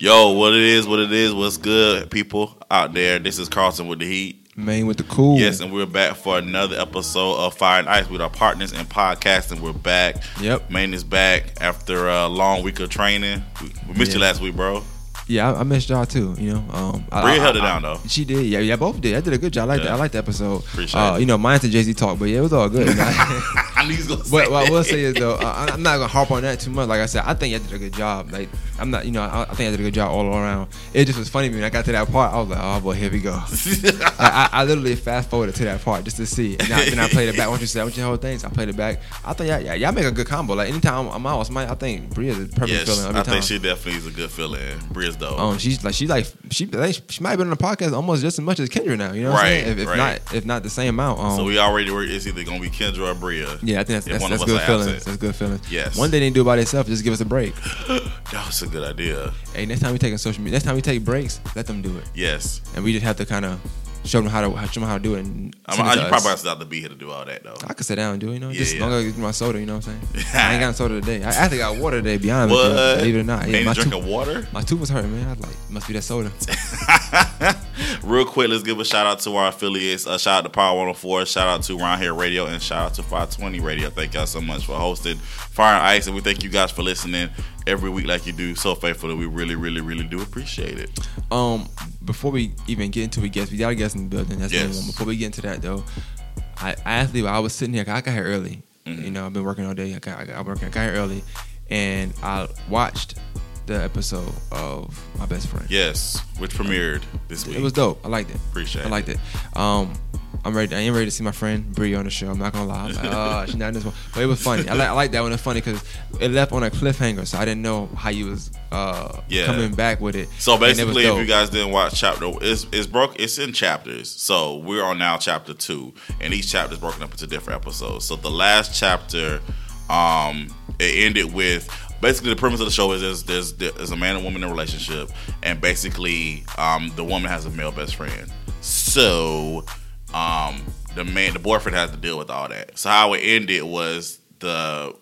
Yo, what it is, what it is, what's good, people out there? This is Carlson with the Heat. Man with the cool. Yes, and we're back for another episode of Fire and Ice with our partners in podcasting. We're back. Yep. Main is back after a long week of training. We, we missed you last week, bro. Yeah, I, I missed y'all too. You know, um, I- Bria held it I- down, though. She did. Yeah, yeah, both did. I did a good job. I like Yeah. that. I like the episode. Appreciate uh, it. You know, mine's a Jay Z talk, but yeah, it was all good. I knew he was gonna say But what I will say is though, uh, I'm not gonna harp on that too much. Like I said, I think I did a good job. Like I'm not, you know, I, I think I did a good job all around. It just was funny when I got to that part. I was like, oh boy, here we go. I, I, I literally fast forwarded to that part just to see. And I, then I played it back. Once you said, once you whole things, I played it back. I think yeah, yeah, y'all make a good combo. Like anytime I'm out, somebody, I think Bria's a perfect yes, feeling every I time. think she definitely is a good feeling. Bria's dope. Um, she's like she's like she think she might have been on the podcast almost just as much as Kendra now. You know, what Right, I'm saying? If, if right. not if not the same amount. Um, so we already were. It's either gonna be Kendra or Bria. yeah, I think that's that's, one that's good feelings. absent. That's good feelings. Yes. One thing they do by themselves, just give us a break. That was a good idea. Hey, next time we take a social media, next time we take breaks, let them do it, Yes. and we just have to kind of show them how to show them how to do it. And I'm, it I, to you us. probably have to to be here to do all that though. I could sit down and do it, you know, Yeah, just yeah. as long as I get my soda, you know what I'm saying? I ain't got soda today. I actually got water today, be honest with What? believe it or not. Yeah, Ain't my, drinking tooth, water? my tooth was hurting, man. I was like, must be that soda. Real quick, let's give a shout out to our affiliates. Uh, shout out to Power 104, shout out to Round Here Radio, and shout out to 520 Radio. Thank y'all so much for hosting Fire and Ice, and we thank you guys for listening every week like you do so faithfully. We really, really, really do appreciate it. Um, before we even get into we guests, we got a guest in the building. That's Yes. one. Before we get into that though, I, I actually I was sitting here. I got here early. Mhm. You know, I've been working all day. I got I got working. I got here early, and I watched the episode of my best friend. Yes, which premiered this week. It was dope. I liked it. Appreciate I liked it. Um, I'm ready. I am ready to see my friend Bree on the show. I'm not gonna lie. I'm like, oh, she's not in this one, but it was funny. I like I like that one. It's funny because it left on a cliffhanger, so I didn't know how you was uh Yeah. coming back with it. So And it basically, if you guys didn't watch chapter, it's it's broke. It's in chapters. So we're on now chapter two, and each chapter is broken up into different episodes. So the last chapter, um, it ended with basically the premise of the show is there's there's, there's a man and woman in a relationship, and basically, um, the woman has a male best friend. So, um, the man, the boyfriend has to deal with all that. So how it ended was the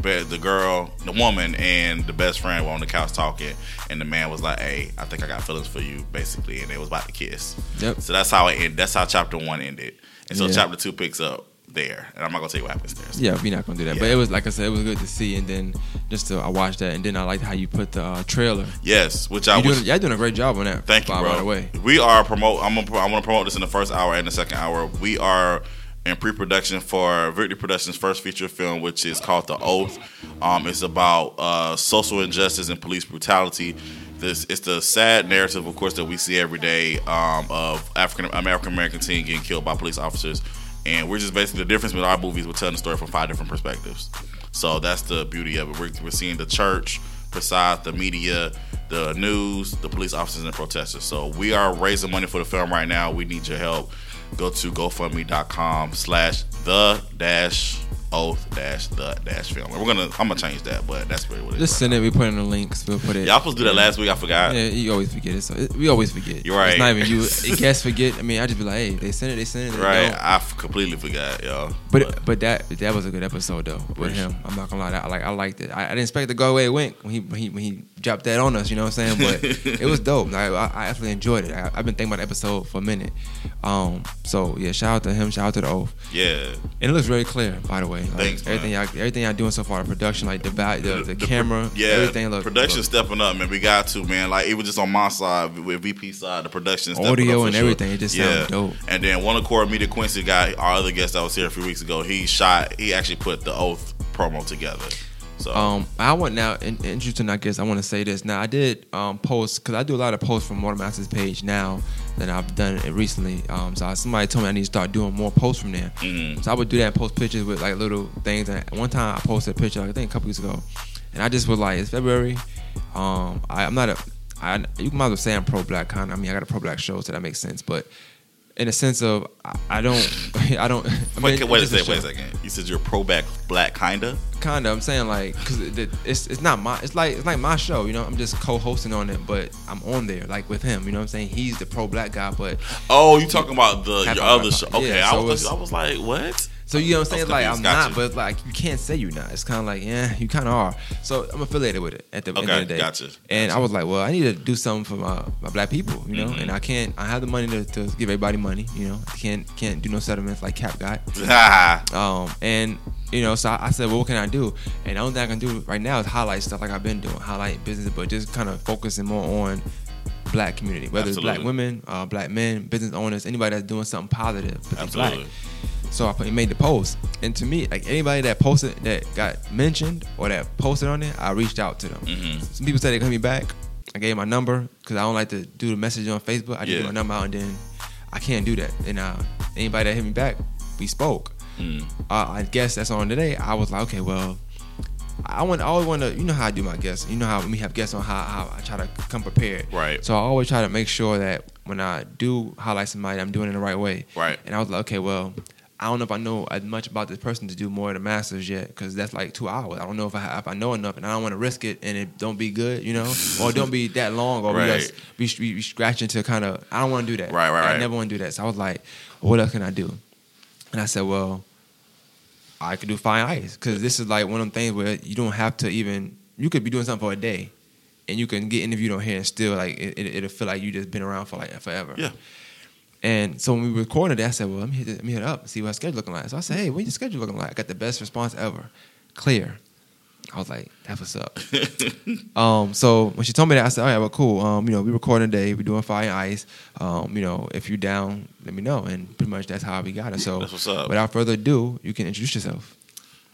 the girl, the woman, and the best friend were on the couch talking, and the man was like, "Hey, I think I got feelings for you," basically, and they was about to kiss. Yep. So that's how it ended. That's how chapter one ended, and so Yeah. chapter two picks up there, and I'm not gonna tell you what happens there. Yeah, we're not gonna do that. But it was like I said, it was good to see, and then just to, I watched that, and then I liked how you put the uh, trailer. Yes, which I was. doing, y'all doing a great job on that. Thank you, bro. By the way, We are promote. I'm gonna. I want to promote this in the first hour and the second hour. We are in pre-production for Victory Productions' first feature film, which is called The Oath. Um, it's about uh, social injustice and police brutality. This it's the sad narrative, of course, that we see every day um, of African American American teen getting killed by police officers, and we're just basically the difference with our movies. We're telling the story from five different perspectives. So that's the beauty of it. We're, we're seeing the church, besides the media, the news, the police officers, and protesters. So we are raising money for the film right now. We need your help. Go to GoFundMe.com slash the dash oath dash the dash film. We're gonna I'm gonna change that, but that's really what it is. just right send it. We put in the links. We'll put it. Y'all supposed to do that last week. I forgot. Yeah, you always forget it. So it, we always forget. You're right. It's not even you. Guests forget. I mean, I just be like, hey, they sent it. They sent it. They Right, don't. I f- completely forgot, y'all. But but that that was a good episode though with him. I'm not gonna lie, that, I like I liked it. I, I didn't expect it to go away. It went when he when he when he dropped that on us. You know what I'm saying? But it was dope. I, I actually enjoyed it. I, I've been thinking about the episode for a minute. Um. So yeah, shout out to him. Shout out to the oath. yeah, And it looks very clear, by the way. Like, Thanks, man. everything y'all everything y'all doing so far, the production, like the va- the, the, pr- camera, yeah, everything look production look- stepping up, man. We got to, man. Like even just on my side with VP side, the production stepping Audio up for and sure. everything, it just sounds dope. And then one of Core Media Quincy guy, our other guest that was here a few weeks ago, he shot. He actually put the Oath promo together. So Um, I want now in, interesting. I guess I want to say this. Now I did um post because I do a lot of posts from Motormasters page now than I've done it recently. Um, so I, somebody told me I need to start doing more posts from there. Mhm. So I would do that and post pictures with like little things. And one time I posted a picture, like, I think a couple weeks ago, and I just was like, it's February. Um, I, I'm not a. I, you might as well say I'm pro black kind. of I mean, I got a pro black show, so that makes sense. But in a sense of, I, don't, I don't. I wait, mean, wait a second. Wait a second. You said you're pro back black, kinda. Kind of. I'm saying like, cause it, it's it's not my. It's like it's like my show. You know, I'm just co-hosting on it, but I'm on there like with him. You know what I'm saying? He's the pro black guy, but Oh, you talking about the your other show? Okay, Yeah, I so was I was like, what? So you know what I'm saying? Like I'm not, you. but like you can't say you're not. It's kind of like yeah, you kind of are. So I'm affiliated with it at the end of the day. gotcha. And I was like, well, I need to do something for my, my black people, you know. Mhm. And I can't. I have the money to, to give everybody money, you know. I can't can't do no settlements like Cap got. Um, and you know, so I, I said, well, what can I do? And the only thing I can do right now is highlight stuff like I've been doing, highlight business, but just kind of focusing more on black community, whether it's black women, uh, black men, business owners, anybody that's doing something positive, they black. So I made the post, and to me, like anybody that posted that got mentioned or that posted on it, I reached out to them. Mhm. Some people said they call me back. I gave my number because I don't like to do the message on Facebook. I just Yeah. give my number out, and then I can't do that. And uh, anybody that hit me back, we spoke. Mm. Uh, I guess that's on today. I was like, okay, well, I want, I always want to, you know how I do my guests. You know how we have guests on how, how I try to come prepared. Right. So I always try to make sure that when I do highlight somebody, I'm doing it the right way. Right. And I was like, okay, well, I don't know if I know as much about this person to do more of the masters yet, because that's like two hours. I don't know if I if I know enough, and I don't want to risk it, and it don't be good, you know, or don't be that long, or Right. we just be, be, be scratching to kind of. I don't want to do that. Right, right, I right. never want to do that. So I was like, well, what else can I do? And I said, well, I could do fine ice because this is like one of them things where you don't have to even. You could be doing something for a day, and you can get interviewed on here and still like it, it, it'll feel like you just been around for like forever. Yeah. And so when we recorded it, I said, well, let me hit, it- let me hit it up and see what schedule looking like. So I said, hey, what your schedule looking like? I got the best response ever. Clear. I was like, that's what's up. um, so when she told me that, I said, all right, well, cool. Um, you know, we recording today. We're doing fire and ice. Um, you know, if you're down, let me know. And pretty much that's how we got it. So That's what's up. without further ado, you can introduce yourself.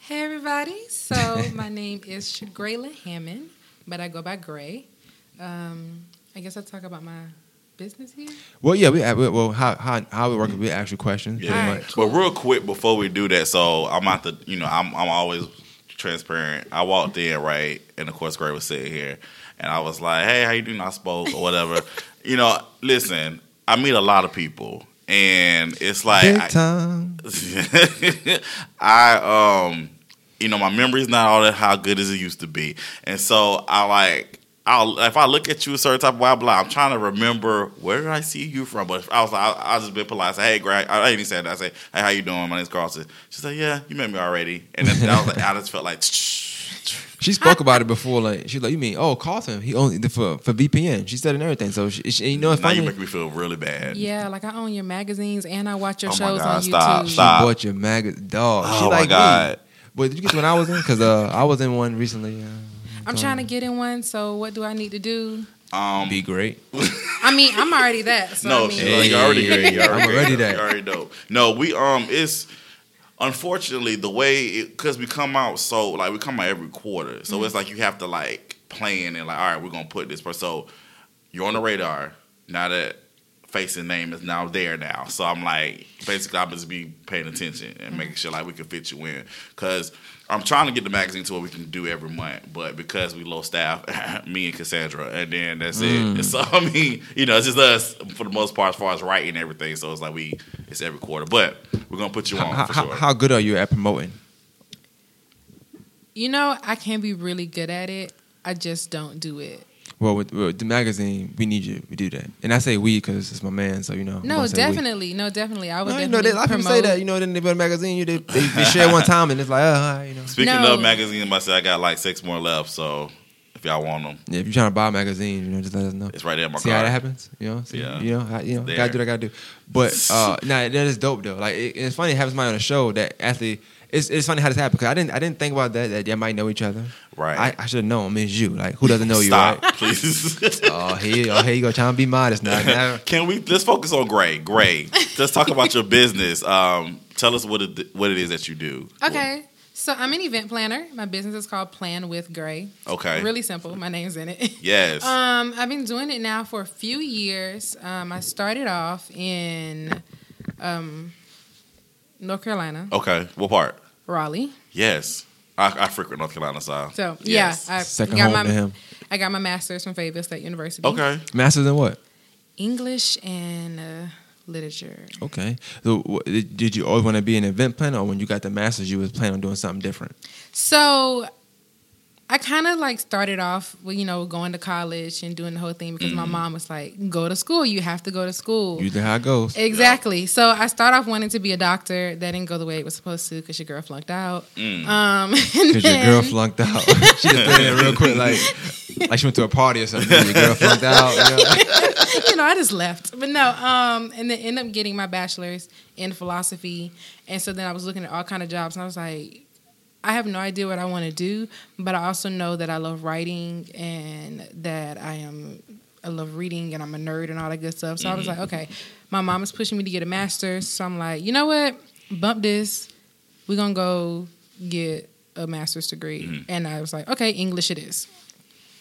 Hey everybody! So my name is Grayla Hammond, but I go by Gray. Um, I guess I'll talk about my business here. Well, yeah, we well how how how we work. We ask you questions. Yeah. pretty Alright, much. cool. But real quick before we do that, so I'm out the, you know, I'm I'm always transparent. I walked in right, and of course, Gray was sitting here, and I was like, "Hey, how you doing?" I spoke or whatever. you know, listen, I meet a lot of people, and it's like Big I. I um you know my memory's not all that how good as it used to be, and so I like I'll if I look at you a certain type of way, I'm I'm trying to remember where did I see you from, but if I was like I, I just been polite, say hey Greg, I, I didn't even say that. I say hey how you doing? My name's Carlson. She said yeah you met me already, and then I was like I just felt like. She spoke about it before. Like she's like, you mean oh Carlton? He only for for VPN. She said and everything. So she, she you know it's Now funny. you make me feel really bad. Yeah, like I own your magazines and I watch your Oh my shows God, on stop, YouTube. stop. She bought your magazine, dog. she Oh my like God. Me. But did you get when I was in? Because uh, I was in one recently. Uh, I'm trying to get in one, so what do I need to do? Um, be great. I mean, I'm already that. So no, I mean, she's like, you already great. You already I'm already that. You already dope. No, we um, it's unfortunately the way because we come out so like we come out every quarter, so it's like you have to like plan and like all right, we're gonna put this person. So you're on the radar now that face and name is now there now. So I'm like basically I'm just be paying attention and making sure like we can fit you in because. I'm trying to get the magazine to what we can do every month, but because we low staff, me and Cassandra, and then that's it. And so I mean, you know, it's just us for the most part as far as writing everything. So it's like we, it's every quarter, but we're gonna put you on How, for how, sure. how good are you at promoting? you know, I can be really good at it. I just don't do it. Well, with, with the magazine, we need you. We do that, and I say we because it's my man. So you know. No, gonna we. definitely, no, definitely. I would No, you know, definitely they, a lot of people say that. You know, then they put a magazine. You they, they, they share one time, and it's like, uh, you know. Speaking No. of magazine, I said I got like six more left. So if y'all want them, Yeah, if you're trying to buy a magazine, you know, just let us know. it's right there in my See car. how that happens? You know, see, Yeah. you know, I, you know, There. gotta do what I gotta do. But uh, nah, that is dope though. Like it, it's funny it happens somebody on the show that actually. It's, it's funny how this happened because I didn't I didn't think about that that y'all might know each other. Right. I, I should have known. I mean, it's you. Like who doesn't know you, Stop, right? please. Oh, here, oh, here you go, trying to be modest now. now Can we let's focus on Gray? Gray, let's talk about your business. Um, tell us what it what it is that you do. Okay. So I'm an event planner. My business is called Plan with Gray. Okay. Really simple. My name's in it. Yes. Um, I've been doing it now for a few years. Um, I started off in um, North Carolina, okay. What part? Raleigh. Yes. I, I frequent North Carolina side. So Yes. yeah, I second got home my to him. I got my master's from Fayetteville State University. Okay. Masters in what? English and uh, literature. Okay. So wh- did did you always want to be an event planner, or when you got the masters, you was planning on doing something different? So I kind of like started off with you know going to college and doing the whole thing because my Mm-hmm. mom was like, "Go to school. You have to go to school." Usually how it goes. Exactly. So I start off wanting to be a doctor. That didn't go the way it was supposed to because your girl flunked out. Mm. Um, Because your girl flunked out. she just it real quick, like like she went to a party or something. Your girl flunked out. You know? you know, I just left. But no, um, and then end up getting my bachelor's in philosophy. And so then I was looking at all kind of jobs, and I was like, I have no idea what I want to do, but I also know that I love writing and that I am. I love reading and I'm a nerd and all that good stuff. So I was mm-hmm. like, okay, my mom is pushing me to get a master's. So I'm like, you know what? Bump this. We're going to go get a master's degree. Mm-hmm. And I was like, okay, English it is.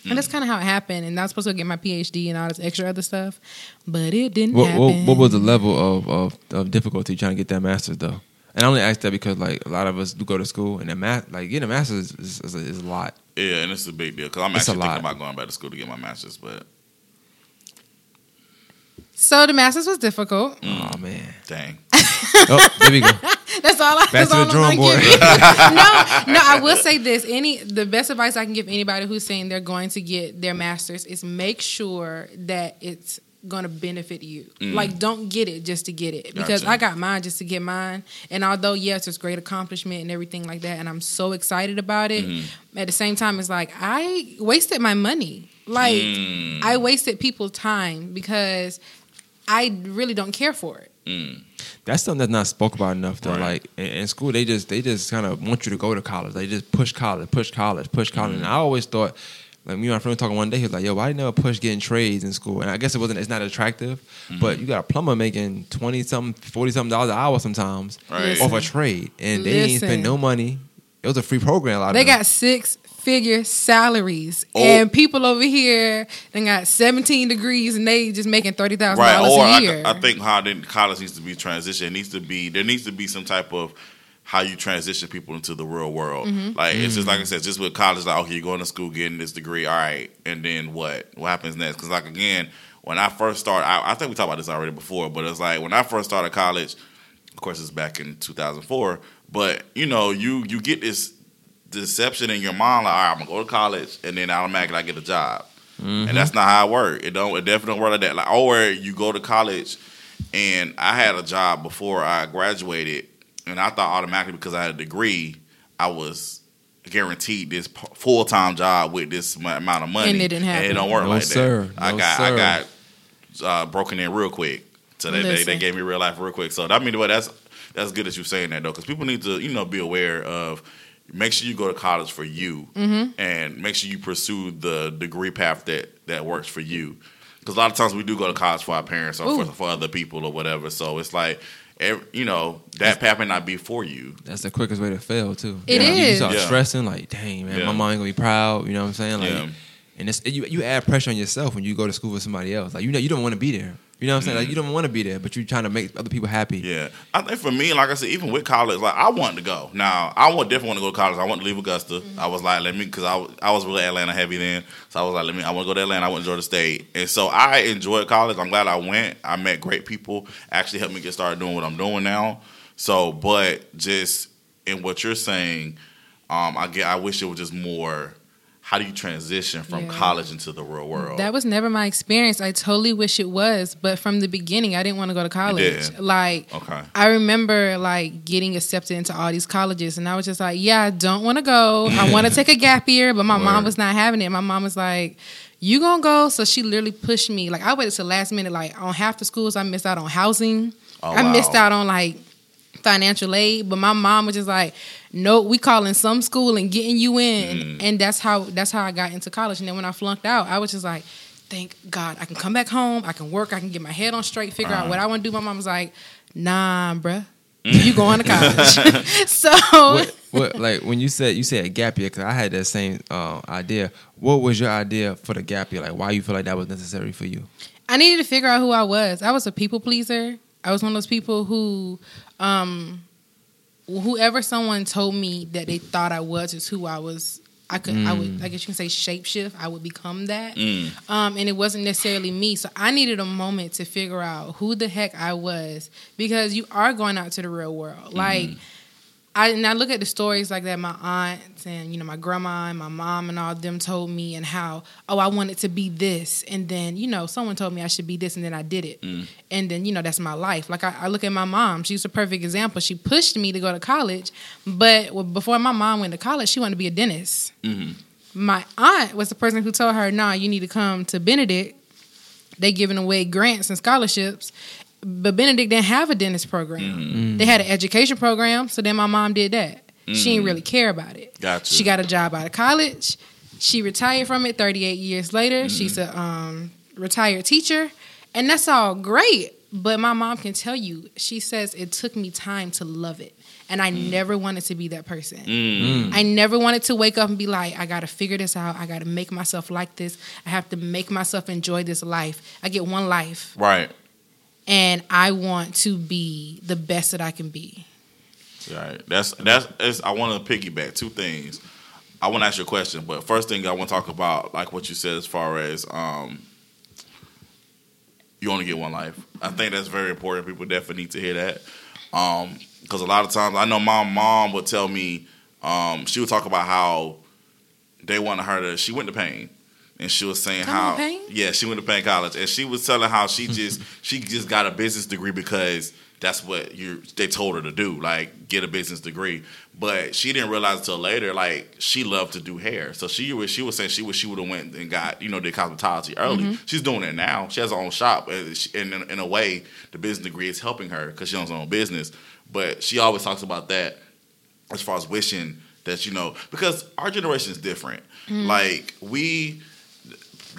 And that's mm. kind of how it happened. And I was supposed to get my PhD and all this extra other stuff, but it didn't What, what, what was the level of, of, of difficulty trying to get that master's though? And I only ask that because like a lot of us do go to school and the math like getting a master's is, is, is, a lot. Yeah, and it's a big deal because I'm It's actually thinking about going back to school to get my master's, but So the master's was difficult. Mm. Oh man. dang. Oh, there we go. That's all I. Back that's to the all I'm drawing gonna board. give you. no, no. I will say this: any the best advice I can give anybody who's saying they're going to get their master's is make sure that it's going to benefit you. Like, don't get it just to get it because Mm. Gotcha. I got mine just to get mine. And although yes, it's great accomplishment and everything like that, and I'm so excited about it. Mm-hmm. At the same time, it's like I wasted my money. Like Mm. I wasted people's time because I really don't care for it. That's something that's not spoke about enough though. Right. Like in, in school, they just they just kind of want you to go to college. They just push college, push college, push college. And I always thought, like me and my friend were talking one day, he was like, "Yo, why you never push getting trades in school?" And I guess it wasn't. It's not attractive, mm-hmm. but you got a plumber making twenty something, forty something dollars an hour sometimes Right. off a trade, and they ain't spend no money. It was a free program. A lot They of them. got six figure salaries, Oh. and people over here they got seventeen degrees, and they just making thirty thousand right? dollars Or a I, year. I think how then college needs to be transitioned. It needs to be there needs to be some type of how you transition people into the real world. Mm-hmm. Like it's just like I said, just with college, like okay, you're going to school, getting this degree, all right, and then what? What happens next? Because like again, when I first started, I, I think we talked about this already before, but it's like when I first started college. Of course, it's back in 2004, but you know, you you get this deception in your mind, like, all right, I'm gonna go to college, and then automatically I get a job. And that's not how it works. It don't. It definitely don't work like that. Like, or you go to college, and I had a job before I graduated, and I thought automatically because I had a degree, I was guaranteed this full time job with this amount of money. And it didn't And it happen. don't work No, like sir. that. I No, got I got uh, broken in real quick. So they, they, they gave me real life real quick. So that mean what that's that's good that you're saying that though, because people need to you know be aware of. Make sure you go to college for you, Mm-hmm. and make sure you pursue the degree path that that works for you. Because a lot of times we do go to college for our parents or for, for other people or whatever. So it's like, ev you know, that path may not be for you. That's the quickest way to fail too. It You know, You is. start Yeah. stressing like, dang man, Yeah. my mom ain't gonna be proud. You know what I'm saying? Like, Yeah. and it's you. You add pressure on yourself when you go to school with somebody else. Like you know, you don't want to be there. You know what I'm saying? Like you don't want to be there, but you're trying to make other people happy. Yeah, I think for me, like I said, even with college, like I wanted to go. Now I want definitely want to go to college. I want to leave Augusta. I was like, let me, because I, was- I was really Atlanta heavy then, so I was like, let me. I want to go to Atlanta. I went to Georgia State, and so I enjoyed college. I'm glad I went. I met great people. Actually helped me get started doing what I'm doing now. So, but just in what you're saying, um, I get. I wish it was just more. How do you transition from Yeah. college into the real world? That was never my experience. I totally wish it was, but from the beginning, I didn't want to go to college. Like, okay. I remember like getting accepted into all these colleges, and I was just like, "Yeah, I don't want to go. I want to take a gap year," but my mom was not having it. My mom was like, "You gonna go?" So she literally pushed me. Like I waited till the last minute. Like on half the schools, I missed out on housing. Oh, I missed out on like financial aid, but my mom was just like, "No, we calling some school and getting you in," Mm. and that's how that's how I got into college. And then when I flunked out, I was just like, "Thank God, I can come back home. I can work. I can get my head on straight. Figure out Uh-huh. what I want to do." My mom was like, "Nah, bruh." You going to college? so What, what like when you said you said a gap year? Because I had that same uh, idea. What was your idea for the gap year? Like why you feel like that was necessary for you? I needed to figure out who I was. I was a people pleaser. I was one of those people who, um, whoever someone told me that they thought I was is who I was. I could, I would, I guess you can say shapeshift. I would become that, Mm. um, and it wasn't necessarily me. So I needed a moment to figure out who the heck I was because you are going out to the real world. Like I and I look at the stories like that my aunts and you know my grandma and my mom and all of them told me and how oh I wanted to be this. And then you know someone told me I should be this and then I did it. Mm. And then you know that's my life. Like I, I look at my mom. She's a perfect example. She pushed me to go to college but before my mom went to college she wanted to be a dentist. Mm-hmm. My aunt was the person who told her nah you need to come to Benedict. They giving away grants and scholarships but Benedict didn't have a dentist program. Mm-hmm. They had an education program, so then my mom did that. She didn't really mm-hmm. care about it. Gotcha. She got a job out of college. She retired from it 38 years later. Mm-hmm. She's a um, retired teacher, and that's all great. But my mom can tell you, she says it took me time to love it. And I mm. never wanted to be that person. Mm. I never wanted to wake up and be like, I got to figure this out. I got to make myself like this. I have to make myself enjoy this life. I get one life Right. And I want to be the best that I can be. Right. That's that's. that's I want to piggyback two things. I want to ask you a question, but first thing I want to talk about, like what you said, as far as um, you only get one life. I think that's very important. People definitely need to hear that, because a lot of times I know my mom would tell me, um, she would talk about how they wanted her to. She went to Paine, and she was saying Come how Paine? yeah, she went to Paine College, and she was telling how she just she just got a business degree because that's what you they told her to do, like get a business degree. But she didn't realize until later, like she loved to do hair. So she was she was saying she wish she would have went and got you know did cosmetology early. Mm-hmm. She's doing it now. She has her own shop, and she- and in, in a way, the business degree is helping her because she owns her own business. But she always talks about that as far as wishing that you know because our generation is different. Like we the-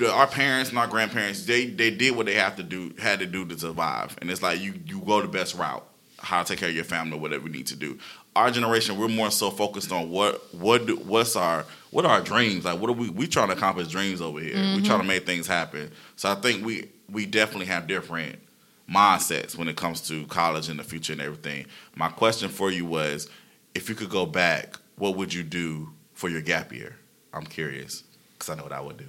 our parents and our grandparents, they they did what they have to do had to do to survive, and it's like you you go the best route, how to take care of your family, or whatever we need to do. Our generation, we're more so focused on what what do, what's our what are our dreams like? What are we we trying to accomplish dreams over here? We trying to mm-hmm. make things happen. So I think we we definitely have different mindsets when it comes to college and the future and everything. My question for you was, if you could go back, what would you do for your gap year? I'm curious because I know what I would do.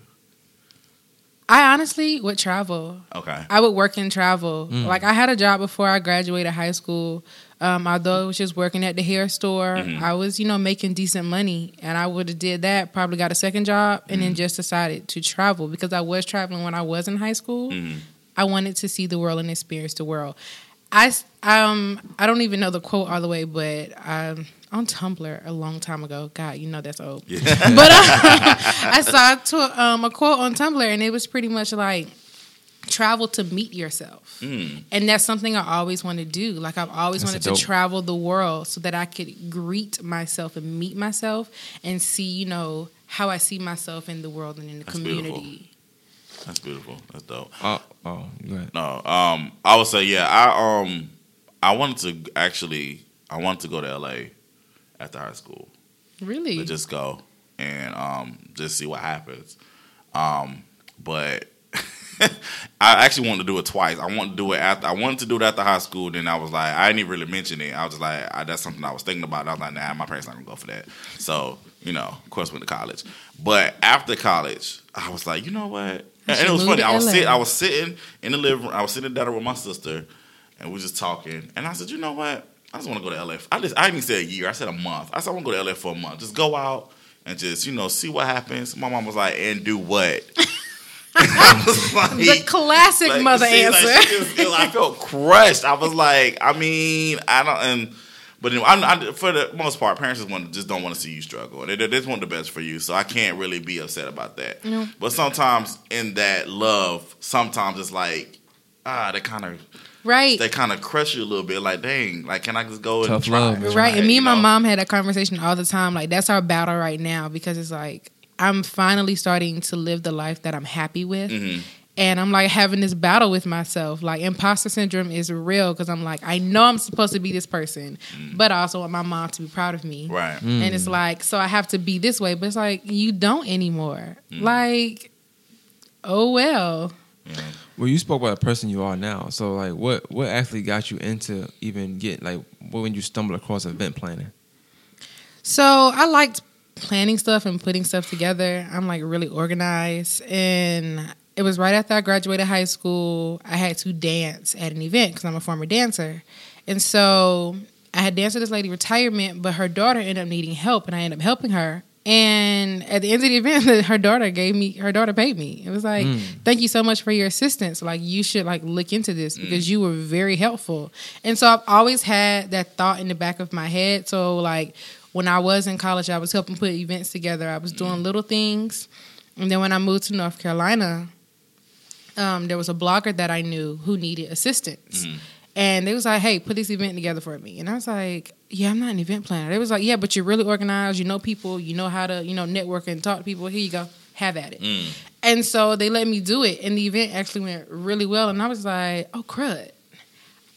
I honestly would travel. Okay. I would work and travel. Like I had a job before I graduated high school. Um, although I was just working at the hair store, I was, you know, making decent money, and I would have did that. Probably got a second job, and then just decided to travel because I was traveling when I was in high school. I wanted to see the world and experience the world. I um I don't even know the quote all the way, but um, on Tumblr a long time ago. God, you know that's old. but uh, I saw to, um, a quote on Tumblr, and it was pretty much like travel to meet yourself. And that's something I always want to do. Like I've always That's wanted dope. to travel the world so that I could greet myself and meet myself and see, you know, how I see myself in the world and in the That's community. That's beautiful. That's dope. Oh, oh, go. No, um, I would say yeah. I um, I wanted to actually, I wanted to go to LA after high school. Really? just go and um, just see what happens. Um, but I actually wanted to do it twice. I wanted to do it after. I wanted to do it after high school. Then I was like, I didn't even really mention it. I was just like, I, that's something I was thinking about. I was like, nah, my parents not gonna go for that. So you know, of course, went to college. But after college, I was like, you know what? And, it was funny. I was sitting. I was sitting in the living room. I was sitting in the dining room with my sister, and we were just talking. And I said, you know what? I just want to go to LA. I just I didn't even say a year. I said a month. I said I want to go to LA for a month. Just go out and just you know see what happens. My mom was like, and do what? Like, the classic like, mother see, answer. just- I felt crushed. I was like, I mean, I don't. And but anyway, I, I, for the most part, parents just want just don't want to see you struggle. They, they just want the best for you. So I can't really be upset about that. No. But sometimes in that love, sometimes it's like ah, they kind of right. they kind of crush you a little bit. Like, dang, like can I just go and try? love, man. Right. And me and my know? mom had that conversation all the time. Like that's our battle right now because it's like I'm finally starting to live the life that I'm happy with. Mhm. And I'm like having this battle with myself. Like imposter syndrome is real because I'm like, I know I'm supposed to be this person, but I also want my mom to be proud of me. Mm. Right. And it's like, so I have to be this way, but it's like you don't anymore. Mm. Like, oh well. Well, you spoke about the person you are now. So, like, what what actually got you into even get like when you stumbled across event planning? So I liked planning stuff and putting stuff together. I'm like really organized. And it was right after I graduated high school. I had to dance at an event because I'm a former dancer. And so I had danced with this lady retirement, but her daughter ended up needing help, and I ended up helping her. And at the end of the event, her daughter gave me her daughter paid me. It was like, mm. "Thank you so much for your assistance. Like you should like look into this mm. because you were very helpful." And so I've always had that thought in the back of my head. So like when I was in college, I was helping put events together. I was doing mm. little things, and then when I moved to North Carolina, um, there was a blogger that I knew who needed assistance. And they was like, hey, put this event together for me. And I was like, yeah, I'm not an event planner. They was like, yeah, but you're really organized. You know people. You know how to, you know, network and talk to people. Here you go. Have at it. Mm. And so they let me do it. And the event actually went really well. And I was like, oh, crud.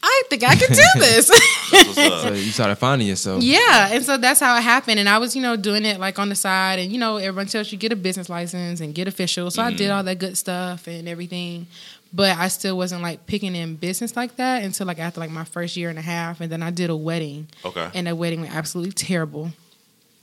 I think I can do this. That's what's. So you started finding yourself. Yeah, and so that's how it happened. And I was, you know, doing it like on the side, and you know, everyone tells you get a business license and get official. So I did mm-hmm. all that good stuff and everything, but I still wasn't like picking in business like that until like after like my first year and a half, and then I did a wedding, Okay. and that wedding went absolutely terrible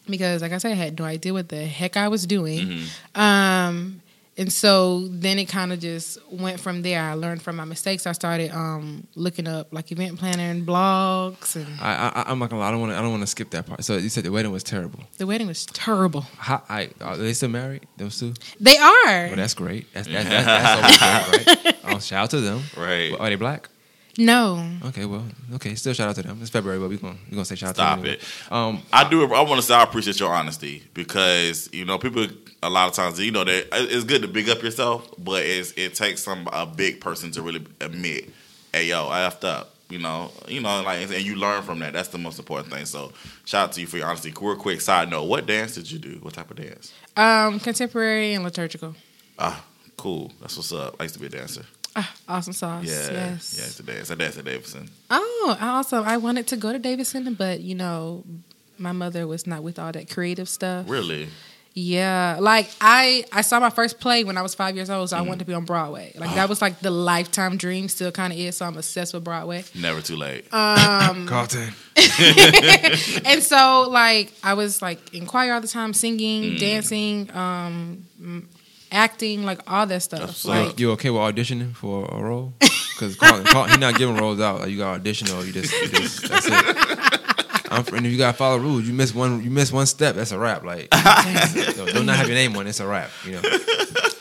because, like I said, I had no idea what the heck I was doing. Um, and so then it kind of just went from there. I learned from my mistakes. I started um, looking up like event planner and blogs and. I, I I'm not gonna lie. I don't want to. I don't want to skip that part. So you said the wedding was terrible. The wedding was terrible. How, I are they still married? Those two? They are. Well, that's great. That's that's, that's, that's always great, right? Oh, shout out to them. Right. Well, are they black? no. Okay, well, okay. Still shout out to them. It's February, but we're gonna we're gonna say shout Stop out to them. Stop it. Um, I do. I want to say I appreciate your honesty because you know people a lot of times you know that it's good to big up yourself, but it's, it takes some a big person to really admit, hey yo, I effed up. You know, you know, like and you learn from that. That's the most important thing. So shout out to you for your honesty. Real quick side note: What dance did you do? What type of dance? Um, contemporary and liturgical. Ah, cool. That's what's up. I used to be a dancer. Ah, awesome sauce. Yeah, Yes. yeah, I used to dance. I danced at Davidson. Oh, awesome. I wanted to go to Davidson, but you know, my mother was not with all that creative stuff. Really? Yeah, like I I saw my first play when I was five years old, so I Mm-hmm. wanted to be on Broadway. Like that was like the lifetime dream, still kind of is. So I'm obsessed with Broadway. Never too late. Uh, Carlton. and so like I was like in choir all the time, singing, Mm. dancing, um, mm, acting, like all that stuff. That's So like you okay with auditioning for a role? Because Carlton, Carlton, he not giving roles out. Like you got audition or you just, you just that's it. I'm, and if you gotta follow rules, you miss one, you miss one step, that's a wrap. Like, don't, don't not have your name on, it, it's a wrap. You know,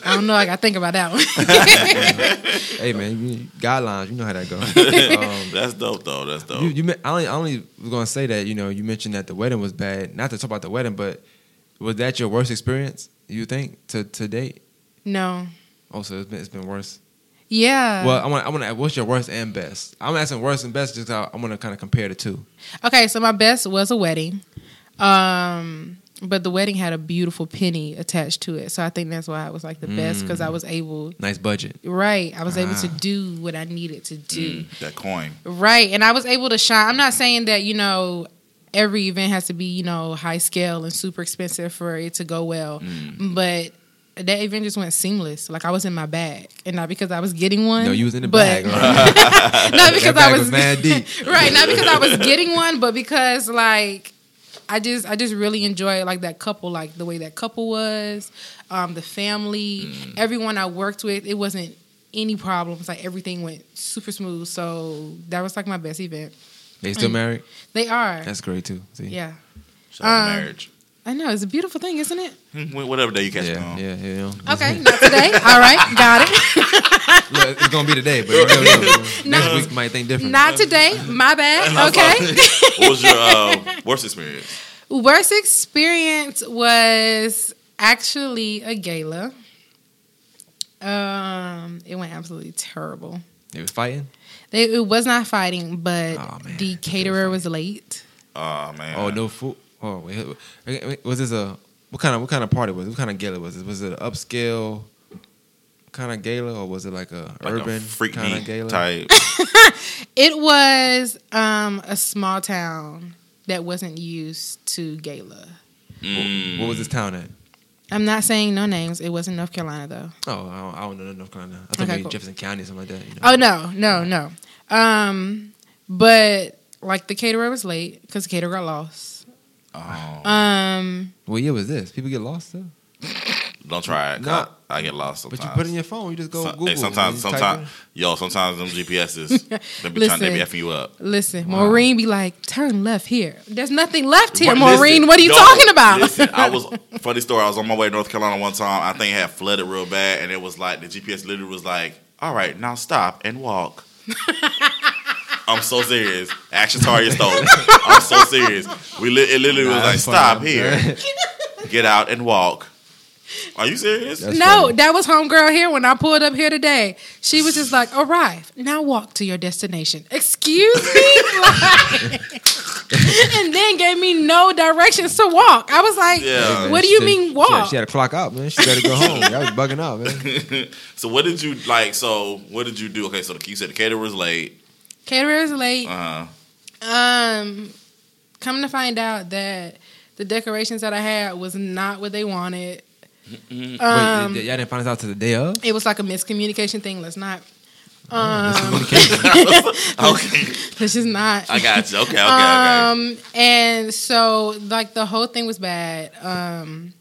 I don't know. I got to think about that one. hey man, you, guidelines, you know how that goes. Um, That's dope though. That's dope. you, you, I only, I only was gonna say that you know you mentioned that the wedding was bad. Not to talk about the wedding, but was that your worst experience? You think to to date? no. Also, it's been it's been worse. Yeah. Well, I want I want to. What's your worst and best? I'm asking worst and best just 'cause I, I want to kind of compare the two. Okay, so my best was a wedding. Um, but the wedding had a beautiful penny attached to it. So I think that's why it was like the best because I was able Nice budget. right, I was able to Ah. do what I needed to do. Mm, that coin. Right. And I was able to shine. I'm not saying that, you know, every event has to be, you know, high scale and super expensive for it to go well. But that event just went seamless. Like I was in my bag. And not because I was getting one. No, you was in the but- bag. Right? not because that bag I was, was mad deep. right, not because I was getting one, but because like I just I just really enjoy like that couple, like the way that couple was, um, the family, Mm. everyone I worked with. It wasn't any problems. Like everything went super smooth. So that was like my best event. They still married? They are. That's great too. See? yeah. Shout out to Um, marriage. I know it's a beautiful thing, isn't it? Hmm, Whatever day you catch it Yeah, on. yeah, yeah. you know. Okay, not today. All right, got it. Look, it's gonna be today, but you never know. next week might think different. Not today. My bad. Okay. what was your uh, worst experience? Worst experience was actually a gala. Um, it went absolutely terrible. They was fighting. They, it was not fighting, but Oh, the caterer was late. Oh man. Oh no food. Oh wait, wait, wait, was this a what kind of what kind of party was? it? What kind of gala was it? Was it an upscale kind of gala or was it like a Like urban a freak kind of gala? type. It was um, a small town that wasn't used to gala. Mm. What was this town at? I'm not saying no names. It wasn't North Carolina though. Oh, I don't, I don't know North Carolina. I thought Okay, maybe cool. Jefferson County or something like that. You know? Oh no, no, no. Um, but like the caterer was late because the caterer got lost. Oh, Um, What year was this? People get lost though. Don't try it. Nah. I, I get lost sometimes. But you put it in your phone. You just go Some- Google. hey, sometimes, you type sometimes, yo, sometimes them GPSs, they be trying, they be Listen. effing you up. Listen, Wow. Maureen be like, turn left here. There's nothing left here, But Maureen. listen, what are you yo, talking about? Listen, I was funny story. I was on my way to North Carolina one time. I think it had flooded real bad, and it was like the GPS literally was like, "All right, now stop and walk." I'm so serious. Action target stole. I'm so serious. We li- it literally Nah, was like, that's funny. "Stop here, get out and walk." Are you serious? That's no, funny. that was homegirl here when I pulled up here today. She was just like, arrive. Now walk to your destination. Excuse me? Like- and then gave me no directions to walk. I was like, Yeah. what do you She- mean walk? had- she had to clock out, man. She better go home. I was bugging out, man. so what did you like? So what did you do? Okay, so the, you said the caterer was late. Caterer's late. Uh, Um, come to find out that the decorations that I had was not what they wanted. Wait, Um, y'all didn't find this out to the day of? it was like a miscommunication thing. Let's not. Um, okay, let's just not. I got you. Okay, okay, okay. Um, and so like the whole thing was bad. Um,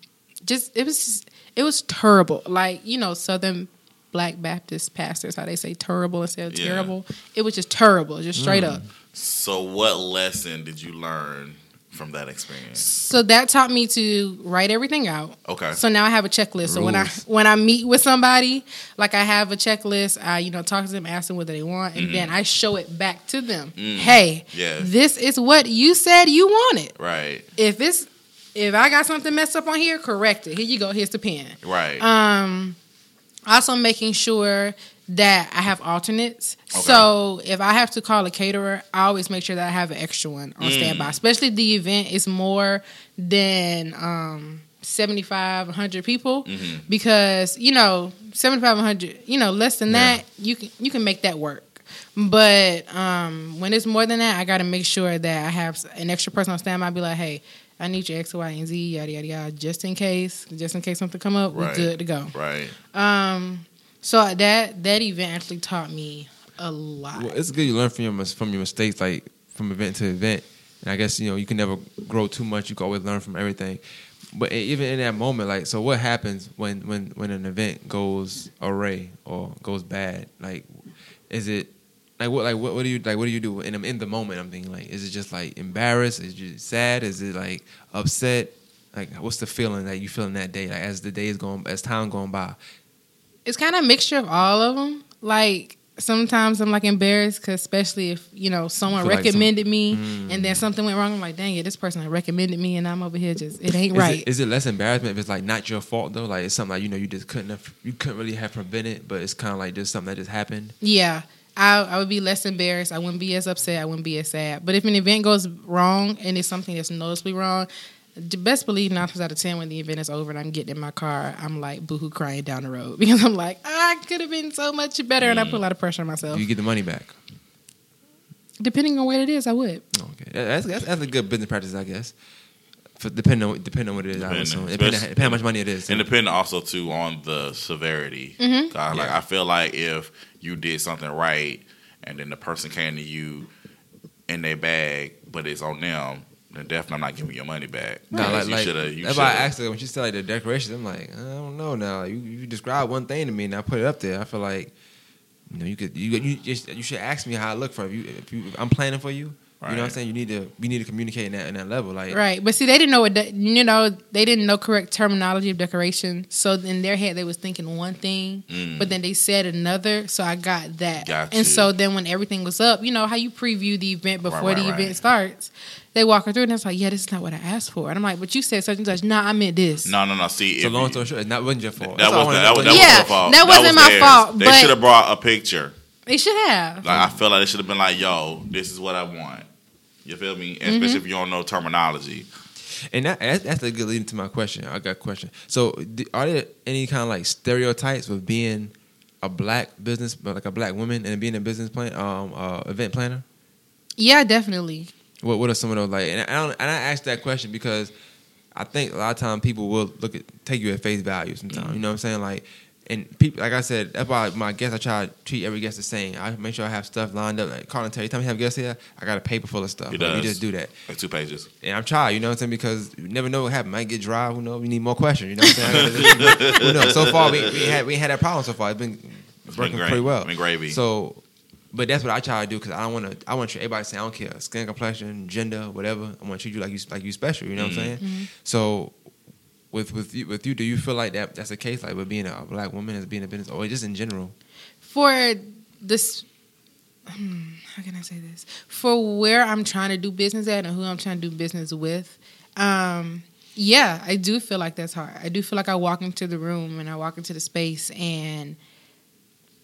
just it was just, it was terrible. Like you know Southern Black Baptist pastors how they say terrible instead of Yeah. terrible. It was just terrible, just straight up. So, what lesson did you learn from that experience? So that taught me to write everything out. Okay. So now I have a checklist. So when I when I meet with somebody, like I have a checklist. I you know talk to them, ask them what they want, and then I show it back to them. Hey, Mm-hmm. Yeah. this is what you said you wanted. Right, If it's if I got something messed up on here, correct it. Here you go. Here's the pen. right. Um, also making sure that I have alternates. Okay. So if I have to call a caterer, I always make sure that I have an extra one on Mm. standby. Especially the event is more than um, 75, 100 people, Mm-hmm. because you know 75, 100, you know less than Yeah. that, you can you can make that work. But um, when it's more than that, I got to make sure that I have an extra person on standby. Be like, hey. I need your X, Y, and Z, yada yada yada, just in case, just in case something come up, Right. we're good to go. right. Um, so that that event actually taught me a lot. Well, it's good you learn from your from your mistakes, like from event to event. And I guess you know you can never grow too much. You can always learn from everything. But even in that moment, like, so what happens when when when an event goes array or goes bad? Like, is it like what like what, what do you like what do you do in the- in the moment? I'm thinking like, is it just like embarrassed? Is it just sad? Is it like upset? Like, what's the feeling that you feeling that day? Like as the day is going as time going by. it's kind of a mixture of all of them. Like sometimes I'm like embarrassed because especially if you know someone feel like some- recommended me Mm. and then something went wrong. I'm like, dang it, this person recommended me and I'm over here just it ain't Is right. It, is it less embarrassment if it's like not your fault though? Like it's something like you know you just couldn't have you couldn't really have prevented, but it's kind of like just something that just happened. yeah. I, I would be less embarrassed. I wouldn't be as upset. I wouldn't be as sad. But if an event goes wrong and it's something that's noticeably wrong, the best believe nine times out of ten when the event is over and I'm getting in my car, I'm like boohoo crying down the road because I'm like I could have been so much better, and I put a lot of pressure on myself. You get the money back? Depending on what it is, I would. Okay, that's, that's that's a good business practice, I guess. For depending on depending on what it is, I would Depending. assume. Depending, Especially- depending how much money it is. And depending also too on the severity. Mm-hmm. 'Cause, Like Yeah. I feel like if you did something right and then the person came to you in their bag, but it's on them, then definitely I'm not giving you your money back. Because like, you like you that's why I asked her when she said like the decorations. I'm like, I don't know now. You you described one thing to me and I put it up there. I feel like you know you could you you just you should ask me how I look for if you if you if I'm planning for you. You know what I'm saying? You need to we need to communicate in that in that level. Like Right, but see, they didn't know what de- you know. They didn't know correct terminology of decoration. So in their head, they was thinking one thing, Mm. but then they said another. So I got that. Got and you. so then when everything was up, you know how you preview the event before right, the right. event starts. They walk her through, and it's like, yeah, this is not what I asked for. And I'm like, but you said such and such. Nah, I meant this. No, no, no. See, so if long you- story short, it's not wasn't your fault. that That's was wanna that, was, that Yeah, was your fault. that wasn't was my theirs. fault, They should have brought a picture. They should have. Like I feel like they should have been like, "Yo, this is what I want." You feel me? Mm-hmm. Especially if you don't know terminology. And that, that's, that's a good lead into my question. I got a question. So, are there any kind of like stereotypes with being a black business, but like a black woman, and being a business plan, um, uh, event planner? yeah, definitely. What What are some of those like? And I don't, and I asked that question because I think a lot of times people will look at take you at face value. Sometimes you know what I'm saying. Like, And people, like I said, that's why my guests, I try to treat every guest the same. I make sure I have stuff lined up. Like Colin tell you, time you have guests here, I got a paper full of stuff. He Like, we does. just do that. Like two pages. And I'm trying, you know what I'm saying? Because you never know what happens. Might get dry. Who knows? We need more questions. You know what I'm saying? who knows? So far, we, we had we had that problem so far. It's been It's working been great. pretty well. Been gravy. So, but that's what I try to do because I don't want to. I want everybody to say I don't care skin complexion, gender, whatever. I want to treat you like you like you special. You know what I'm Mhm. saying? So. With with you, with you, do you feel like that that's the case? Like with being a black woman as being a business, or just in general? for this hmm, how can i say this for where i'm trying to do business at and who i'm trying to do business with um yeah i do feel like that's hard i do feel like i walk into the room and i walk into the space and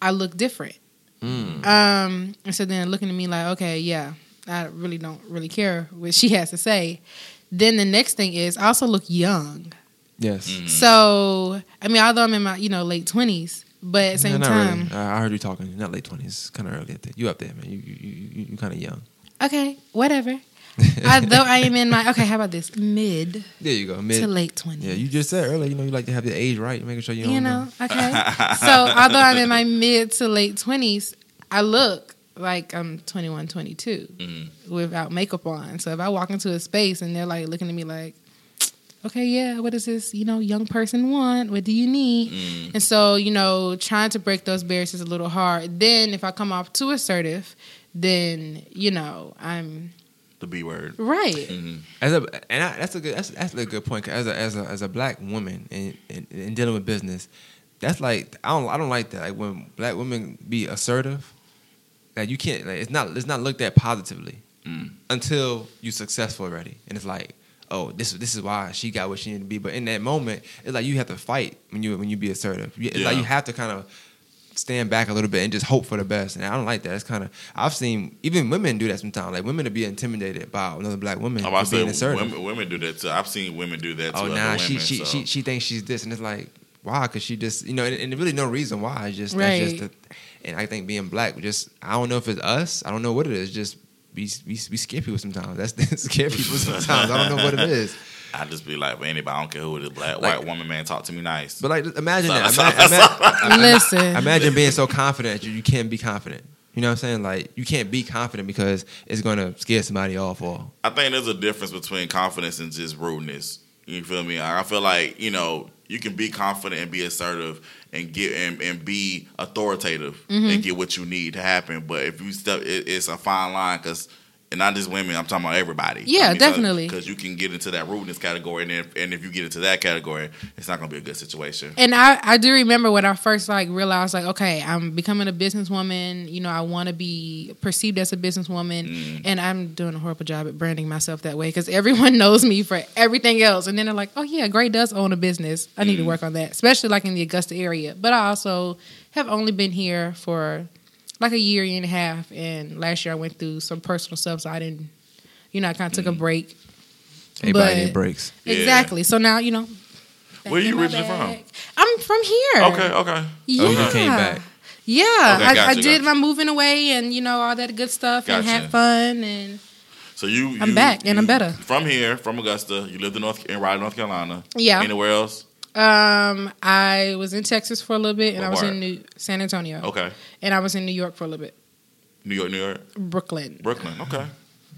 i look different Mm. um and so then looking at me like okay yeah i really don't really care what she has to say then the next thing is i also look young Yes. Mhm. so i mean although i'm in my you know late 20s but at the same not time Really. I I heard you talking. Not late twenties. Kind of early up there. You up there, man. You you you, you kind of young. Okay, whatever. I, though I am in my okay, how about this mid There you go. Mid. to late twenties. Yeah, you just said earlier. You know, you like to have the age right, making sure you, you don't know, okay. so although I'm in my mid to late twenties, I look like I'm 21, 22 Mhm. without makeup on. So if I walk into a space and they're like looking at me like, okay, yeah, what does this you know young person want? What do you need? Mm. And so you know, trying to break those barriers is a little hard. Then if I come off too assertive, then you know I'm The B word. right. hmm As a and I, that's a good that's that's a good point. 'cause As a as a as a black woman and in, in, dealing with business, that's like I don't I don't like that. Like when black women be assertive, like you can't. Like, it's not it's not looked at positively Mm. until you're successful already, and it's like. Oh, this this is why she got what she needed to be. But in that moment, it's like you have to fight when you when you be assertive. You- It's like you have to kind of stand back a little bit and just hope for the best. And I don't like that. It's kind of I've seen even women do that sometimes. Like women to be intimidated by another black woman I'm for about being say assertive. women, women do that too. I've seen women do that oh other nah, women. she she, so. she she thinks she's this, and it's like why? Because she just you know, and, and really no reason why. It's just that's Right. just the, and I think being black, just I don't know if it's us. I don't know what it is. Just we we, we scare people sometimes. That's scare people sometimes. I don't know what it is. I just be like, for anybody, I don't care who it is, black, Like- white woman, man, talk to me nice. But like imagine that. So- Ima- so- ima- Listen, Imagine being so confident you, you can't be confident. You know what I'm saying? Like you can't be confident because it's gonna scare somebody off or I think there's a difference between confidence and just rudeness. You feel me? I feel like you know you can be confident and be assertive and get and, and be authoritative Mm-hmm. and get what you need to happen. But if you step, it, it's a fine line because. And not just women, I'm talking about everybody. Yeah, definitely. Because you can get into that rudeness category, and if, and if you get into that category, it's not going to be a good situation. and I, I do remember when I first like realized like okay I'm becoming a businesswoman you know I want to be perceived as a businesswoman Mm. and I'm doing a horrible job at branding myself that way because everyone knows me for everything else and then they're like oh yeah Gray does own a business I need to Mm. work on that especially like in the Augusta area but I also have only been here for like a year year and a half and last year I went through some personal stuff so I didn't you know I kind of took a break everybody But- need breaks. Mm. Yeah. exactly so now you know back Where you in originally from? I'm from here Okay, okay. yeah. Oh, you came back. Yeah, Okay, I, I did gotcha. my moving away and you know all that good stuff and Gotcha. had fun and So you, I'm you- back, and I'm better. From here, from Augusta, you lived in North in Raleigh, North Carolina. Yeah. Anywhere else? Um I was in Texas for a little bit and What I was part? in New San Antonio Okay. and I was in New York for a little bit. New York, New York, Brooklyn. Brooklyn. Okay.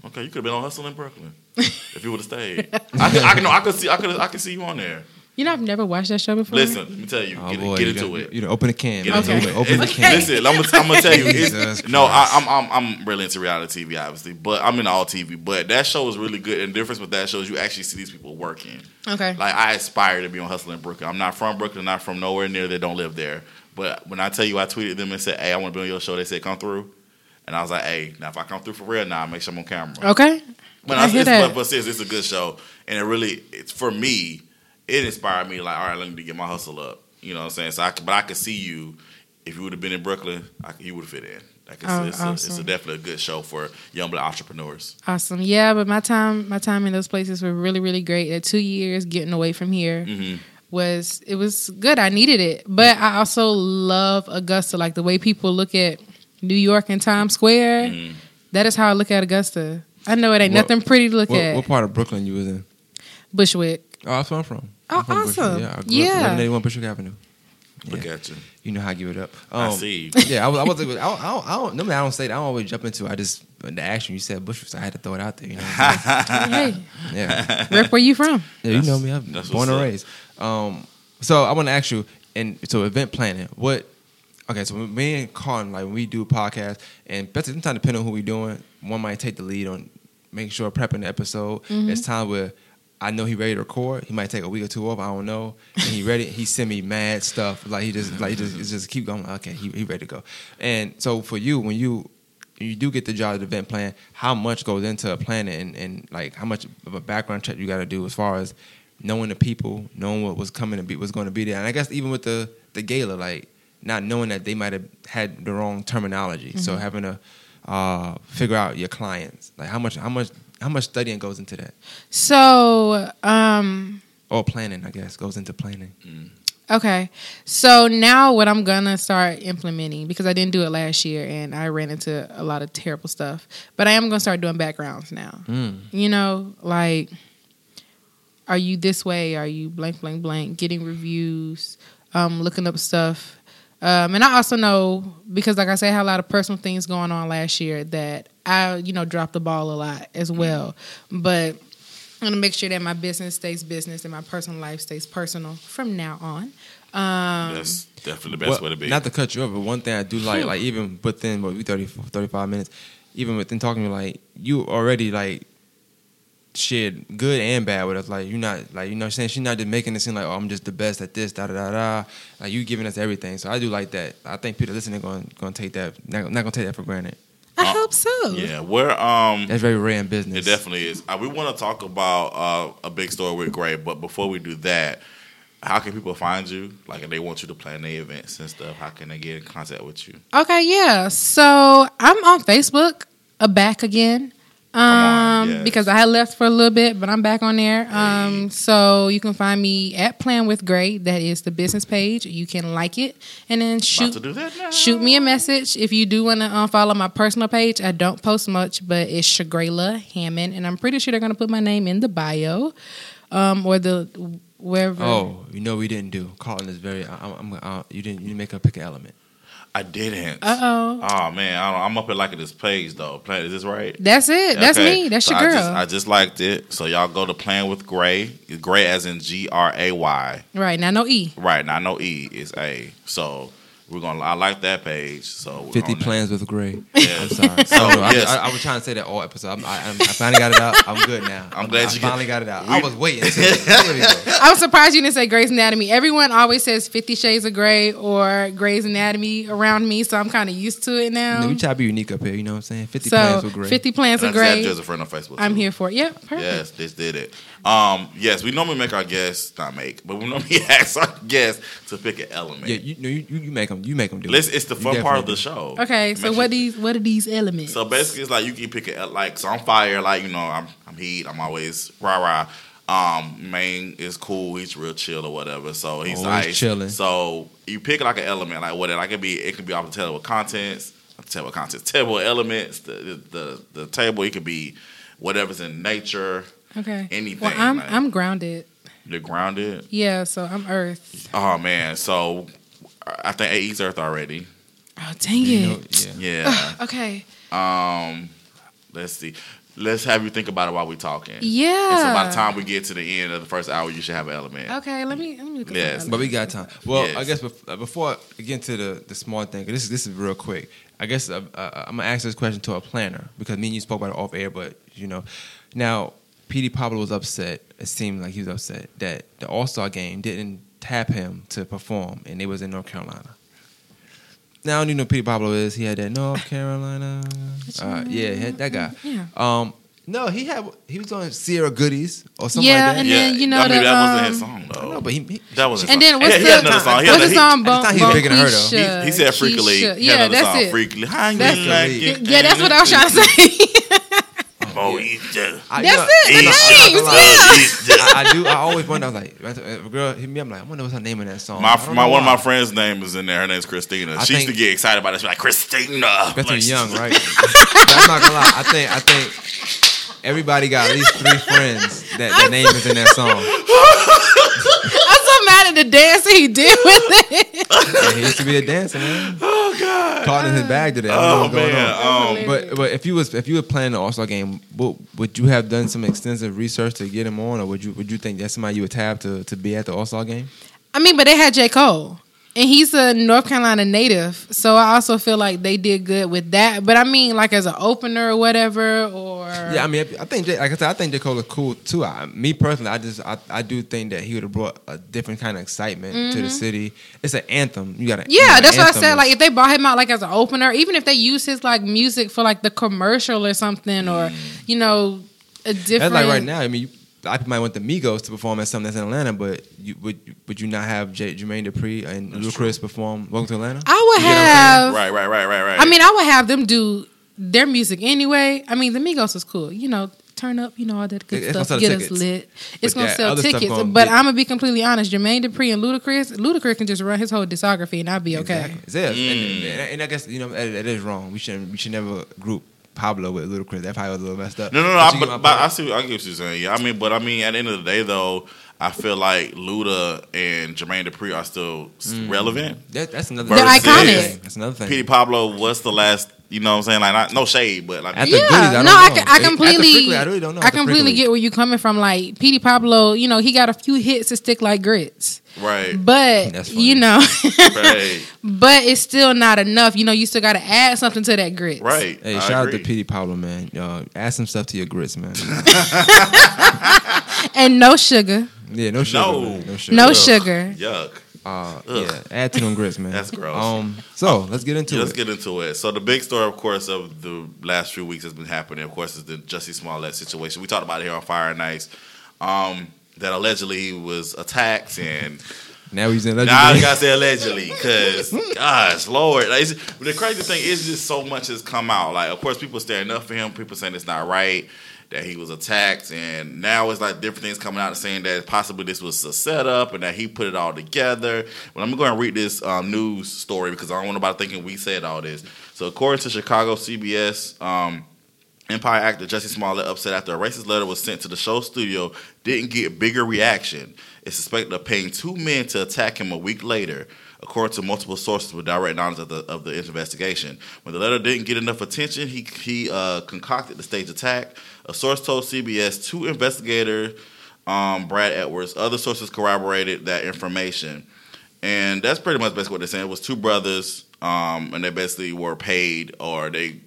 Okay, you could have been on Hustle in Brooklyn if you would have stayed. I could, I could, no, I could see, I could, I could see you on there. You know I've never watched that show before. Listen, let me tell you, Oh get, boy, get you into got- it. You know, open the can. Get man. into Okay. it. Open the can. Listen, I'm gonna, I'm gonna tell you. No, I, Christ. I'm, I'm I'm really into reality TV, obviously, but I'm in all TV. But that show is really good. And the difference with that show is you actually see these people working. Okay. Like I aspire to be on Hustle in Brooklyn. I'm not from Brooklyn, I'm not from nowhere near They don't live there. But when I tell you I tweeted them and said, Hey, I want to be on your show, they said come through. And I was like, Hey, now if I come through for real now, I make sure I'm on camera. okay. But I I, hear it's, that. but, but sis, it's a good show, and it really, it's for me. It inspired me like, all right, let me get my hustle up. You know what I'm saying? So, I, but I could see you if you would have been in Brooklyn, I, you would have fit in. Like it's, Oh, it's, a, it's a definitely a good show for young black entrepreneurs. Awesome. Yeah, but my time my time in those places were really really great. At 2 years getting away from here hmm was it was good. I needed it. But I also love Augusta like the way people look at New York and Times Square. Mhm. That is how I look at Augusta. I know it ain't What- nothing pretty to look What, at. what part of Brooklyn you was in? Bushwick. Oh, that's where I'm from. Oh, I'm from Bushwick. awesome. Yeah, I grew Yeah. up 1181 Bushwick Avenue. Look Yeah. at you. You know how I give it up. I Um, see. Yeah, I was. I was. I don't. I don't, I don't normally, I don't say that. I don't always jump into. it. I just the action you said Bush, so I had to throw it out there. You know. what hey, yeah. rep where you from? Yeah, you know me. I'm born and up. raised. Um, so I want to ask you, and so event planning. What? Okay, so me and Carlton, like when we do podcast, and but sometimes depending on who we doing, one might take the lead on making sure prepping the episode. It's time where I know he ready to record. He might take a week or two off. I don't know. And he ready. he send me mad stuff. Like he just like he just just keep going. Okay, he he ready to go. And so for you, when you you do get the job of the event plan, how much goes into planning and, and like how much of a background check you got to do as far as knowing the people, knowing what was coming to be, was going to be there, and I guess even with the the gala, like not knowing that they might have had the wrong terminology, so having to uh, figure out your clients, like how much how much how much studying goes into that, So, um, or planning, I guess, goes into planning. okay. So now what I'm gonna start implementing because I didn't do it last year and I ran into a lot of terrible stuff. But I am gonna start doing backgrounds now. Mm. You know, like, are you this way? Are you blank, blank, blank? Getting reviews, um, looking up stuff. Um, and I also know because, like I said, I had a lot of personal things going on last year that I, you know, dropped the ball a lot as well. But I'm gonna make sure that my business stays business and my personal life stays personal from now on. Um, That's definitely the best Well, way to be. Not to cut you up, but one thing I do like, like even within what we 30, 35 minutes, even within talking to like you already like shared good and bad with us. Like you're not like you know what I'm saying she's not just making it seem like oh I'm just the best at this da da da da. Like you giving us everything, so I do like that. I think people listening going going to take that not, not gonna take that for granted. I Uh, hope so. yeah, we're um. That's very rare in business. It definitely is. Uh, we want to talk about uh, a big story with Gray, but before we do that, how can people find you? Like, if they want you to plan their events and stuff, how can they get in contact with you? Okay, yeah. So I'm on Facebook, uh, back again. Um, yes. because I had left for a little bit, but I'm back on there. Um, so you can find me at Plan with Gray. That is the business page. You can like it and then shoot to do that now. shoot me a message if you do want to um, follow my personal page. I don't post much, but it's Shagrayla Hammond, and I'm pretty sure they're gonna put my name in the bio, um, or the wherever. Oh, you know we didn't do. Carlton is very. I, I'm. I'm uh, you didn't. You didn't make her pick an element. I didn't. Uh oh. Oh man, I don't, I'm up at liking this page though. Plan is this right? That's it. That's me. That's So your I girl. just, I just liked it. So y'all go to Plan with Gray. Gray as in G R A Y. right now, no e. Right now, no E is A. So we're gonna. I like that page. So we're Fifty on there. plans with Gray. Yeah. I'm sorry. So, I, I- yes. I, I was trying to say that all episode. I'm, I, I'm, I finally got it out. I'm good now. I'm glad I you get- finally got it out. We- I was waiting. Until, there we. I was surprised you didn't say Grey's Anatomy. Everyone always says Fifty Shades of Grey or Grey's Anatomy around me, so I'm kind of used to it now. You know, we try to be unique up here. You know what I'm saying? Fifty plans with Gray. Fifty Plans with of I just Grey. have a friend on Facebook. I'm here for it. Yep, perfect. Yes, this did it. Um, yes, we normally make our guests not make, but we normally ask our guests to pick an element. Yeah, you, no, you, you make them. You make them do. Let's, it. it's the fun part of the show. Okay, so what sure- these what are these elements? So basically, it's like you can pick it like so. I'm fire, like you know, I'm I'm heat. I'm always rah rah. Um, main is cool. He's real chill or whatever. So he's Always nice. chilling. So you pick like an element, like what it like. It be it can be off the table with contents, table contents, table elements. The, the the the table. It could be whatever's in nature. Okay, anything, Well, I'm like- I'm grounded. You're grounded. Yeah, so I'm Earth. Oh man. So I think AE's Earth already. Oh dang You it. know, yeah. Yeah. Okay. um. Let's see. Let's have you think about it while we're talking. Yeah. And so by the time we get to the end of the first hour, you should have an element. Okay, let me let me look Yes. But we got time. Well, Yes. I guess uh, before I get into the the small thing, this is this is real quick. I guess uh, uh, I'm gonna ask this question to a planner because me and you spoke about it off air, but you know, now Petey Pablo was upset. It seemed like he was upset that the All Star game didn't tap him to perform, and it was in North Carolina. Now I don't even know who Petey Pablo is. He had that North Carolina. Uh, yeah, he had that guy. Yeah. Um, no, he had he was on Ciara Goodies or something Yeah, like that. and then, you know, I mean, the, that wasn't his um, song though. know, but he, he that was his And song. then what's he, the he had another song. He what's had the he- song? I thought he was bigger than her, though. He, he said Freek-a-Leek. He Yeah, that's song, it. Freek-a-Leek. How That's like it. it? Yeah, that's what I was trying to say. Oh, yeah. I, That's you know, it, the I'm not- I'm not names, yeah. I, I do. I always wonder. I was like, if a uh, girl hit me. I'm like, I wonder what's her name in that song. My, my know one of my friends' name is in there. Her name's Christina. I she used to get excited about it. She's like Christina. That's like, young, right? I'm not gonna lie. I think. I think everybody got at least three friends that their name is in that song. I'm so so mad at the dancer he did with it. Yeah, he used to be a dancer, man. Oh God. Caught in his bag today. I don't know Oh what's going on. man. Um, But but if you was if you were playing the All Star game, would, would you have done some extensive research to get him on, or would you would you think that's somebody you would tap to to be at the All Star game? I mean, but they had J. Cole. And he's a North Carolina native. So I also feel like they did good with that. But I mean, like as an opener or whatever, or. Yeah, I mean, I think like I said, I think J Cole is cool too. I, me personally, I just I, I do think that he would have brought a different kind of excitement to the city. It's an anthem. You got to Mm-hmm. Yeah, that's what I said. Like if they brought him out like as an opener, even if they use his like music for like the commercial or something, or you know, a different. that's like right now. I mean, you, a lot of people might want the Migos to perform at something that's in Atlanta, but you, would would you not have J, Jermaine Dupri and Ludacris perform "Welcome to Atlanta"? I would You get what I'm have. right, right, right, right, right. I mean, I would have them do their music anyway. I mean, the Migos is cool. You know, turn up, you know, all that good It's stuff. Get tickets. us lit. It's But gonna sell tickets. gonna but be- I'm gonna be completely honest. Jermaine Dupri and Ludacris, Ludacris can just run his whole discography and I'll be okay. Exactly. It's. Mm. And, and, and I guess you know that, that is wrong. We shouldn't. We should never group Pablo with Ludacris. That probably was a little messed up. No, no, no. But I, but, but. I see. I get what you're saying. Yeah, I mean, but I mean, at the end of the day, though, I feel like Luda and Jermaine Dupri are still Mm. relevant. That, that's another. They're iconic. thing. That's another thing. Petey Pablo, what's the last? You know what I'm saying? Like, not, no shade, but like, After Yeah, Goodies, I don't no, I, I completely, Strictly, I really don't know. I completely get where you're coming from. Like Petey Pablo, you know, he got a few hits to stick like grits, right, but you know, right, but it's still not enough. You know, you still got to add something to that grits. right. Hey, I shout out to Petey Pablo, man. Yo, add some stuff to your grits, man. And no sugar, yeah, no sugar. No. man. no sugar. no Ugh. sugar. Yuck. Uh, yeah, add to them grits, man. That's gross. Um, so let's get into Yeah, let's get into it. So the big story, of course, of the last few weeks has been happening. Of course, is the Jussie Smollett situation. We talked about it here on Fire Nights. Um, that allegedly he was attacked, and now he's in now I legendary. gotta say allegedly because, gosh, Lord, like, it's- the crazy thing is just so much has come out. Like, of course, people standing up for him. People saying it's not right that he was attacked, and now it's like different things coming out saying that possibly this was a setup and that he put it all together. But I'm going to read this um, news story because I don't want nobody thinking we said all this. So, according to Chicago CBS. Um, Empire actor Jesse Smollett upset after a racist letter was sent to the show studio didn't get bigger reaction. Is suspected of paying two men to attack him a week later, according to multiple sources with direct knowledge of the of the investigation. When the letter didn't get enough attention, he he uh, concocted the stage attack. A source told CBS two investigator um, Brad Edwards. Other sources corroborated that information, and that's pretty much basically what they're saying. It was two brothers, um, and they basically were paid or they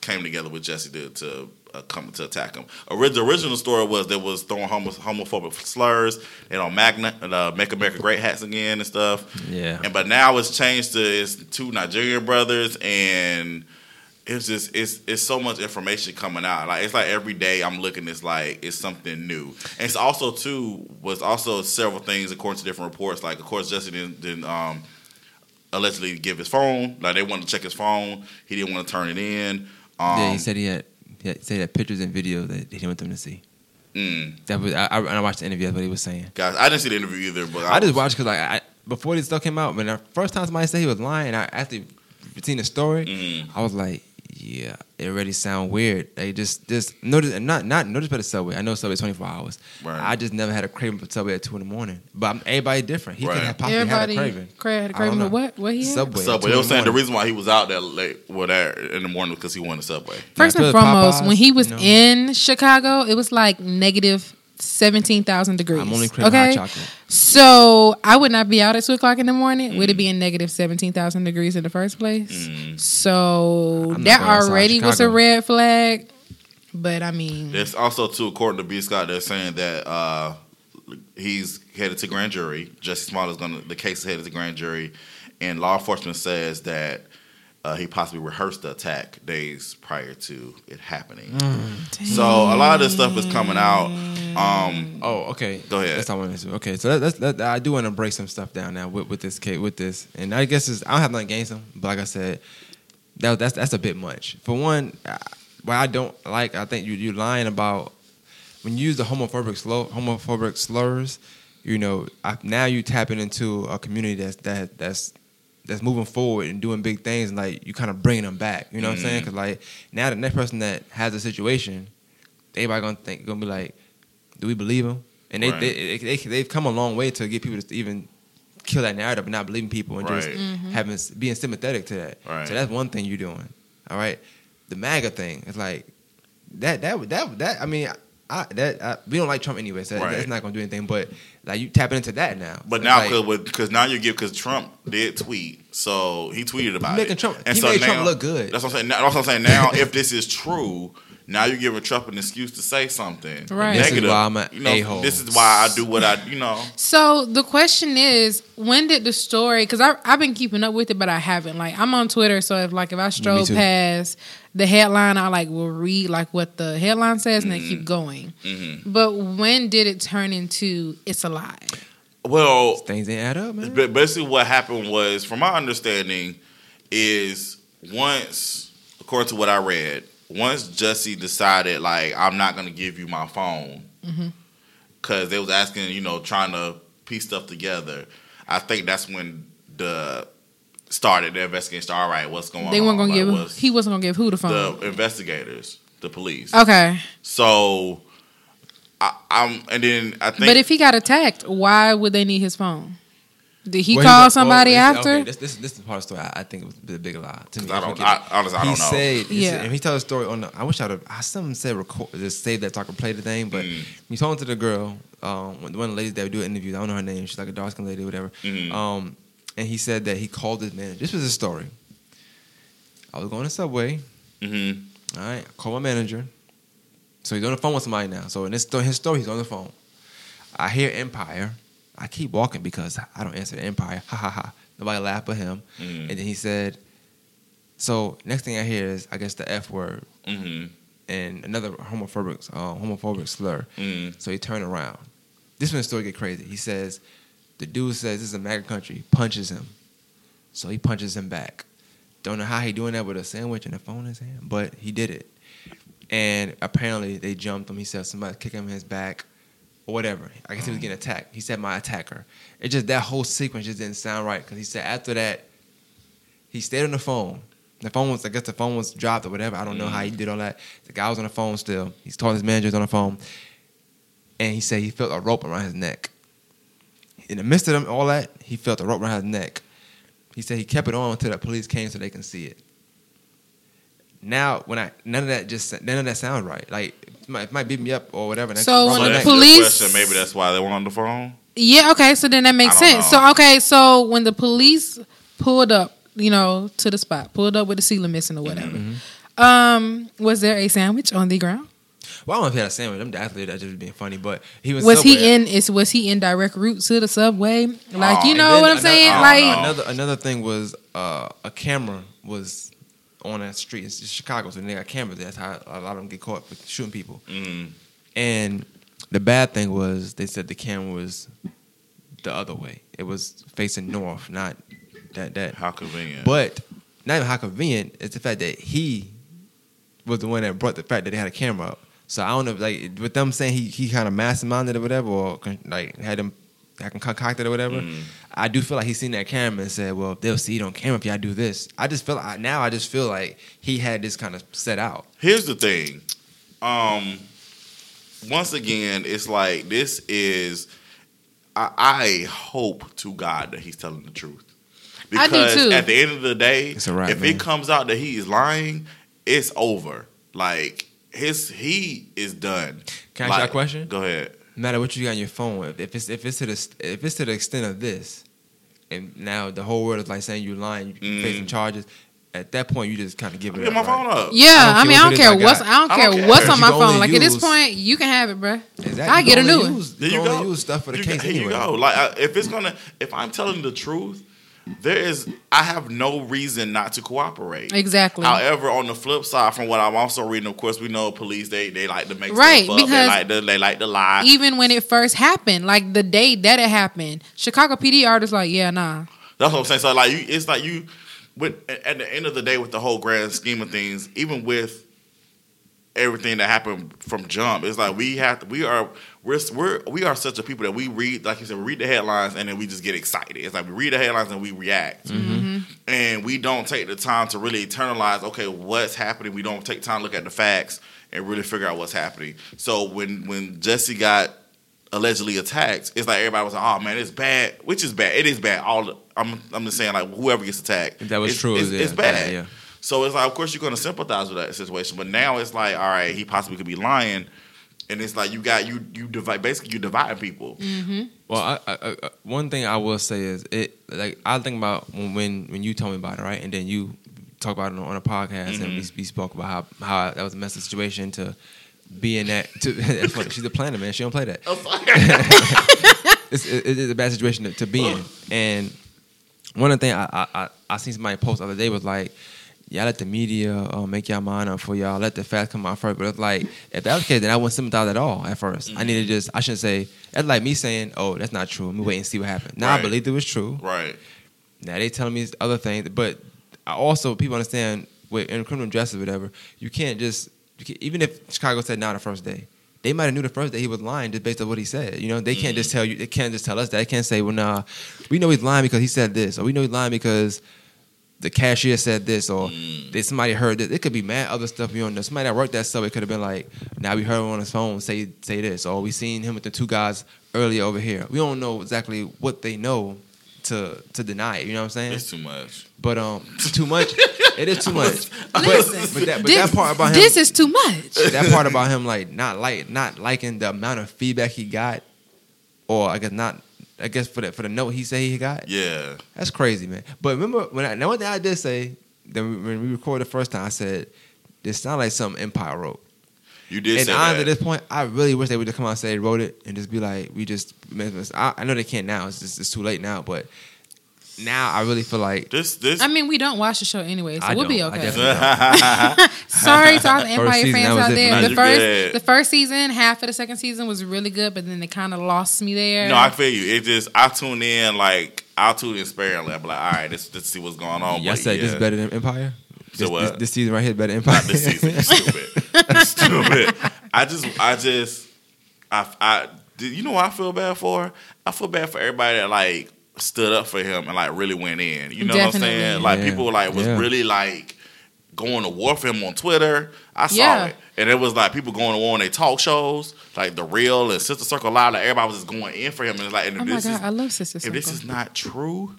came together with Jesse to, to uh, come to attack him. Orig- the original story was there was throwing homo- homophobic slurs. They don't magna- uh, make America great hats again and stuff. Yeah. And but now it's changed to it's two Nigerian brothers and. It's just it's it's so much information coming out. Like it's like every day I'm looking. It's like it's something new. And it's also too was also several things according to different reports. Like of course Jesse didn't, didn't um, allegedly give his phone. Like they wanted to check his phone. He didn't want to turn it in. Um, yeah, he said he had, he had said he had pictures and videos that he didn't want them to see. mm, That was I, I, and I watched the interview. That's what he was saying. guys, I didn't see the interview either, but I, just watched because like I, before this stuff came out, when the first time somebody said he was lying, I actually seen the story. Mhm. I was like, yeah, it already sound weird. They just just notice not not notice better Subway. I know Subway twenty four hours. Right. I just never had a craving for Subway at two in the morning. But I'm, everybody different. He Right. could have possibly Everybody had a craving. cra- had a I don't craving know. to what? What he had? Subway. Subway. They were saying the morning. reason why he was out that late, well, there in the morning because he wanted Subway. First Yeah, and foremost, Popeyes, when he was you know. in Chicago, it was like negative seventeen thousand degrees. I'm only craving okay, hot chocolate. so I would not be out at two o'clock in the morning. Would Mm. it be in negative seventeen thousand degrees in the first place? So that already was a red flag. But I mean, There's also too, according to B Scott, they're saying that uh, he's headed to grand jury. Jesse Smollett is going to the case is headed to grand jury, and law enforcement says that uh, he possibly rehearsed the attack days prior to it happening. Mm. So a lot of this stuff is coming out. Um, Oh, okay. Go ahead. That's all I wanted to. Okay, so let. I do want to break some stuff down now with, with this case, with this, and I guess it's, I don't have nothing against him, but like I said, that that's that's a bit much. For one, I- what I don't like, I think you you lying about when you use the homophobic slur, homophobic slurs. You know, I, now you tapping into a community that's that that's that's moving forward and doing big things, and like you kind of bringing them back. You know what I'm saying? Because like now the next person that has a situation, everybody gonna think gonna be like, do we believe them? and they, Right. they, they they've come a long way to get people to even kill that narrative and not believing people and just Mm-hmm. having being sympathetic to that. Right. So that's one thing you're doing. All right, the MAGA thing is like that that that that. I mean. I, that I, we don't like Trump anyway, so Right. that's not gonna do anything. But like you tapping into that now. But It's now, like, because because now you give because Trump did tweet, so he tweeted about making it. Trump- he made Trump look good. That's what I'm saying. Now, that's what I'm saying. Now, if this is true, now you're giving Trump an excuse to say something Right. This is negative. why I'm a you know, a-hole. This is why I do what I, you know. So the question is, when did the story? Because I've been keeping up with it, but I haven't. Like I'm on Twitter, so if like if I stroll past the headline, I like will read like what the headline says and then keep mm-hmm. going. Mm-hmm. But when did it turn into it's a lie? Well, things didn't add up, man. Basically, what happened was, from my understanding, is once, according to what I read, once Jesse decided, like, I'm not going to give you my phone, mm-hmm. because they was asking, you know, trying to piece stuff together. I think that's when the started the investigation. Started, all right, what's going They on? They weren't gonna Like, give what's- he wasn't gonna give who the phone. the investigators, the police. okay, So, I, I'm, and then I think, but if he got attacked, why would they need his phone? Did he Well, call was- somebody well, after? okay, this, this, this is part of the story. I, I think it was a big lie to me. I don't, I, honestly, I he don't know. said, he Yeah. said, and he told a story on the. I wish I'd have. I something said record, just save that so I could play the thing. But Mm. he told it to the girl, um, one one of the ladies that would do interviews. I don't know her name. She's like a dark skinned lady, or whatever. Mhm. Um, and he said that he called his manager. This was his story. I was going to Subway. Mhm. All right, I called my manager. So he's on the phone with somebody now. So in this his story, he's on the phone. I hear Empire. I keep walking because I don't answer the Empire. Ha ha ha. Nobody laughed at him. Mhm. And then he said, so next thing I hear is, I guess, the F word Mhm. and another homophobic, uh, homophobic slur. Mhm. So he turned around. This when the story get crazy. He says, the dude says, this is a MAGA country, punches him. So he punches him back. Don't know how he doing that with a sandwich and a phone in his hand, but he did it. And apparently they jumped him. He said somebody kicked him in his back or whatever. I guess he was getting attacked. He said my attacker. It just that whole sequence just didn't sound right because he said after that he stayed on the phone. The phone was I guess the phone was dropped or whatever. I don't know how he mm. did all that. The guy was on the phone still. He's told his manager's on the phone, and he said he felt a rope around his neck. In the midst of them, all that, he felt a rope around his neck. He said he kept it on until the police came so they can see it. Now, when I none of that just none of that sounds right. Like it might, it might beat me up or whatever. So when the that's neck. your police- question. Maybe that's why they were on the phone. Yeah, okay, so then that makes I don't sense. know. So okay, so when the police pulled up, you know, to the spot, pulled up with the ceiling missing or whatever. Mm-hmm. Um, was there a sandwich on the ground? Well, I don't know if he had a sandwich. I'm definitely that just being funny, but he was. Was he in is was he in direct route to the subway? Like Oh, you know what I'm another- saying? I don't Like know. another another thing was uh, a camera was on that street. It's Chicago, so they got cameras. That's how a lot of them get caught for shooting people. Mm. And the bad thing was they said the camera was the other way. It was facing north, not that that. How convenient. But not even how convenient. It's the fact that he was the one that brought the fact that they had a camera up. So I don't know, if, like with them saying he he kind of masterminded or whatever, or like had them had him concocted or whatever. Mm. I do feel like he's seen that camera and said, "Well, they'll see it on camera if y'all do this." I just feel like now I just feel like he had this kind of set out. Here's the thing. Um, once again, it's like this is. I, I hope to God that he's telling the truth. I do Because too. at the end of the day, It's a wrap, if man. it comes out that he is lying, it's over. Like his he is done. Can I ask like, you a question? Go ahead. No matter what you got on your phone, if, if it's if it's to the if it's to the extent of this, and now the whole world is like saying you're lying, you're Mm. facing charges. At that point, you just kind of give it Get up. my right? up. yeah, I I, mean I don't care I. I don't I care don't care. what's on my phone. only Like at this point, you can have it, bro. Exactly. I get a new only one. There you you go. use stuff for the you case Here you go. Like I, if it's gonna, if I'm telling the truth, there is. I have no reason not to cooperate. Exactly. However, on the flip side, from what I'm also reading, of course, we know police they they like to make Right, stuff up. They because like to they like to lie. Even when it first happened, like the day that it happened, Chicago PD artists like, yeah, nah. That's what I'm saying. So like, you, it's like you. With at the end of the day, with the whole grand scheme of things, even with everything that happened from jump, it's like we have to, we are we're we're we are such a people that we read like you said, we read the headlines and then we just get excited. It's like we read the headlines and we react, mm-hmm. Mm-hmm. and we don't take the time to really internalize. Okay, what's happening? We don't take time to look at the facts and really figure out what's happening. So when when Jesse got allegedly attacked, it's like everybody was like, "Oh man, it's bad," which is bad. It is bad. All the, I'm I'm just saying like whoever gets attacked, If that was it's, true, it's, it's bad. yeah. So it's like, of course, you're going to sympathize with that situation. But now it's like, all right, he possibly could be lying, and it's like you got you you divide basically you dividing people. Well, I, I, I, one thing I will say is it like I think about when when, when you tell me about it, right, and then you talk about it on, on a podcast, and we, Mm-hmm. we spoke about how how that was a messy situation to be in that. To, that's funny. She's a planner, man. She don't play that. it's, it, it's a bad situation to, to be in. And one of the things I, I, I, I seen somebody post the other day was like, y'all let the media uh, make y'all mind up for y'all. Let the facts come out first. But it's like, if that was the case, then I wouldn't sympathize at all at 1st I need to just, I shouldn't say, that's like me saying, oh, that's not true. Let me wait and see what happens. Now I Right. believed it was true. Right. Now they telling me other things, but I also people understand with in criminal justice, or whatever. You can't just you can, even if Chicago said not the first day, they might have knew the first day he was lying just based on what he said. You know, they can't just tell you. They can't just tell us that. They can't say, well, nah, we know he's lying because he said this, or we know he's lying because the cashier said this, or that somebody heard this. It could be mad other stuff we don't know. Somebody that worked that subway could have been like, now we heard him on his phone say say this, or we seen him with the two guys earlier over here. We don't know exactly what they know to to deny it. You know what I'm saying? It's too much. But um, it's too much. it is too much. But, Listen, but that but this, that part about him. this is too much. that part about him like not like not liking the amount of feedback he got, or I guess not. I guess for the for the note he said he got. Yeah. That's crazy, man. But remember when I, now one thing I did say that when we recorded the first time, I said this sounds like something Empire wrote. You did and say honestly, at this point, I really wish they would just come out and say they wrote it and just be like, we just. I, I know they can't now. It's just it's too late now. But now I really feel like this this I mean, we don't watch the show anyway, so I we'll be don't. I okay. definitely Sorry to all the First Empire season, fans was out there. The first, good. the first season, half of the second season was really good, but then they kind of lost me there. No, I feel you. It just I tune in like I'll tune in sparingly. I'm like, all right, let's let's see what's going on. Y'all But said this is better than Empire. So This, what? this, this season right here better Empire. Not this season. Stupid. Stupid. I just, I just, I, I, you know what I feel bad for? I feel bad for everybody that like stood up for him and like really went in. You know what I'm saying? Like Yeah. people like was Yeah. really like going to war for him on Twitter. I saw Yeah. it, and it was like people going to war on their talk shows, like the Real and Sister Circle Live. Like everybody was just going in for him, and it's like, and oh my this god, is I love Sister Circle. if this is not true,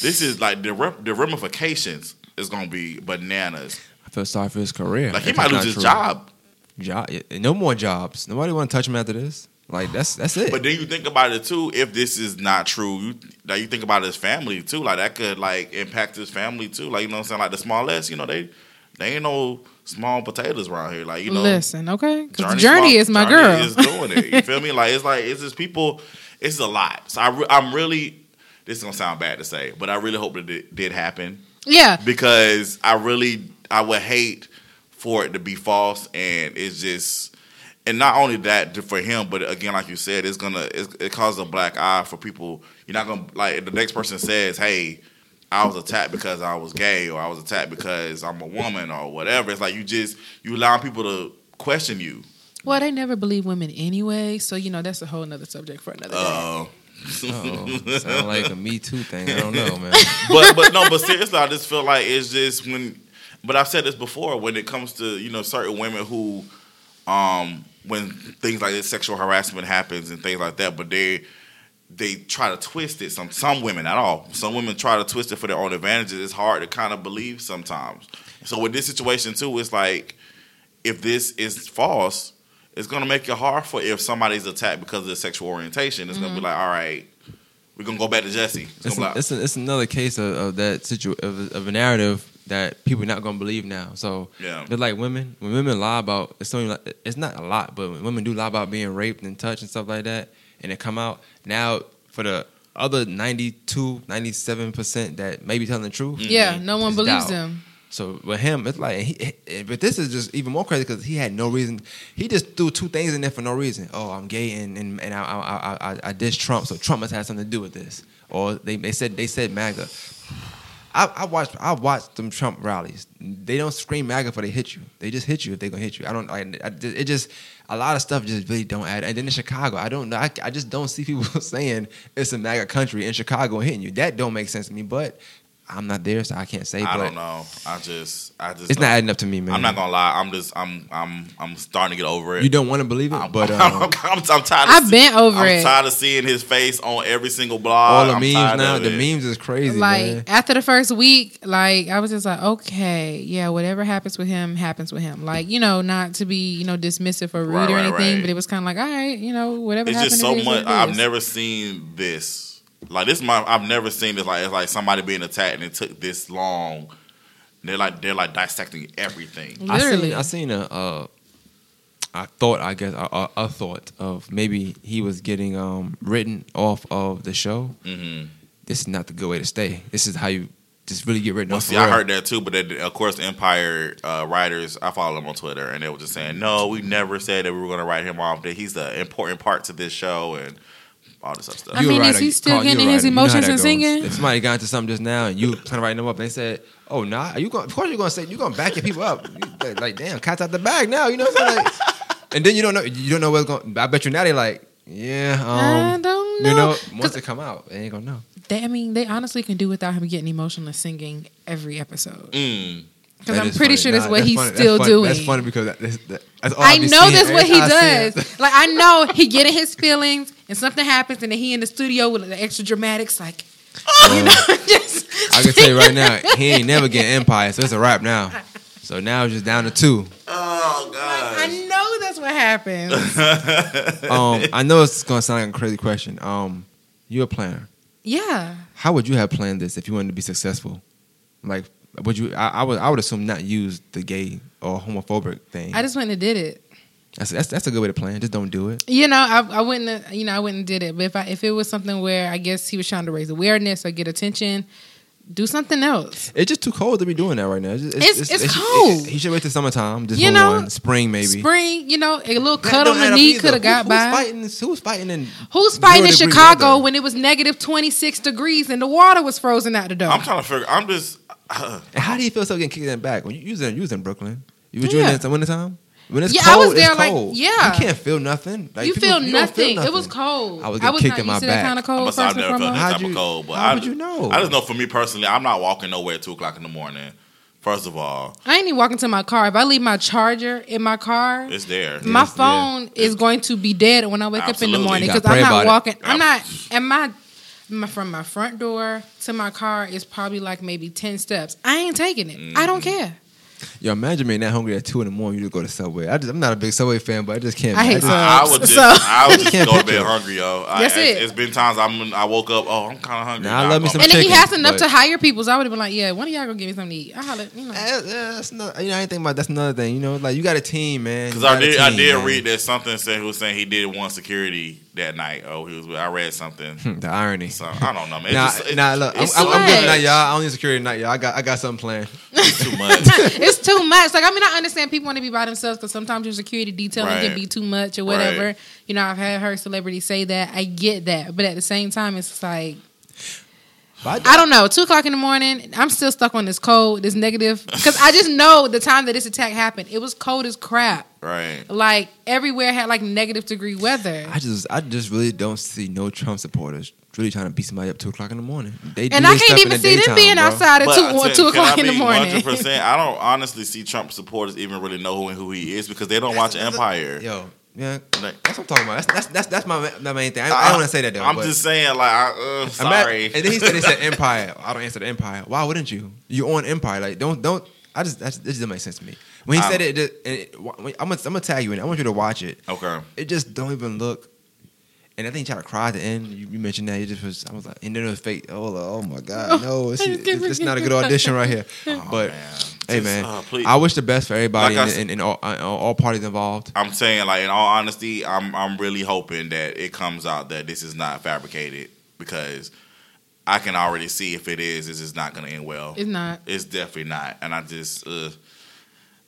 this is like the rep- the ramifications is gonna be bananas. I feel sorry for his career. Like he might lose his true. job. Job, no more jobs. Nobody want to touch him after this. Like that's that's it. But then you think about it too. If this is not true, you like you think about his family too. Like that could like impact his family too. Like you know what I'm saying. Like the smallest, you know they they ain't no small potatoes around here. Like you know, Listen, okay, because Jurnee, Jurnee, Small- is my Jurnee girl. Is doing it. You feel me? Like it's like it's just people. It's a lot. So I re- I'm really. This is gonna sound bad to say, but I really hope that it did happen yeah, because I really I would hate for it to be false and it's just and not only that for him but again like you said it's gonna it's, it causes a black eye for people you're not gonna like the next person says hey I was attacked because I was gay or I was attacked because I'm a woman or whatever it's like you just you allow people to question you well, they never believe women anyway, so you know that's a whole other subject for another day. uh, Uh-oh. Sound like a Me Too thing. I don't know, man. but but no, but seriously, I just feel like it's just when. But I've said this before. When it comes to you know certain women who, um, when things like this sexual harassment happens and things like that, but they they try to twist it. Some some women at all. Some women try to twist it for their own advantages. It's hard to kind of believe sometimes. So with this situation too, it's like if this is false, it's gonna make it hard for if somebody's attacked because of their sexual orientation. It's gonna be mm-hmm. like, all right, we're gonna go back to Jesse. It's It's, an, like, it's, it's another case of, of that situ of, of a narrative that people are not going to believe now. So Yeah. they're like women. When women lie about it's only like, it's not a lot, but when women do lie about being raped and touched and stuff like that, and it come out now for the other 92, 97 percent that may be telling the truth. Mm-hmm. yeah, no one believes doubt. them. So with him, it's like, he, he- but this is just even more crazy because he had no reason. He just threw two things in there for no reason. Oh, I'm gay and and, and I, I, I, I, I diss Trump, so Trump must have something to do with this. Or they, they said they said MAGA. I, I watched I watched them Trump rallies. They don't scream MAGA before they hit you. They just hit you if they're gonna hit you. I don't. I, I, it just a lot of stuff just really don't add. And then in Chicago, I don't know. I, I just don't see people saying it's a MAGA country in Chicago hitting you. That don't make sense to me. But I'm not there, so I can't say. I don't know. I just, I just. It's don't- adding up to me, man. I'm not gonna lie. I'm just, I'm, I'm, I'm starting to get over it. You don't want to believe it, I'm, but I'm, um, I'm, I'm tired. Of I've see- been over I'm it. tired of seeing his face on every single blog. all the I'm memes tired now, the it. memes is crazy, like man. after the first week, like I was just like, okay, yeah, whatever happens with him happens with him. Like you know, not to be you know dismissive or rude Right, or right, anything, right. but it was kind of like, all right, you know, whatever. It's happened, just so is much. I've never seen this. Like this, is my I've never seen this. Like it's like somebody being attacked and it took this long. They're like they're like dissecting everything. I literally. seen, I seen a, uh, I thought, I guess, a, a, a thought of maybe he was getting um written off of the show. hmm This is not the good way to stay. This is how you just really get written Well, off. see, I heard that too, but then, of course, Empire uh, writers, I follow them on Twitter, and they were just saying, "No, we never said that we were going to write him off. That he's the important part to this show and all this other stuff." I You a mean, is he still Carl, getting his writer. You know emotions and goes. singing? If somebody got into something just now and you trying to write them up, and they said, "Oh, nah," are you going? Of course, you're going to say you're going to back your people up. You, like, like, damn, cat's out the bag now. You know what I'm saying? Like, and then you don't know. You don't know what's going. I bet you now they're like, yeah. I Um, don't know. you know, once 'Cause they come out, they ain't gonna know. they, I mean, they honestly can do without him getting emotional and singing every episode. Mm. Because I'm pretty funny. sure that's Nah, what he's funny. Still funny. doing. That's funny because that, that's, that, that's all I be know seeing. that's what he I does. Like I know he get in his feelings and something happens and then he in the studio with the extra dramatics like you know just I can tell you right now, he ain't never getting Empire, so it's a wrap now. So now it's just down to two. Oh god I know that's what happens. Um, I know it's gonna sound like a crazy question. Um, you're a planner. Yeah. How would you have planned this if you wanted to be successful? Like, would you? I, I would. I would assume not use the gay or homophobic thing. I just went and did it. that's, that's that's a good way to plan. Just don't do it. You know, I, I wouldn't, you know, I wouldn't did it. But if I, if it was something where I guess he was trying to raise awareness or get attention, do something else. It's just too cold to be doing that right now. It's, just- It's- it's it- cold. he should wait till summertime. Just You know, one. spring maybe. Spring, you know, a little cut don't on the knee could have Who- got who's by. Fighting, who's fighting in? Who's fighting in Chicago weather? when it was negative 26 degrees and the water was frozen out the door? I'm trying to figure. I'm just. And how do you feel so getting kicked in the back when you, you was in you in Brooklyn? You was you Yeah. in the wintertime? When it's Yeah, I cold, was there, it's like, cold. yeah. you can't feel nothing. Like, you people- feel you don't nothing. It was cold. I was getting kicked not in my used back. kind of cold I cold. must have First and never felt foremost. that type you- of cold, but how I, would you know? I just know for me personally, I'm not walking nowhere at two o'clock in the morning. First of all, I ain't even walking to my car. If I leave my charger in my car, it's there. my Yes, yeah. phone is going to be dead when I wake up in the morning because I'm not about it. walking. I'm not. And my, my from my front door to my car is probably like maybe ten steps. I ain't taking it. I don't Mm-hmm. care. Yo, imagine being that hungry at two in the morning. You just go to Subway. I just, I'm not a big Subway fan, but I just can't. I hate just- Subway. I, I would just, So- I would just go to bed hungry, yo. I, That's it's, it. it's been times I'm, I woke up, oh, I'm kind of hungry. Nah, I love me I'm some And gonna- if he has enough to hire people, so I would have been like, yeah, one of y'all gonna give me something to eat. I holla, you know. Eh, that's not, you know, I ain't think about that's another thing. You know, like you got a team, man. Because I got a did, I did man. read that something said he was saying he did want security that night. Oh, he was. I read something. the irony. So I don't know, man. It's Nah, just, it's, nah, look, I'm, it's I'm, I'm good tonight, y'all. I don't need security tonight, y'all. I got, I got something planned. too much. it's too much. Like I mean, I understand people want to be by themselves because sometimes your security detailing Right. can be too much or whatever. Right. You know, I've had heard celebrities say that. I get that, but at the same time, it's like I don't know. Two o'clock in the morning, I'm still stuck on this cold, this negative, because I just know the time that this attack happened, it was cold as crap. right. Like everywhere had like negative degree weather. I just, I just really don't see no Trump supporters really trying to beat somebody up two o'clock in the morning. They And I can't even the see them being bro. outside at But two, I tell you, two o'clock I in the morning. 100%, I don't honestly see Trump supporters even really know who, who he is because they don't watch Empire. Yo, yeah, Like- that's what I'm talking about. That's that's that's, that's my my main thing. I, I don't want to say that though. I'm just saying, like, I, uh, I'm at- sorry. and then he said he said Empire. I don't answer the Empire. Why wouldn't you? You're on Empire? Like don't don't. I just this doesn't make sense to me. When he I- said it, it, it, I'm gonna I'm gonna tag you in. it. I want you to watch it. okay. It just don't even look. And I think he tried to cry at the end. You, you mentioned that. It just was. I was like, and then it was fake. Oh, like, oh my god, no! It's, I can't it's, it's not a good audition right here. Oh, but man. hey, Just, man, uh. I wish the best for everybody Like I and, s- and, and all, uh, all parties involved. I'm saying, like, in all honesty, I'm I'm really hoping that it comes out that this is not fabricated because I can already see if it is, this is not going to end well. It's not. It's definitely not, and I just, uh,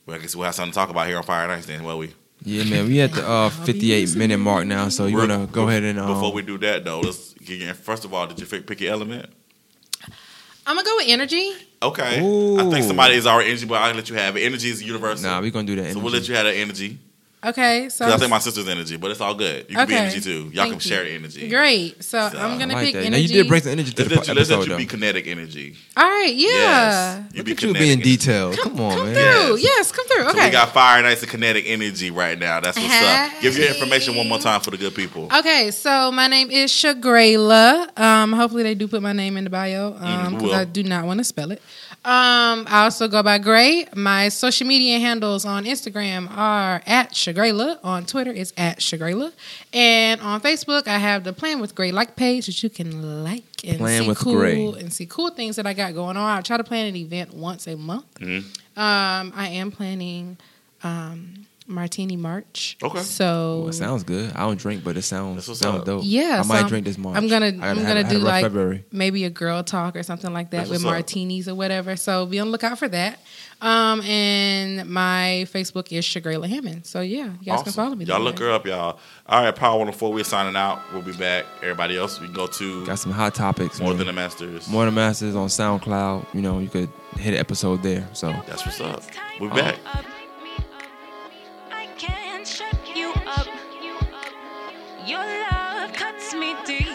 well, I guess we'll have something to talk about here on Fire Nights then, will we? Yeah, man, we at the uh, 58 minute mark now, so you We're- wanna go ahead and um, before we do that though, let's get your, first of all, did you pick pick your element? I'm gonna go with energy. Okay, Ooh. I think somebody is already energy, but I'll let you have it. Energy is universal. Nah, we gonna do that. so we'll let you have that energy. Okay, so I think my sister's energy, but it's all good. You can be energy too. Y'all Thank can you. share energy. great. So, So, I'm gonna like pick that. energy. Now you did bring some energy to Let's the let, you, let's let you though. be kinetic energy. All right, yeah. Yes. You Look be at you kinetic being energy. detailed. Come on, Come man. through. Yes. Yes, come through. So Okay. we got fire, nice, and kinetic energy right now. That's what's up. Give your information one more time for the good people. Okay, so my name is Shagrayla. Um, hopefully they do put my name in the bio Mm, because will. I do not want to spell it. Um, I also go by Gray. My social media handles on Instagram are at Shagrayla. On Twitter, it's at Shagrayla. And on Facebook, I have the Plan with Gray like page that you can like and Plan see cool Gray. and see cool things that I got going on. I try to plan an event once a month. Mhm. Um, I am planning um, Martini March. Okay. So Well, it sounds good. I don't drink, but it sounds That's what's sounds dope. Yeah, I so might I'm- drink this March. I'm gonna- I gotta I'm gonna had do like- February. maybe a girl talk or something like that That's with what's up. martinis or whatever. So be on the lookout for that. Um, and my Facebook is Shagrayla Hammond. So yeah, you guys can follow me. Y'all there. look her up, y'all. All right, Power 104, we're signing out. We'll be back. Everybody else, we can go to Got some hot topics. More man. Than the Masters. More than the Masters on SoundCloud. You know, you could hit an episode there. So That's what's up. We're back. I Your love cuts me deep.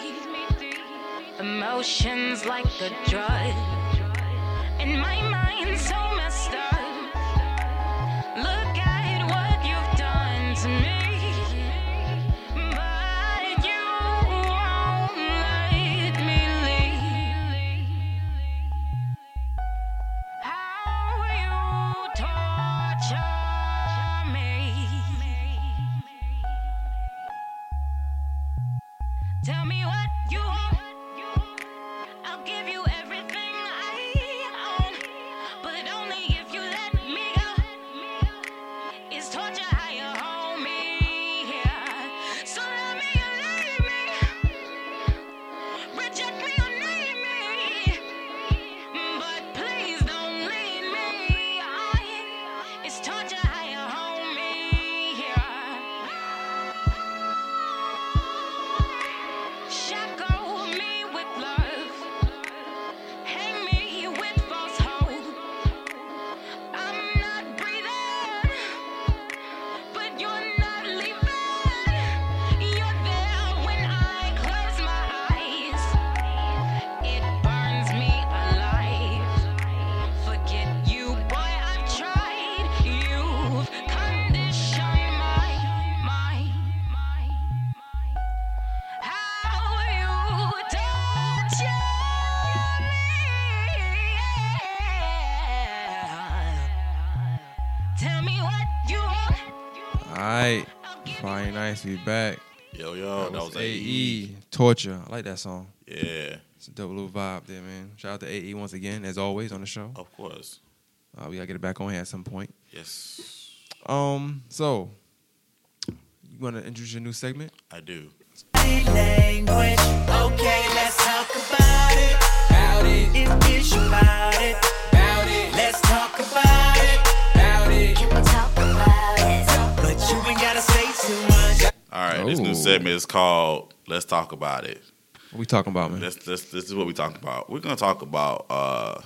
Emotions like a drug. And my mind's so messed up. Look at what you've done to me. Friday you nights we back. Yo, yo, that was AE. Torture. I like that song. Yeah, It's a dope little vibe there, man. Shout out to AE once again, as always on the show. of course. Uh, we gotta get it back on here at some point. Yes, Um, so you wanna introduce your new segment? I do. language. Okay, let's talk about it. About it. If it's it. About it. All right, this new segment is called "Let's Talk About It." What we talking about, man? This, this, this is what we talking about. We're gonna talk about uh,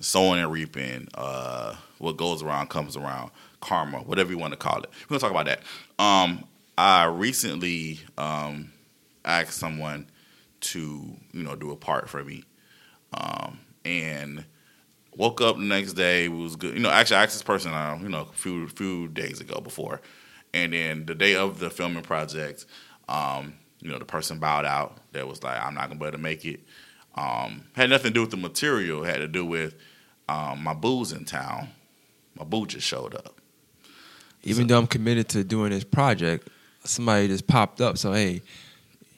sowing and reaping. Uh, what goes around comes around. Karma, whatever you want to call it. We're gonna talk about that. Um, I recently um, asked someone to, you know, do a part for me, um, and woke up the next day. Was good. You know, actually, I asked this person, uh, you know, a few few days ago before, and then the day of the filming project, um, you know, the person bowed out. That was like, I'm not gonna be able to make it. Um, had nothing to do with the material. Had to do with um, my boo's in town. My boo just showed up. Even though I'm committed to doing this project, somebody just popped up. So hey,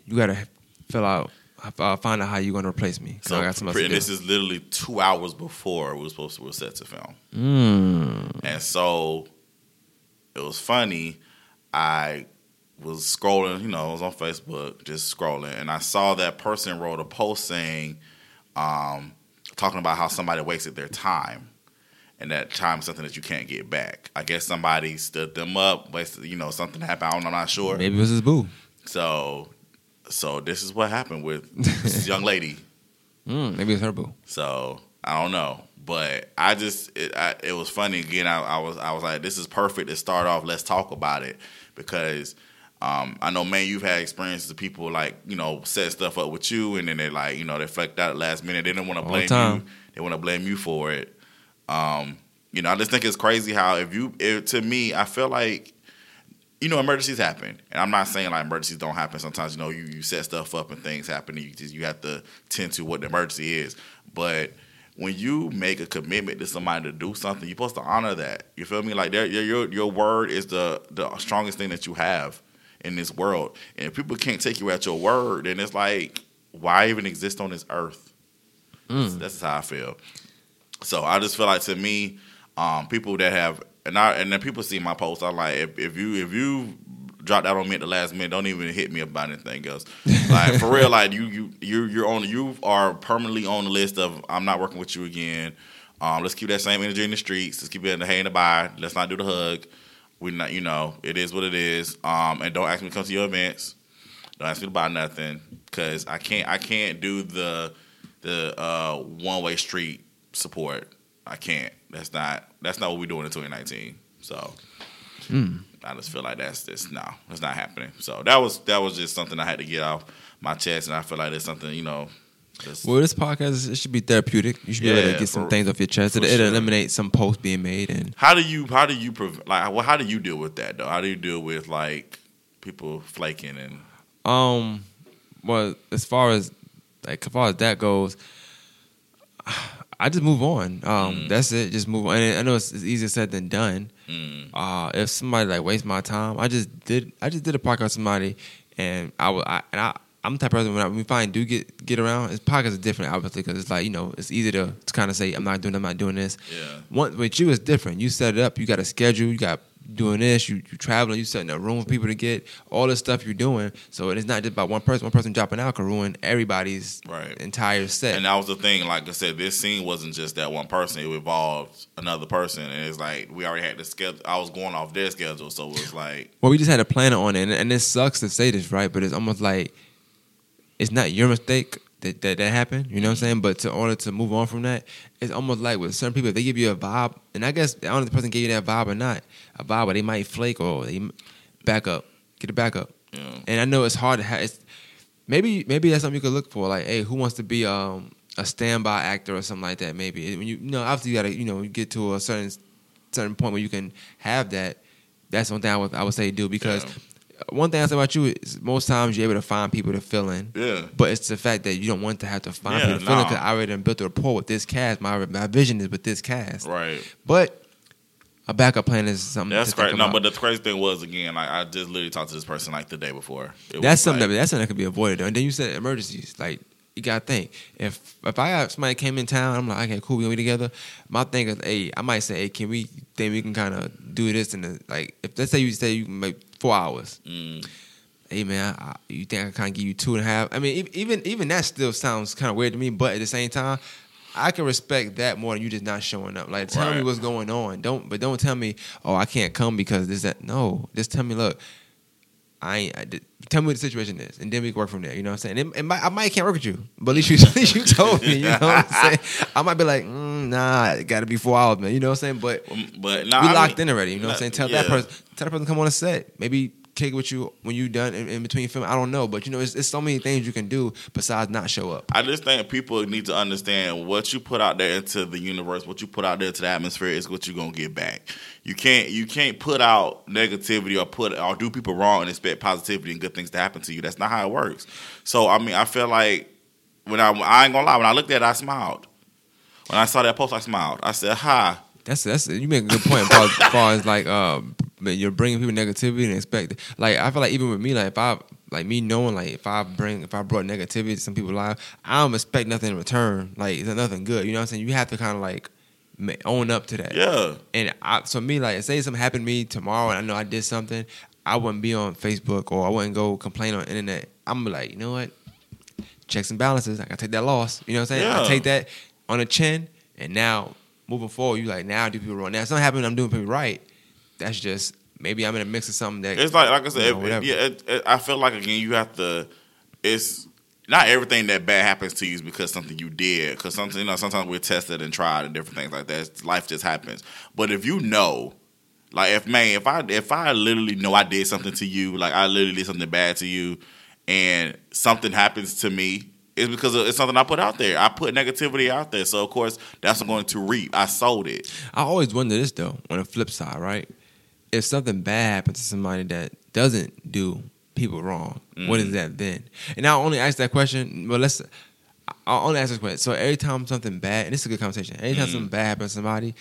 you gotta fill out, uh, find out how you're gonna replace me. So I got else and this is literally two hours before we were supposed to we were set to film. Mm. And so it was funny. I was scrolling, you know, I was on Facebook just scrolling, and I saw that person wrote a post saying, um, talking about how somebody wasted their time. And that time is something that you can't get back. I guess somebody stood them up, wasted, you know, something happened. I don't- I'm not sure. Maybe it was his boo. So, so this is what happened with this young lady. Mm, maybe it's her boo. So I don't know, But I just it, I, it was funny again. I, I was I was like, this is perfect to start off. Let's talk about it because um, I know, man, you've had experiences of people like you know set stuff up with you, and then they like you know they flecked out last minute. They didn't want to All the blame you. They want to blame you for it. Um, you know, I just think it's crazy how if you if, to me, I feel like you know emergencies happen, and I'm not saying like emergencies don't happen. Sometimes you know you, you set stuff up and things happen, and you just you have to tend to what the emergency is. But when you make a commitment to somebody to do something, you're supposed to honor that. You feel me? Like your your your word is the the strongest thing that you have in this world, and if people can't take you at your word, then it's like why even exist on this earth? That's, that's how I feel. So I just feel like to me, um, people that have and I and then people see my post, I'm like, if, if you if you drop that on me at the last minute, don't even hit me about anything else. Like for real, like you you you you're on you are permanently on the list of I'm not working with you again. Um, let's keep that same energy in the streets. Let's keep it in the hey and the bye. Let's not do the hug. We not you know it is what it is. Um, and don't ask me to come to your events. Don't ask me to buy nothing because I can't I can't do the the uh, one way street support. I can't. That's not that's not what we're doing in 2019. So I just feel like that's just no, it's not happening. So that was that was just something I had to get off my chest, and I feel like it's something you know. Just, Well, this podcast it should be therapeutic. You should be able to get some for- things off your chest. It, sure. eliminate some posts being made, and how do you how do you prov- like well, how do you deal with that though? How do you deal with like people flaking and um, well, as far as like as far as that goes, I just move on. Um, that's it. Just move on. And I know it's, it's easier said than done. Mm, uh, if somebody like waste my time, I just did. I just did a podcast with somebody, and I was. I, and I, I'm the type of person when, I, when we finally do get get around. It's podcasts are different, obviously, because it's like you know it's easy to, to kind of say I'm not doing. I'm not doing this. yeah One with you it's different. You set it up. You got a schedule. You got doing this. You you traveling. You setting a room for people to get all the stuff you're doing. So it's not just about one person. One person dropping out can ruin everybody's Right. entire set. And that was the thing. Like I said, this scene wasn't just that one person. It involved another person, and it's like we already had the schedule. I was going off their schedule, so it was like Well, we just had a planner on it, and, and it sucks to say this, right? But it's almost like it's not your mistake that that, that happened. You know what I'm saying? But to order to move on from that, it's almost like with certain people, if they give you a vibe, and I guess I don't know if the person gave you that vibe or not, a vibe but they might flake or they back up, get it back up. you And I know it's hard to have. It's, maybe maybe that's something you could look for. Like, hey, who wants to be um, a standby actor or something like that? Maybe when you, you know, obviously you gotta you know get to a certain certain point where you can have that. That's one thing I would I would say do because one thing I say about you is most times you're able to find people to fill in. yeah. But it's the fact that you don't want to have to find Yeah, people to fill in because I already built a rapport with this cast. My my vision is with this cast. Right. But a backup plan is something. That's great. No, but the crazy thing was again, like I just literally talked to this person like the day before. It was That's something like- that that's something that could be avoided. And then you said emergencies. Like you gotta think. If if I have somebody came in town, I'm like, okay, cool, we gonna be together. My thing is, hey, I might say, hey, can we think we can kind of do this and the like if let's say you say you can make four hours. Mm, Hey man, I, you think I can kind of give you two and a half? I mean, even even that still sounds kind of weird to me. But at the same time, I can respect that more than you just not showing up. Like, tell me what's going on. Don't, but don't tell me, oh, I can't come because this that. No, just tell me, look, I. I did, tell me what the situation is, and then we can work from there. You know what I'm saying? It, it might, I might can't work with you, but at least you, at least you told me. You know what I'm saying? I might be like, mm, nah, it got to be four hours, man. You know what I'm saying? But but no, we I locked mean- in already. You know what I'm saying? Tell that person, tell that person to come on a set. Maybe it with you when you done in, in between film. I don't know, but you know, it's, it's so many things you can do besides not show up. I just think people need to understand what you put out there into the universe, what you put out there into the atmosphere is what you're gonna get back. You can't you can't put out negativity or put or do people wrong and expect positivity and good things to happen to you. That's not how it works. So I mean, I feel like when I I ain't gonna lie, when I looked at it, I smiled. When I saw that post, I smiled. I said, "Hi." That's that's you make a good point as far as, as far as like but you're bringing people negativity and expect like I feel like even with me like if I like me knowing like if I bring if I brought negativity to some people's lives I don't expect nothing in return like it's nothing good you know what I'm saying you have to kind of like own up to that Yeah, And I, so me, like, say something happened to me tomorrow, and I know I did something, I wouldn't be on Facebook or I wouldn't go complain on internet. I'm like, you know what? Checks and balances. I gotta take that loss. You know what I'm saying? Yeah. I take that on the chin, and now moving forward, you like now I do people wrong. Now something happened, I'm doing people right. That's just maybe I'm in a mix of something that it's like like I said, you know, if- yeah. It, it, I feel like again, you have to. It's not everything that bad happens to you is because something you did. Because something, you know, sometimes we're tested and tried and different things like that. Life just happens. But if you know, like if man, if I if I literally know I did something to you, like I literally did something bad to you, and something happens to me. It's because it's something I put out there. I put negativity out there, so of course that's what I'm going to reap. I sold it. I always wonder this though. On the flip side, right? If something bad happens to somebody that doesn't do people wrong, what is mm-hmm. that then? And I only ask that question. but let's. I'll only ask this question. So every time something bad, and this is a good conversation. Anytime something mm-hmm. bad happens to somebody,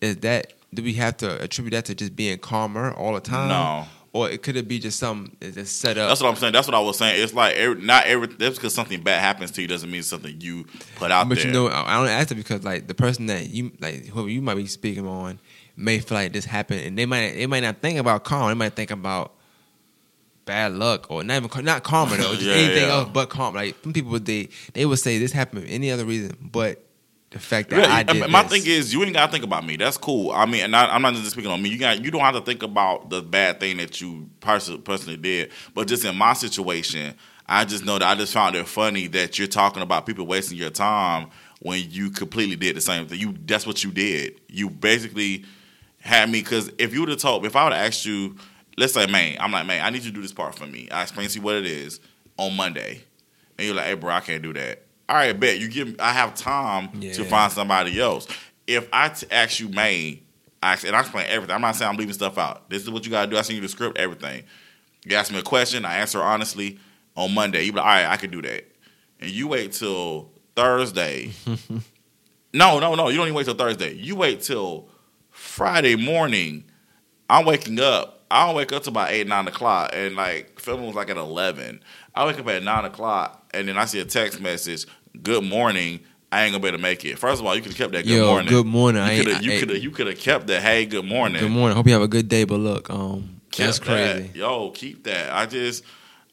is that do we have to attribute that to just being karma all the time? No. Or it could it be just something that's set up? That's what I'm saying. That's what I was saying. It's like every, not every that's because something bad happens to you doesn't mean something you put out but there. you know, I I only ask it because like the person that you like, whoever you might be speaking on, may feel like this happened, and they might they might not think about karma. They might think about bad luck or not even not karma though, just Yeah, anything yeah. else but karma. Like some people would they they would say this happened for any other reason but the fact that I Really, did. my this. thing is, you ain't gotta think about me. That's cool. I mean, and I, I'm not just speaking on me. You got, you don't have to think about the bad thing that you pers- personally did. But just in my situation, I just know that I just found it funny that you're talking about people wasting your time when you completely did the same thing. You, that's what you did. You basically had me because if you would have told, if I would have asked you, let's say, man, I'm like, man, I need you to do this part for me. I explain to you what it is on Monday, and you're like, hey, bro, I can't do that. All right, bet you give. I have time to find somebody else. If I t- ask you, man, I, and I explain everything. I'm not saying I'm leaving stuff out. This is what you got to do. I send you the script, everything. You ask me a question, I answer honestly on Monday. You be like, all right, I can do that. And you wait till Thursday. no, no, no. You don't even wait till Thursday. You wait till Friday morning. I'm waking up. I don't wake up till about eight, nine o'clock, and like filming was like at eleven. I wake up at nine o'clock, and then I see a text message. Good morning. I ain't gonna be able to make it. First of all, you could have kept that good Yo, morning. good morning. I You could have. You could have. You could have kept that. Hey, good morning. Good morning. Hope you have a good day. But look, um, that's crazy. that. Yo, keep that. I just,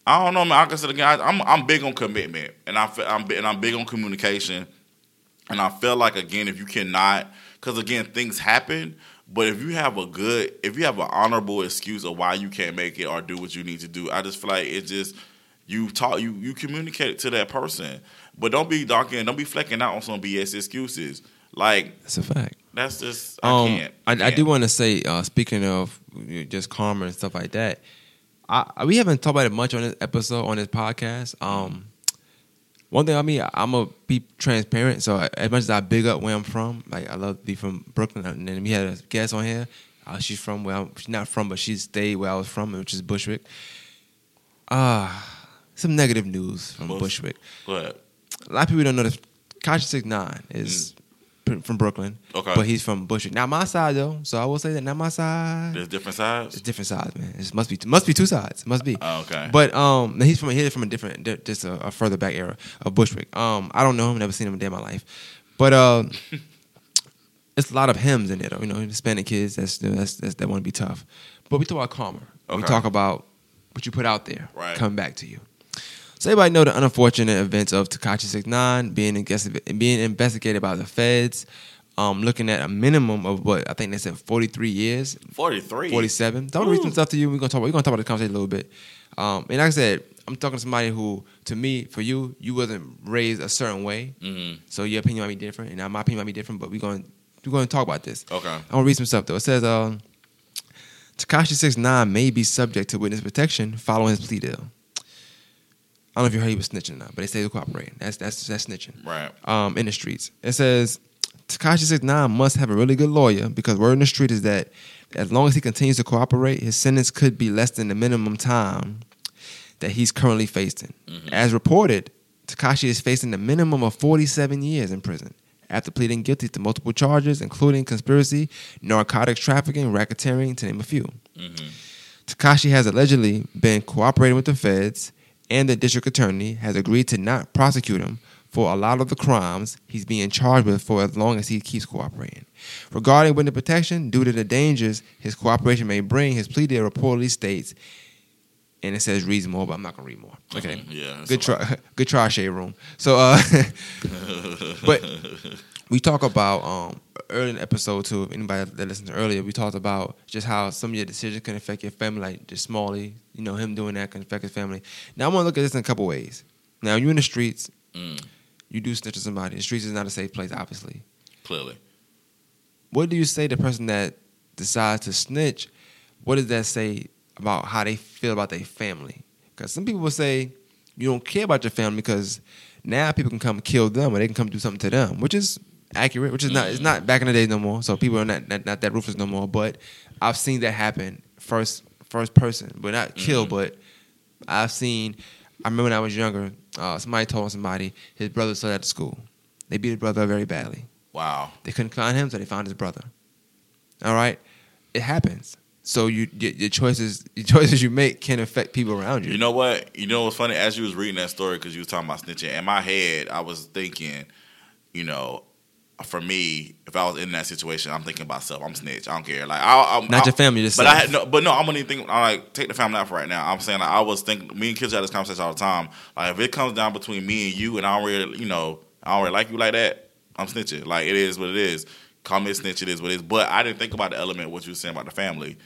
I don't know, man. Like I said again, I, I'm I'm big on commitment, and I feel, I'm bi- and I'm big on communication, and I feel like again, if you cannot, because again, things happen. But if you have a good, if you have an honorable excuse of why you can't make it or do what you need to do, I just feel like it just you talk you you communicate it to that person. But don't be don't be flecking out on some BS excuses. Like That's a fact. that's just I Um, can't. I, I can't. do want to say, uh, speaking of just karma and stuff like that, I, I- we haven't talked about it much on this episode on this podcast. Um, one thing I mean, I'm gonna be transparent. So as much as I big up where I'm from, like I love to be from Brooklyn, and then we had a guest on here. Uh, she's from where I'm, she's not from, but she stayed where I was from, which is Bushwick. Ah, some negative news from Bush- Bushwick. But A lot of people don't know this. Tekashi Six Nine is p- from Brooklyn. Okay. but he's from Bushwick. Not my side though, so I will say that not my side. there's different sides. It's different sides, man. It must be must be two sides. Must be. Oh, okay. But um, he's from he's from a different, just a, a further back era of Bushwick. Um, I don't know him, never seen him a day in my life, but uh, it's a lot of hymns in there. Though, you know, Hispanic kids that's that's, that's that want to be tough. But we talk about karma. We talk about what you put out there, Right. coming back to you. So everybody know the unfortunate events of Tekashi Six Nine being investi- being investigated by the feds, um, looking at a minimum of what I think they said forty three years, 43. 47. Don't read some stuff to you. We're gonna talk. About, we're gonna talk about the conversation a little bit. Um, and like I said, I'm talking to somebody who, to me, for you, you wasn't raised a certain way, Mhm. so your opinion might be different, and my opinion might be different. But we're going we're going to talk about this. Okay. I'm gonna read some stuff though. It says, um, Tekashi Six Nine may be subject to witness protection following his plea deal. I don't know if you heard he was snitching or not, but they say he's cooperating. That's that's that's snitching Right. um, in the streets. It says Tekashi Six Nine must have a really good lawyer because word in the street is that as long as he continues to cooperate, his sentence could be less than the minimum time that he's currently facing. As reported, Tekashi is facing a minimum of 47 years in prison after pleading guilty to multiple charges, including conspiracy, narcotics trafficking, racketeering, to name a few. Tekashi has allegedly been cooperating with the feds, and the district attorney has agreed to not prosecute him for a lot of the crimes he's being charged with for as long as he keeps cooperating. Regarding witness protection, due to the dangers his cooperation may bring, his plea deal reportedly states, and it says reads more, but I'm not gonna read more. Okay, Mhm, yeah, good try, good try, shade room. So, uh, but we talk about um early in the episode too. If anybody that listened earlier, we talked about just how some of your decisions can affect your family, like Jussie Smollett. You know, him doing that can affect his family. Now I want to look at this in a couple ways. Now you in the streets, Mm. you do snitch on somebody. The streets is not a safe place, obviously. Clearly. What do you say to the person that decides to snitch? What does that say about how they feel about their family? Because some people will say you don't care about your family because now people can come kill them or they can come do something to them, which is accurate. Which is not it's not back in the days no more. So people are not not, not that ruthless no more. But I've seen that happen first first person, but not kill. But I've seen. I remember when I was younger, uh, somebody told somebody his brother was still at the school. They beat his brother very badly. Wow. They couldn't find him, so they found his brother. All right, it happens. So you your, your choices your choices you make can affect people around you. You know what? You know what's funny? As you was reading that story, because you was talking about snitching, in my head, I was thinking, you know, for me, if I was in that situation, I'm thinking about self. I'm snitch. I don't care. Like, I, I'm Not I- your family, But. I had no. But no, I'm gonna think. I like take the family out for right now. I'm saying like, I was thinking. Me and kids had this conversation all the time. Like, if it comes down between me and you, and I don't really, you know, I don't really like you like that, I'm snitching. Like, it is what it is. Call me a snitch. It is what it is. But I didn't think about the element what you were saying about the family.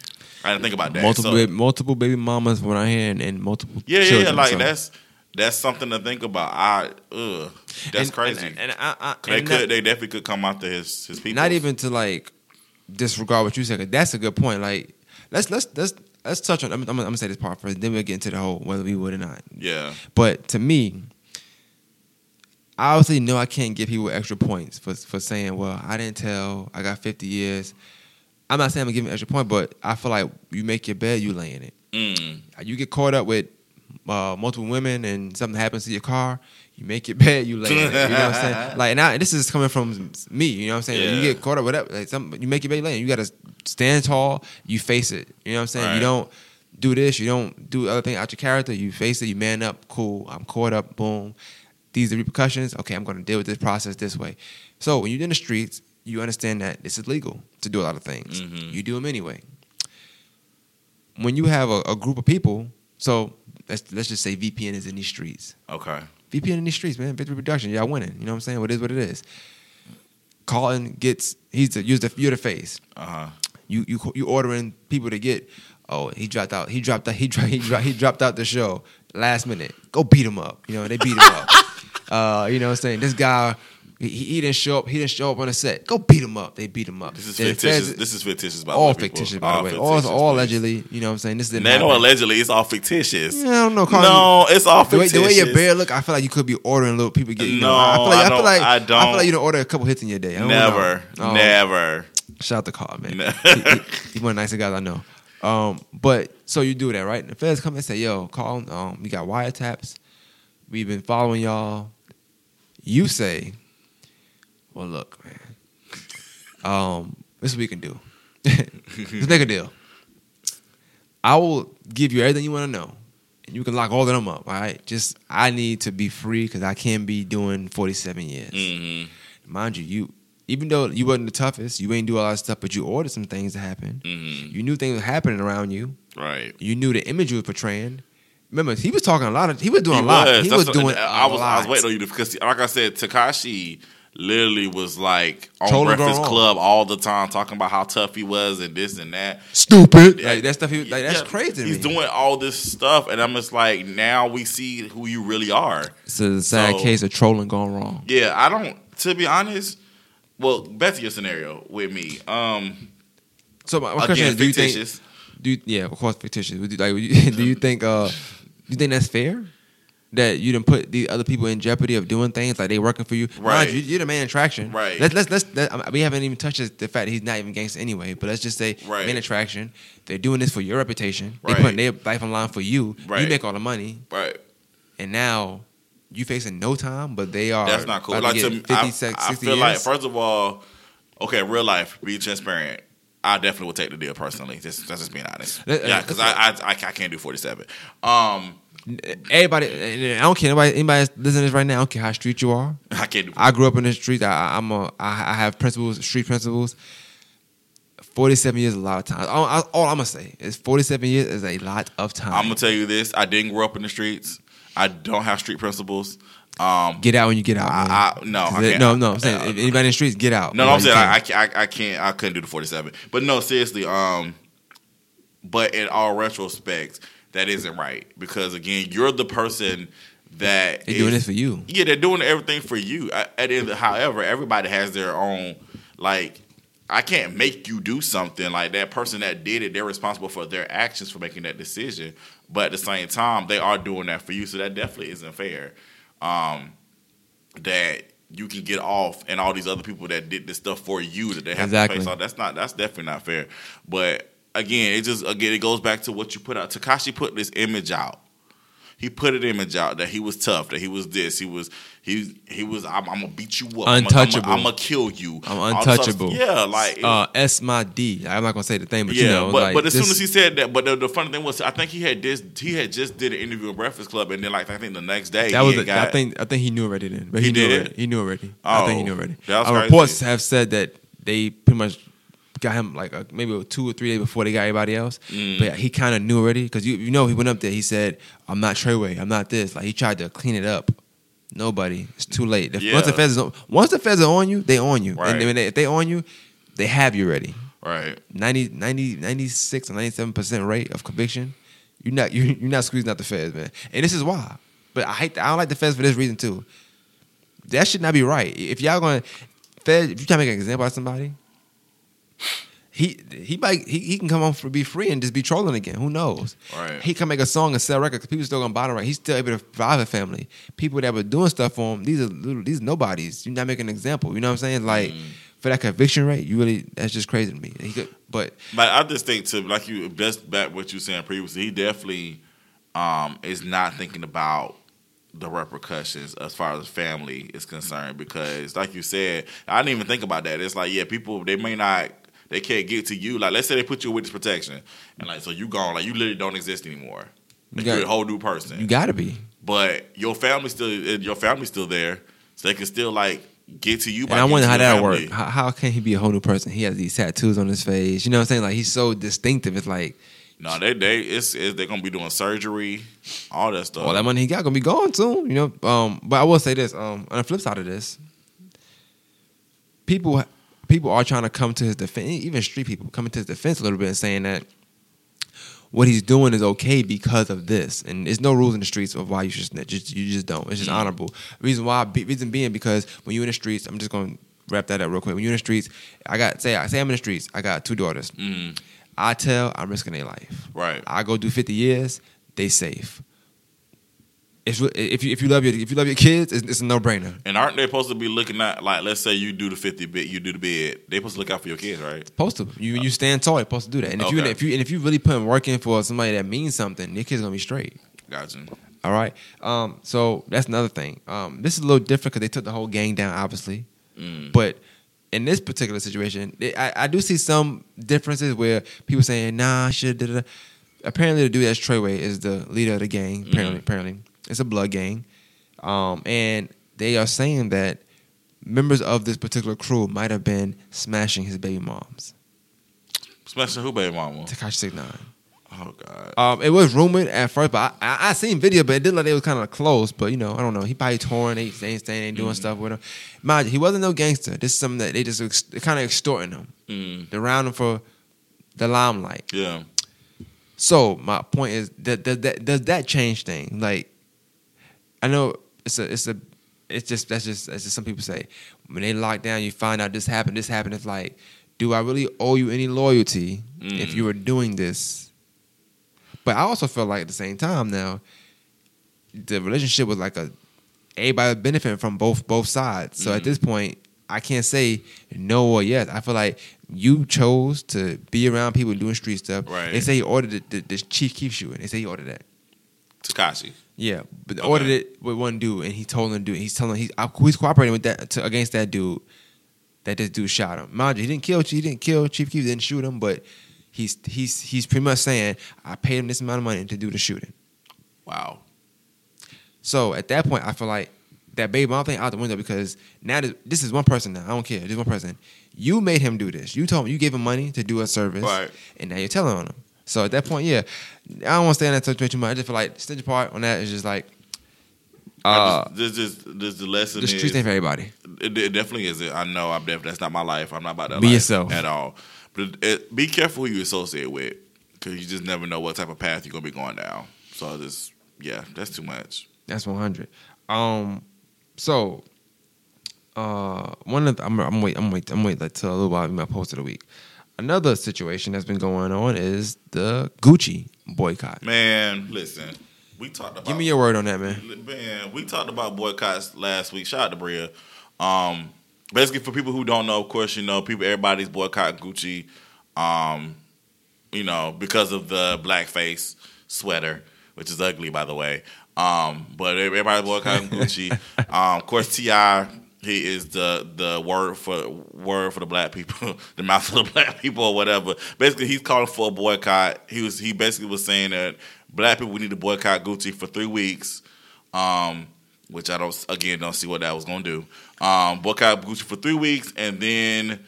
I didn't think about that. multiple So- baby, multiple baby mamas when I hear and, and multiple yeah, yeah, yeah. Like so- that's that's something to think about. I ugh, that's and- crazy. And, and, I, I, 'Cause they could, they definitely could come after his his people. not even to like disregard what you said. 'cause that's a good point. Like let's let's let's let's touch on. I'm, I'm, gonna- I'm gonna say this part first. Then we'll get into the whole whether we would or not. Yeah, But to me, I obviously know I can't give people extra points for for saying, "Well, I didn't tell. I got 50 years." I'm not saying I'm giving extra point, but I feel like you make your bed, you lay in it. mm, You get caught up with uh, multiple women, and something happens to your car. You make your bed, you lay it. You know what I'm saying? Like, and I, this is coming from me. You know what I'm saying? Yeah. You get caught up with that. Like, some, you make your bed, you lay. You got to stand tall. You face it. You know what I'm saying? Right. You don't do this. You don't do other things out your character. You face it. You man up. Cool. I'm caught up. Boom. These are the repercussions. Okay, I'm going to deal with this process this way. So when you're in the streets, you understand that this is legal to do a lot of things. Mhm. You do them anyway. When you have a, a group of people, so let's let's just say VPN is in these streets. okay. VPN in these streets, man. Victory production, y'all winning. You know what I'm saying? What is what it is. Carlton gets he's the use the you're the face. Uh huh. You you you ordering people to get. Oh, he dropped out. He dropped out. He dropped. He dropped. He dropped out the show last minute. Go beat him up. You know they beat him up. Uh, you know what I'm saying? This guy, he, he didn't show up. He didn't show up on the set. Go beat him up. They beat him up. This is fictitious. feds- this is fictitious. By all people. fictitious, by the way. All, all allegedly. You know what I'm saying? This didn't No, no, happen. allegedly, it's all fictitious. Yeah, I don't know. No, it's all the way, fictitious. the way your bear look, I feel like you could be ordering little people get. You know, No, I feel like I I, feel don't- like I I, don't. feel like you don't order a couple hits in your day. I Never, know. Never. Shout out to Carl, man. He, he, he one of the nicest guys I know. Um, but so you do that, right? And The feds come and say, "Yo, Carl, um, we got wiretaps. We've been following y'all." You say, "Well, look, man. Um, this is what we can do. Let's make a deal. I will give you everything you want to know, and you can lock all of them up. All right. Just I need to be free because I can't be doing forty seven years. hmm Mind you, you even though you wasn't the toughest, you ain't do a lot of stuff, but you ordered some things to happen. hmm You knew things were happening around you. Right. You knew the image you were portraying. Remember, he was talking a lot of. He was doing He a lot. was. He That's was what- doing. I was. lot. I was waiting on you because, like I said, Tekashi literally was like on Trolling Breakfast. Club all the time, talking about how tough he was and this and that. Stupid. Like that stuff. He, like that's Yeah, crazy. He's me. doing all this stuff, and I'm just like, now we see who you really are. It's a sad So- case of trolling gone wrong. Yeah, I don't. To be honest, well, back to your scenario with me. Um, So my, my question again, is, do you think? Do you, yeah, of course, fictitious. Would you, like, do you think? Uh, do you think that's fair? That you didn't put the other people in jeopardy of doing things like they working for you. Right. you, you're the main attraction. Right. Let's let's let's. Let, we haven't even touched the fact that he's not even gangster anyway. But let's just say Right. main attraction. They're doing this for your reputation. Right. They putting their life on line for you. Right. You make all the money, right? and now you facing no time, but they are. That's not cool. Like to to get me, 50, I, 60 I feel years. like first of all, okay, real life, be transparent. I definitely would take the deal personally. Just that's just being honest. Yeah, uh, because I, I I I can't do forty seven. Um, Everybody, I don't care. Anybody, anybody that's listening to this right now, I don't care how street you are. I can't do. I grew up in the streets. I, I'm a, I, I have principles, street principles. Forty-seven years is a lot of time. All, I- all I'm gonna say is forty-seven years is a lot of time. I'm gonna tell you this. I didn't grow up in the streets. I don't have street principles. Um, get out when you get out. I, I no, I 'Cause it- can't. no, no. I'm saying Uh, anybody in the streets, get out. No, no, I'm saying I, I, can't. can't- I, I can't. I couldn't do the 47. But no, seriously. Um, but in all retrospect, that isn't right because again, you're the person that They doing is- this for you. Yeah, they're doing everything for you. I- At end, however, everybody has their own like. I can't make you do something like that person that did it. They're responsible for their actions for making that decision. But at the same time, they are doing that for you, so that definitely isn't fair. Um, that you can get off, and all these other people that did this stuff for you that they have Exactly. to pay. So that's not that's definitely not fair. But again, it just again it goes back to what you put out. Tekashi put this image out. He put an image out that he was tough, that he was this, he was he he was I'm, I'm gonna beat you up, Untouchable. I'm, gonna kill you, I'm All this other untouchable. Yeah, like Uh, S my D. I'm not gonna say the thing, but yeah, you know, but like, but as this- soon as he said that, but the, the funny thing was, I think he had this. He had just did an interview in Breakfast Club, and then like I think the next day that he was, a, got, I think, I think he knew already then. But he, He knew did? already. He knew already. I think he Oh, knew already. that was Uh, reports have said that they pretty much got him like a, maybe two or three days before they got everybody else. Mm. But he kind of knew already because you you know he went up there. He said, "I'm not Treyway. I'm not this." Like he tried to clean it up. Nobody. It's too late. If- Once the feds on, once the feds are on you, they on you. Right. And when they, if they on you, they have you ready. right. 90, 90, 96 or 97 percent rate of conviction. You're not you you're not squeezing out the feds, man. And this is why. But I hate I don't like the feds for this reason too. That should not be right. If y'all going feds, if you try to make an example out of somebody, he he might he, he can come on for be free and just be trolling again. Who knows? Right. He can make a song and sell records. Because people still gonna buy the right. He's still able to provide a family. People that were doing stuff for him. These are little, these nobodies. You're not making an example. You know what I'm saying? Like Mm. for that conviction rate, you really that's just crazy to me. He could, but But I just think to like you best back what you were saying previously, he definitely um, is not thinking about the repercussions as far as family is concerned because like you said, I didn't even think about that. It's like, yeah, people they may not they can't get to you. Like let's say they put you in witness protection and like so you gone, like you literally don't exist anymore. Like, You you're a whole new person. you gotta be. but your family still your family's still there. So they can still like get to you by And I wonder how that work. How, how can he be a whole new person? He has these tattoos on his face. You know what I'm saying? Like he's so distinctive. It's like No, they they it's, it's they're gonna be doing surgery, all that stuff. all that money he got gonna be gone soon. You know. Um, but I will say this. Um, on the flip side of this, people people are trying to come to his defense. Even street people coming to his defense a little bit and saying that what he's doing is okay because of this, and there's no rules in the streets of why you should snitch. Just, you just don't. It's just honorable. Reason why, reason being because when you're in the streets, I'm just gonna wrap that up real quick. When you're in the streets, I got say I say I'm in the streets. I got two daughters. Mm, I tell I'm risking their life. right. I go do 50 years, they safe. It's, if you if you love your if you love your kids, it's, it's a no brainer. And aren't they supposed to be looking at like let's say you do the fifty bit, you do the bid. They supposed to look out for your kids, right? Supposed to you you stand tall, you're supposed to do that. And if you Okay. if you and if you really putting work in for somebody that means something, your kids gonna be straight. Gotcha. All right. Um. So that's another thing. Um. This is a little different because they took the whole gang down, obviously. Mm. But in this particular situation, it- I, I do see some differences where people saying, "Nah, should." Da, da, da. Apparently, the dude that's Treyway is the leader of the gang. Apparently, apparently, it's a blood gang, um, and they are saying that members of this particular crew might have been smashing his baby moms. Smashing who baby mama. Tekashi Six Nine. Oh god. Um, it was rumored at first, but I, I, I seen video, but it did look like they was kind of close. But you know, I don't know. He probably torn. They, ain't staying, ain't doing stuff with him. Mind you, he wasn't no gangster. This is something that they just ex- kind of extorting him. Mm, They're around him for the limelight. yeah. So my point is that does that does that change things? Like, I know it's a it's a it's just that's just that's just some people say when they lock down, you find out this happened, this happened. It's like, do I really owe you any loyalty if Mm. you were doing this? But I also feel like at the same time now, the relationship was like a everybody benefiting from both both sides. So at Mhm. this point, I can't say no or yes. I feel like you chose to be around people doing street stuff. Right. They say he ordered the, the, the Chief Keef shooting. They say he ordered that. Tekashi. Yeah, but Okay. ordered it with one dude, and he told him to do it. He's telling he's he's cooperating with that to, against that dude. That this dude shot him. Mind you, he didn't kill. He didn't kill Chief Keef. Didn't shoot him, but he's he's he's pretty much saying I paid him this amount of money to do the shooting. Wow. So at that point, I feel like that baby mom thing out the window because now this, this is one person now. I don't care. This is one person. You made him do this. You told him you gave him money to do a service, Right. And now you're telling on him. So at that point, yeah, I don't want to stay on that touch too much. I just feel like stage part on that is just like uh, just, this is this the lesson the is streets ain't for everybody. it, it definitely is. I know. I'm definitely that's not my life. I'm not about that. Be yourself. at all. But it, it, be careful who you associate with because you just never know what type of path you're gonna be going down. So just yeah, that's too much. That's one hundred. Um, so uh, one of the, I'm I'm wait I'm wait I'm wait till a little while my post of the week. Another situation that's been going on is the Gucci boycott. Man, listen, we talked about. Give me your word on that, man. Man, we talked about boycotts last week. Shout out to Bria. Um, basically, for people who don't know, of course, you know, people, everybody's boycott Gucci. Um, you know, because of the blackface sweater, which is ugly, by the way. Um, but everybody boycotting Gucci. Um, of course, Ti. He is the the word for word for the black people, the mouth of the black people, or whatever. Basically, he's calling for a boycott. He was he basically was saying that black people we need to boycott Gucci for three weeks. Um, which I don't again don't see what that was gonna do. Um, boycott Gucci for three weeks, and then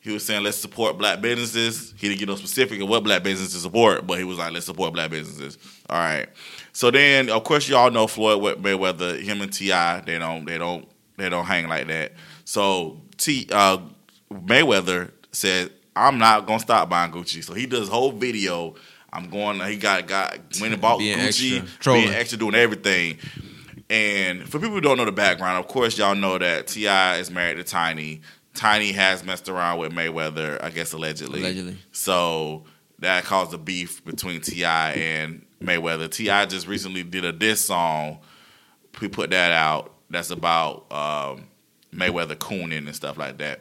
he was saying let's support black businesses. He didn't get no specific of what black businesses to support, but he was like let's support black businesses. All right. So then, of course, y'all know Floyd Mayweather, him and Ti, they don't they don't they don't hang like that. So T uh, Mayweather said I'm not gonna stop buying Gucci. So he does whole video. I'm going. He got got went and bought Being Gucci, extra. Being extra, doing everything. And for people who don't know the background, of course, y'all know that Ti is married to Tiny. Tiny has messed around with Mayweather, I guess allegedly. Allegedly. So that caused a beef between Ti and Mayweather. Ti just recently did a diss song. We put that out. That's about um, Mayweather cooning and stuff like that.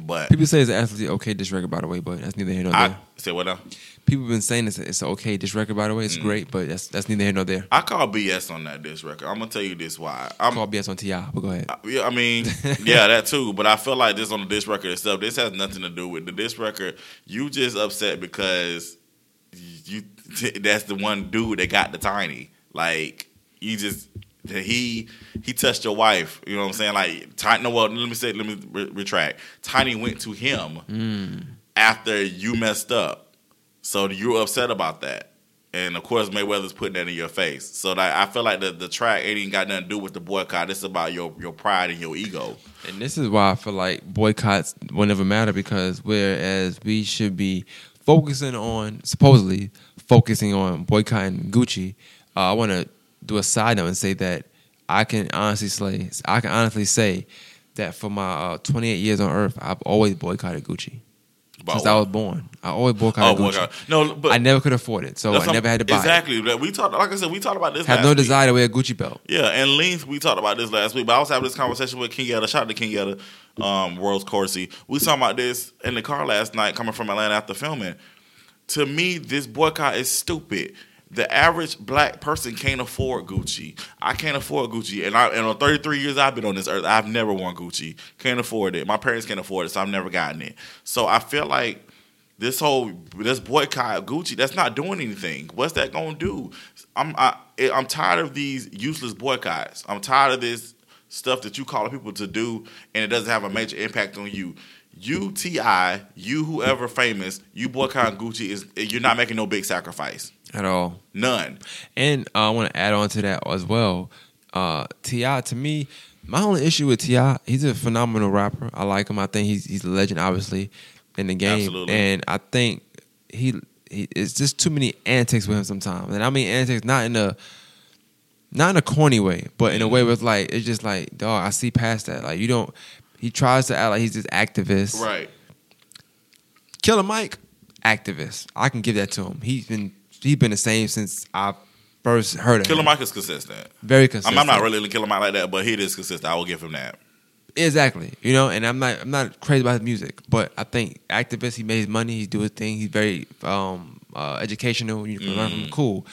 But People say it's absolutely okay diss record, by the way, but that's neither here nor I there. say what now? People have been saying it's it's okay diss record, by the way. It's Mm. great, but that's that's neither here nor there. I call BS on that diss record. I'm gonna tell you this why. I'm Call BS on Ti, but go ahead. Yeah, I mean, yeah, that too. But I feel like this on the disc record itself. This has nothing to do with the disc record. You just upset because you that's the one dude that got the tiny. Like you just he he touched your wife. You know what I'm saying? Like tiny. No, well, let me say. Let me re- retract. Tiny went to him after you messed up. So you're upset about that. And of course, Mayweather's putting that in your face. So like, I feel like the, the track ain't even got nothing to do with the boycott. It's about your, your pride and your ego. And this is why I feel like boycotts will never matter because whereas we should be focusing on supposedly focusing on boycotting Gucci, uh, I want to do a side note and say that I can honestly say I can honestly say that for my uh, 28 years on Earth, I've always boycotted Gucci About since what? I was born. I always oh, boycotted Gucci. boycott. No, but I never could afford it, so I never had to buy exactly. That We talked, like I said, we talked about this. Have last no week. desire to wear a Gucci belt. Yeah, and length. We talked about this last week, but I was having this conversation with King Yetta. Shout out to King Yetta, um, World's Corsi. We talking about this in the car last night, coming from Atlanta after filming. To me, this boycott is stupid. The average black person can't afford Gucci. I can't afford Gucci, and I and on 33 years I've been on this earth, I've never worn Gucci. Can't afford it. My parents can't afford it, so I've never gotten it. So I feel like this whole this boycott Gucci that's not doing anything. What's that gonna do? I'm I, I'm tired of these useless boycotts. I'm tired of this stuff that you call people to do and it doesn't have a major impact on you. You Ti, you whoever famous, you boycott Gucci is you're not making no big sacrifice. At all. None. And uh, I want to add on to that as well. Uh, Ti, to me, my only issue with Ti, he's a phenomenal rapper. I like him. I think he's he's a legend, obviously, in the game. Absolutely. And I think he, he it's just too many antics with him sometimes. And I mean antics not in a not in a corny way, but in a way where it's like it's just like, dog, I see past that. Like you don't. He tries to act like he's this activist. Right. Killer Mike, activist. I can give that to him. He's been he's been the same since I first heard of Killer him. Mike is consistent. Very I'm, consistent. I'm not really Killer Mike like that, but he is consistent. I will give him that. exactly. You know, and I'm not I'm not crazy about his music, but I think activist. He made his money. He do his thing. He's very um, uh, educational. You can learn from Mm. him. Cool.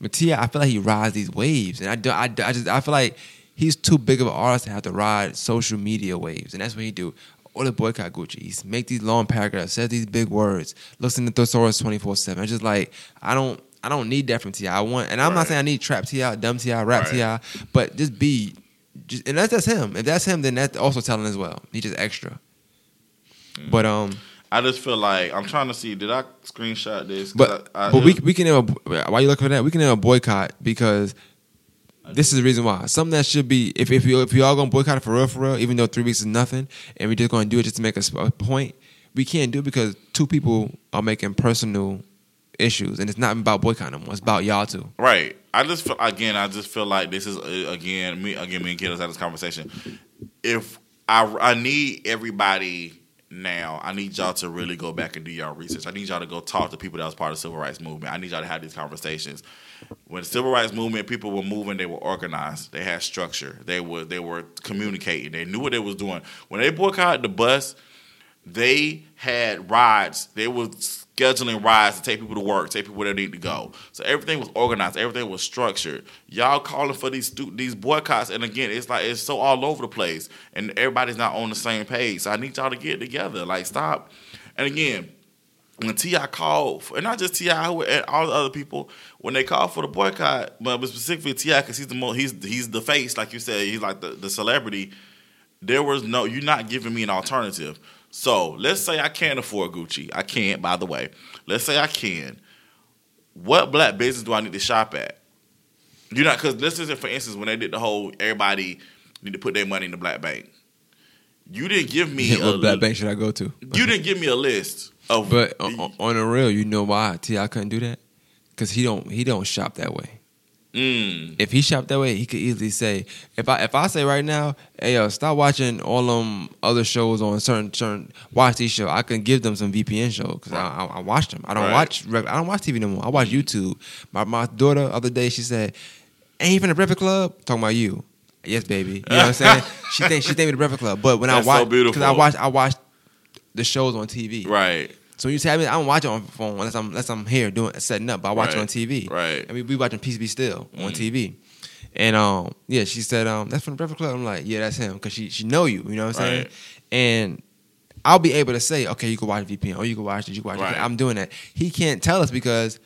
But Ti, I feel like he rides these waves, and I do. I, do- I just I feel like he's too big of an artist to have to ride social media waves, and that's what he do. Or the boycott Gucci. He's make these long paragraphs, says these big words, listen to Thesaurus twenty four seven. It's just like I don't I don't need that from Ti. I want, and I'm not saying I need trap Ti, dumb Ti, rap Right. Ti, but just be, just, and that's that's him. If that's him, then that's also telling as well. He just extra. Mm. But um, I just feel like I'm trying to see. Did I screenshot this? but I, I, but we we can have a why you looking for that? We can have a boycott because this is the reason why. Something that should be if if you if you all gonna boycott it for real for real, even though three weeks is nothing, and we just gonna do it just to make a, a point, we can't do it because two people are making personal issues, and it's not about boycotting them. It's about y'all too. Right. I just feel again. I just feel like this is uh, again me again. Me and Kiddos had this conversation. If I I need everybody now, I need y'all to really go back and do y'all research. I need y'all to go talk to people that was part of the civil rights movement. I need y'all to have these conversations. When the civil rights movement, people were moving. They were organized. They had structure. They were they were communicating. They knew what they was doing. When they boycotted the bus, they had rides. They were scheduling rides to take people to work, take people where they need to go. So everything was organized. Everything was structured. Y'all calling for these these boycotts, and again, it's like it's so all over the place, and everybody's not on the same page. So I need y'all to get together. Like stop. And again, when Ti called, for, and not just Ti, who and all the other people, when they called for the boycott, but specifically Ti, because he's the most, he's he's the face, like you said, he's like the, the celebrity. There was no, you're not giving me an alternative. So let's say I can't afford Gucci. I can't, by the way. Let's say I can. What black business do I need to shop at? You're not because this isn't for instance when they did the whole everybody need to put their money in the black bank. You didn't give me a what black bank should I go to? you didn't give me a list of But on, on- the real, you know why Ti couldn't do that? Because he don't he don't shop that way. Mm, If he shopped that way, he could easily say, if I if I say right now, hey yo, stop watching all them other shows on certain certain watch these shows. I can give them some VPN shows because I, I I watch them. I don't Right. watch I don't watch TV no more. I watch YouTube. My my daughter other day she said, "Ain't you from the Breakfast Club?" Talking about you. Yes, baby. You know what I'm saying? she think she think me the Breakfast Club, but when That's I watch beautiful. I watch I watch the shows on TV. right. So when you say I, mean, I don't watch it on phone unless I'm unless I'm here doing setting up. But I watch it on TV. Right. I mean, we watching Peace Be still on Mm. TV. And um, yeah, she said um, that's from the Breakfast Club. I'm like, yeah, that's him because she she know you. You know what I'm saying? Right. And I'll be able to say, okay, you can watch VPN, or you can watch this, you can watch Right. I'm doing that. He can't tell us because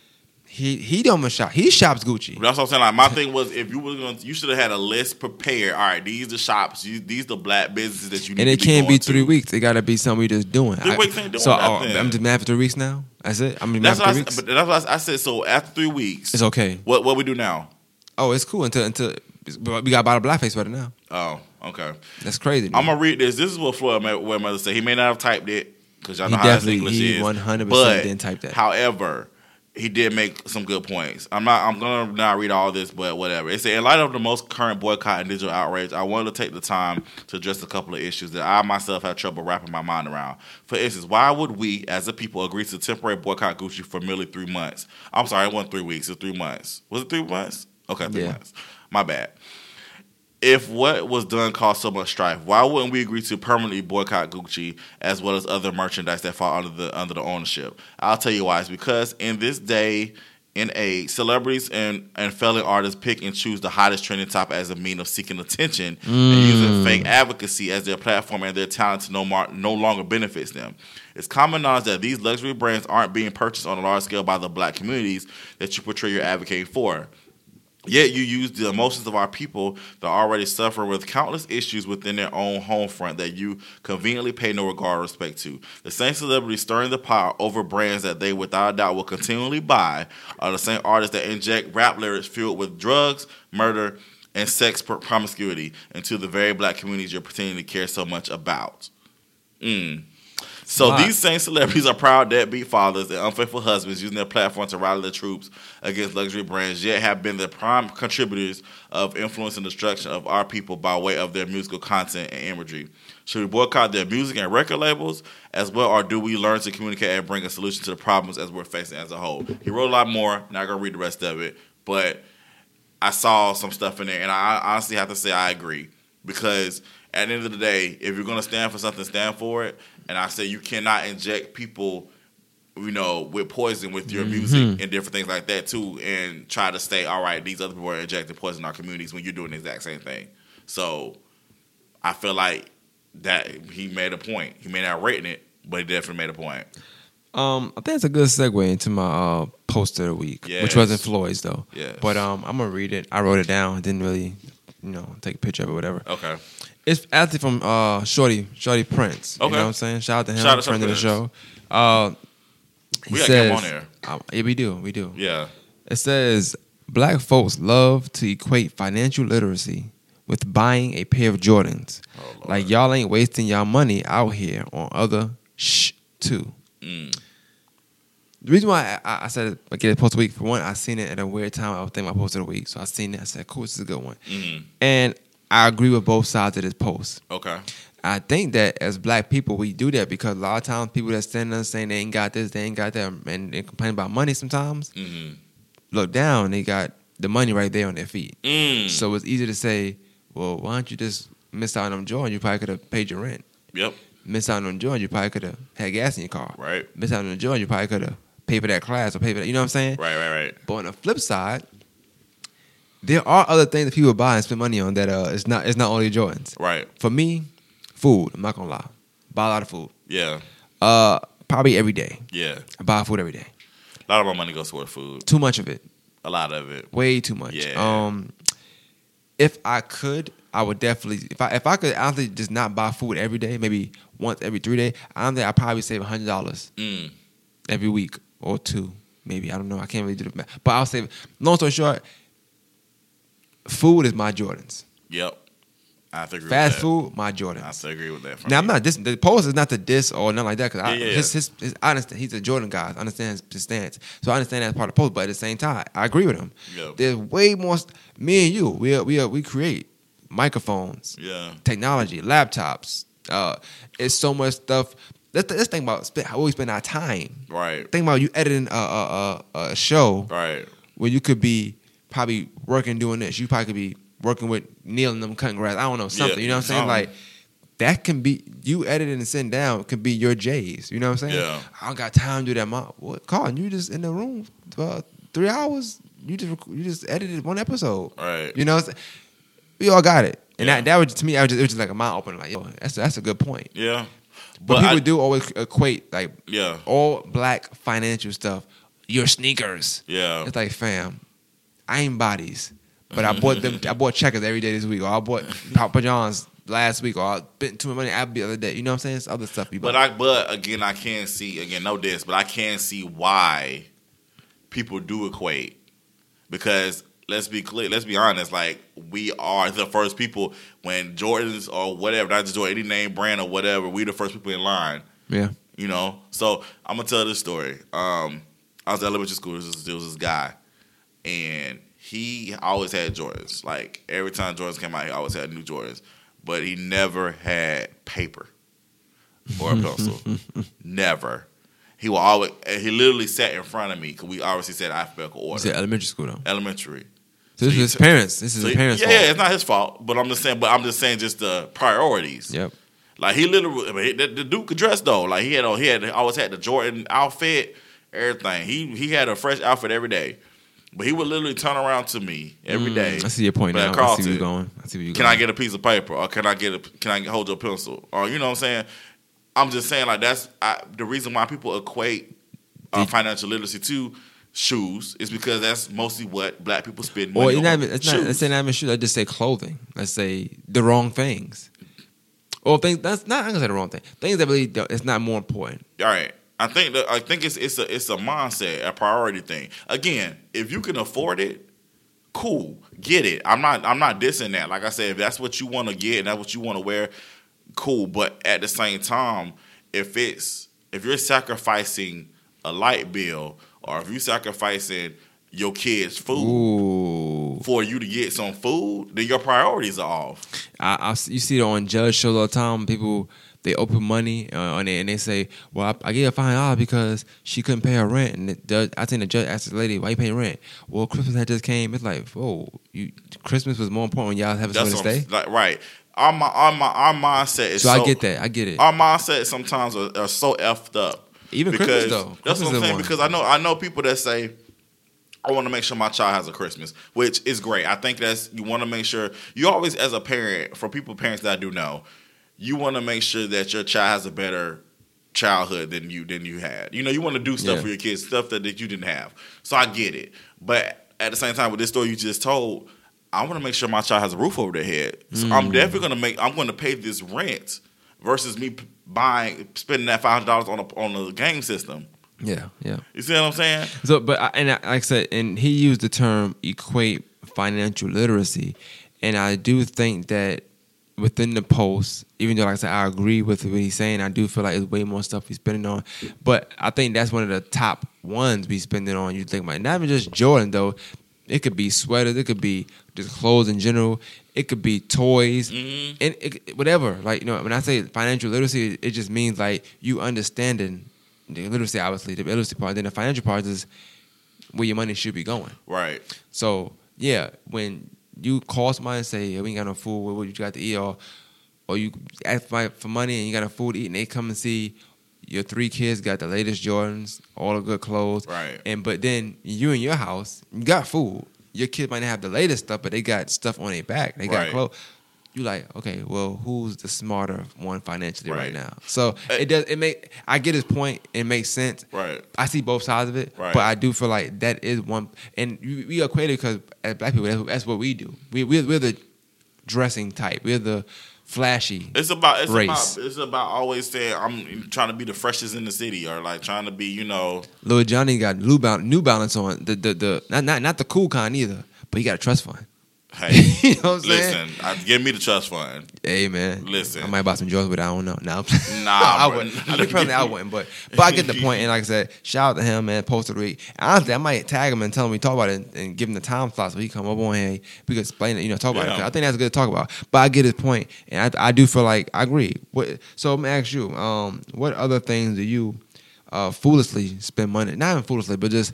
he he don't shop. He shops Gucci. That's what I'm saying. Like my thing was, if you were going, to you should have had a list prepared. All right, these the shops. You, these the black businesses that you need. And it to can't be going three to. weeks. It got to be something we just doing. Three I- weeks ain't doing so oh, nothing. I'm just mad for three weeks now. That's it. I'm mad That's for what I, three s- weeks. but that's what I, I said. So after three weeks, It's okay. what what we do now? Oh, it's cool until until but we got about a blackface sweater now. Oh, okay. That's crazy. I'm gonna read this. This is what Floyd Mayweather said. He may not have typed it because y'all He know how his definitely- English he is. 100% but, didn't type that. However, he did make some good points. I'm not. I'm gonna not read all this, but whatever. It said, in light of the most current boycott and digital outrage, I wanted to take the time to address a couple of issues that I myself had trouble wrapping my mind around. For instance, why would we, as a people, agree to temporary boycott Gucci for merely three months? I'm sorry, it wasn't three weeks. It was three months. Was it three months? Okay, three Yeah. months. My bad if what was done caused so much strife, why wouldn't we agree to permanently boycott Gucci as well as other merchandise that fall under the under the ownership? I'll tell you why. It's because in this day and age, celebrities and, and fellow artists pick and choose the hottest trending topic as a mean of seeking attention and mm. using fake advocacy as their platform and their talent to no, mar- no longer benefits them. It's common knowledge that these luxury brands aren't being purchased on a large scale by the black communities that you portray you're advocating for. Yet you use the emotions of our people that already suffer with countless issues within their own home front that you conveniently pay no regard or respect to. The same celebrities stirring the pot over brands that they without a doubt will continually buy are the same artists that inject rap lyrics filled with drugs, murder, and sex promiscuity into the very black communities you're pretending to care so much about. Mm. So Wow. these same celebrities are proud deadbeat fathers and unfaithful husbands using their platform to rally the troops against luxury brands, yet have been the prime contributors of influence and destruction of our people by way of their musical content and imagery. Should we boycott their music and record labels as well, or do we learn to communicate and bring a solution to the problems as we're facing as a whole? He wrote a lot more. Not gonna read the rest of it, but I saw some stuff in there, and I honestly have to say I agree because at the end of the day, if you're gonna stand for something, stand for it. And I say you cannot inject people, you know, with poison with your music and different things like that too, and try to say, all right, these other people are injecting poison in our communities when you're doing the exact same thing. So I feel like that he made a point. He may not have written it, but he definitely made a point. Um, I think it's a good segue into my uh, poster of the week, which wasn't Floyd's though. Yes. But um, I'm gonna read it. I wrote it down. Didn't really, you know, take a picture of it, whatever. Okay. It's actually from uh, Shorty, Shorty Prince. You Okay. know what I'm saying? Shout out to him, Shout out to friend of the Prince. show. Uh, he We him says- on there. Uh, yeah, we do, we do. Yeah. It says black folks love to equate financial literacy with buying a pair of Jordans. Oh, like y'all ain't wasting y'all money out here on other sh too. Mm. The reason why I, I said I get a post a week for one, I seen it at a weird time. I was thinking about post of the week, so I seen it. I said, "Cool, this is a good one." Mhm. And I agree with both sides of this post. Okay. I think that as black people, we do that because a lot of times people that stand there saying they ain't got this, they ain't got that, and they complain about money sometimes, Mm-hmm. look down, they got the money right there on their feet. Mm. So it's easy to say, well, why don't you just miss out on joy you probably could have paid your rent. Yep. Miss out on joy you probably could have had gas in your car. Right. Miss out on joy you probably could have paid for that class or paid for that. You know what I'm saying? Right. Right. Right. But on the flip side, there are other things that people buy and spend money on that uh, it's not it's not only Jordans. Right. For me, food. I'm not gonna lie. Buy a lot of food. Yeah. Uh, probably every day. Yeah. I buy food every day. A lot of my money goes toward food. Too much of it. A lot of it. Way too much. Yeah. Um, if I could, I would definitely. If I if I could honestly just not buy food every day, maybe once every three don't think I probably save hundred dollars Mm. every week or two, maybe. I don't know. I can't really do the math, but I'll save. Long story short, food is my Jordans. Yep. I have to agree Fast food, my that. I Jordans. have to agree with that. Now I'm not this. The post is not the diss or nothing like that because Yeah, yeah, his, his, his, I understand he's a Jordan guy. I understand his, stance, so I understand that part of the post. But at the same time, I agree with him. Yeah. There's way more. Me and you, we we we create microphones, Yeah. technology, laptops. Uh, it's so much stuff. Let's, let's think about how we spend our time. Right. Think about you editing a, a, a, a show Right. where you could be probably working doing this. You probably could be working with Neil and them cutting grass. I don't know something. Yeah, you know what I'm saying? something. Like that can be you editing and sitting down could be your J's. You know what I'm saying? Yeah. I don't got time to do that. Mom, what? Colin, you just in the room for uh, three hours. You just you just edited one episode. Right. You know, what I'm saying? we all got it. And Yeah. that, that was to me, I was just, it was just like a mind opener. Like, yo, that's that's a good point. Yeah. But, But people I- do always equate like Yeah. all black financial stuff. Your sneakers. Yeah. It's like, fam, I ain't bodies, but I bought them. I bought checkers every day this week, or I bought Papa John's last week, or I spent too much money Applebee's the other day. You know what I'm saying? It's other stuff. You But. I but again I can't see again no this, but I can't see why people do equate because let's be clear, let's be honest, like we are the first people when Jordans or whatever, not just Jordan, any name brand or whatever, we the first people in line. yeah, You know, so I'm gonna tell this story. Um, I was at elementary school. There was, there was this guy, and he always had Jordans. Like every time Jordans came out, he always had new Jordans, but he never had paper or a pencil. never. He will always. and He literally sat in front of me because we obviously said alphabetical order. said elementary school though. Elementary. So this So is his parents. This is So his parents' yeah, fault. yeah, it's not his fault, but I'm just saying. But I'm just saying, just the priorities. Yep. Like he literally, I mean, the, the Duke could dress though. Like he had, he had always had the Jordan outfit, everything. He he had a fresh outfit every day, but he would literally turn around to me every day. Mm, I see your point now. I see where you're going. I see where you're Can going. I get a piece of paper, or can I get a can I hold your pencil, or you know what I'm saying? I'm just saying like that's I, the reason why people equate uh, financial literacy to shoes is because that's mostly what black people spend money Or on. not even, it's not, shoes. let's say not even shoes. Let's just say clothing. Let's say the wrong things. Or things that's not. I'm gonna say the wrong thing. Things that really don't, it's not more important. All right. I think that I think it's it's a it's a mindset, a priority thing. Again, if you can afford it, cool, get it. I'm not I'm not dissing that. Like I said, if that's what you want to get and that's what you want to wear, cool. But at the same time, if it's if you're sacrificing a light bill or if you're sacrificing your kids' food Ooh. for you to get some food, then your priorities are off. I you see it on judge shows all the time. People they open money uh, on it and they say, "Well, I, I gave her five dollars because she couldn't pay her rent." And the judge, I think the judge asked the lady, "Why you paying rent?" Well, Christmas had just came. It's like, oh, you Christmas was more important when y'all having somewhere That's to stay. like right. Our our, our mindset is So, I get that. I get it. our mindset sometimes are, are so effed up. Even because Christmas though. that's Christmas what I'm saying. one. Because I know I know people that say, I want to make sure my child has a Christmas, which is great. I think that's you want to make sure you always, as a parent, for people parents that I do know, you want to make sure that your child has a better childhood than you than you had. You know, you want to do stuff Yeah. for your kids, stuff that, that you didn't have. So I get it, but at the same time, with this story you just told, I want to make sure my child has a roof over their head. So Mm. I'm definitely gonna make. I'm going to pay this rent versus me buying spending that five hundred dollars on a on a game system. yeah, yeah. You see what I'm saying? So, but I, and I, like I said, and he used the term equate financial literacy, and I do think that within the post, even though like I said, I agree with what he's saying. I do feel like it's way more stuff he's spending on, but I think that's one of the top ones we spending on. You think about not even just Jordan though. It could be sweaters. It could be just clothes in general. It could be toys Mhm. and it, whatever. Like you know, when I say financial literacy, it just means like you understanding the literacy, obviously the literacy part. Then the financial part is where your money should be going. Right. So yeah, when you call somebody and say, "Hey, "We ain't got no food. What, what you got to eat?" or or you ask for for money and you got a food to eat, and they come and see your three kids got the latest Jordans, all the good clothes, Right. And but then you in your house, you got food. Your kids might not have the latest stuff, but they got stuff on their back. They got Right. clothes. You like okay? Well, who's the smarter one financially right, Right. now? So Uh, it does. It make I get his point. It makes sense. Right. I see both sides of it, Right. but I do feel like that is one, and we, equate it because as black people, that's, that's what we do. We we're, we're the dressing type. We're the flashy. It's about it's Race. about it's about always saying I'm trying to be the freshest in the city or like trying to be you know Lil Johnny got New Balance, New Balance on the the the not not not the cool kind either, but he got a trust fund. Hey You know what I'm saying? listen I, give me the trust fund Hey man, Listen. I might buy some Jordans, but I don't know. Now, Nah, I wouldn't. I mean, personally, I wouldn't. But but I get the point. And like I said, shout out to him, man. Posted week. Honestly, I might tag him and tell him we talk about it and, give him the time slot so he come up on here. We could explain it. You know, talk about it. Yeah. I think that's good to talk about. But I get his point, and I, I do feel like I agree. What, so let me ask you, um, what other things do you uh, foolishly spend money? Not even foolishly, but just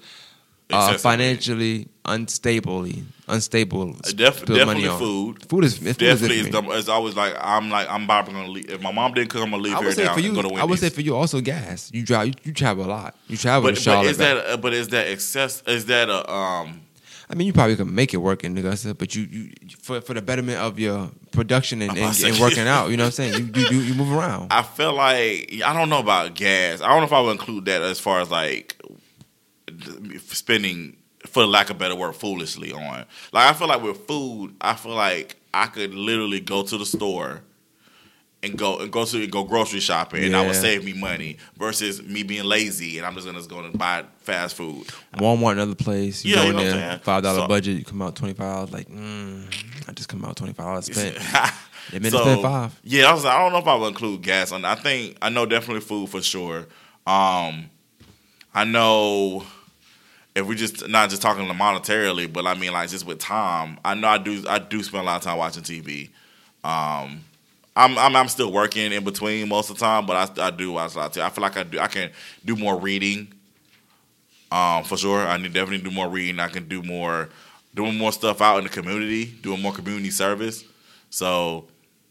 uh, financially unstably, unstable. Def- definitely money on. food. Food is food is Definitely, for it's, the, it's always like I'm like I'm probably gonna leave. If my mom didn't cook, I'm gonna leave I here would say now for you, to I would say for you also gas. You drive, you, you travel a lot. You travel to but, Charlotte. but is back. that uh, but is that excess? Is that a um? I mean, you probably could make it work in Augusta, but you, you for for the betterment of your production and, and, and working out. You know what I'm saying? You, you, you move around. I feel like I don't know about gas. I don't know if I would include that as far as like spending, for lack of better word, foolishly on. Like I feel like with food, I feel like I could literally go to the store and go and go to go grocery shopping, and I would save me money versus me being lazy and I'm just gonna just go and buy fast food. Walmart, another place. You Yeah, go you in know what there, five dollar So- budget. You come out twenty five dollars. Like, mm, I just come out twenty five dollars spent. They made So, spend five. Yeah, I was. like, I don't know if I would include gas on. I think I know definitely food for sure. Um, I know if we just not just talking monetarily, but I mean like just with time. I know I do. I do spend a lot of time watching TV. Um, I'm, I'm I'm still working in between most of the time, but I, I do watch a lot. Too. I feel like I do. I can do more reading. Um, for sure, I need definitely do more reading. I can do more, doing more stuff out in the community, doing more community service. So,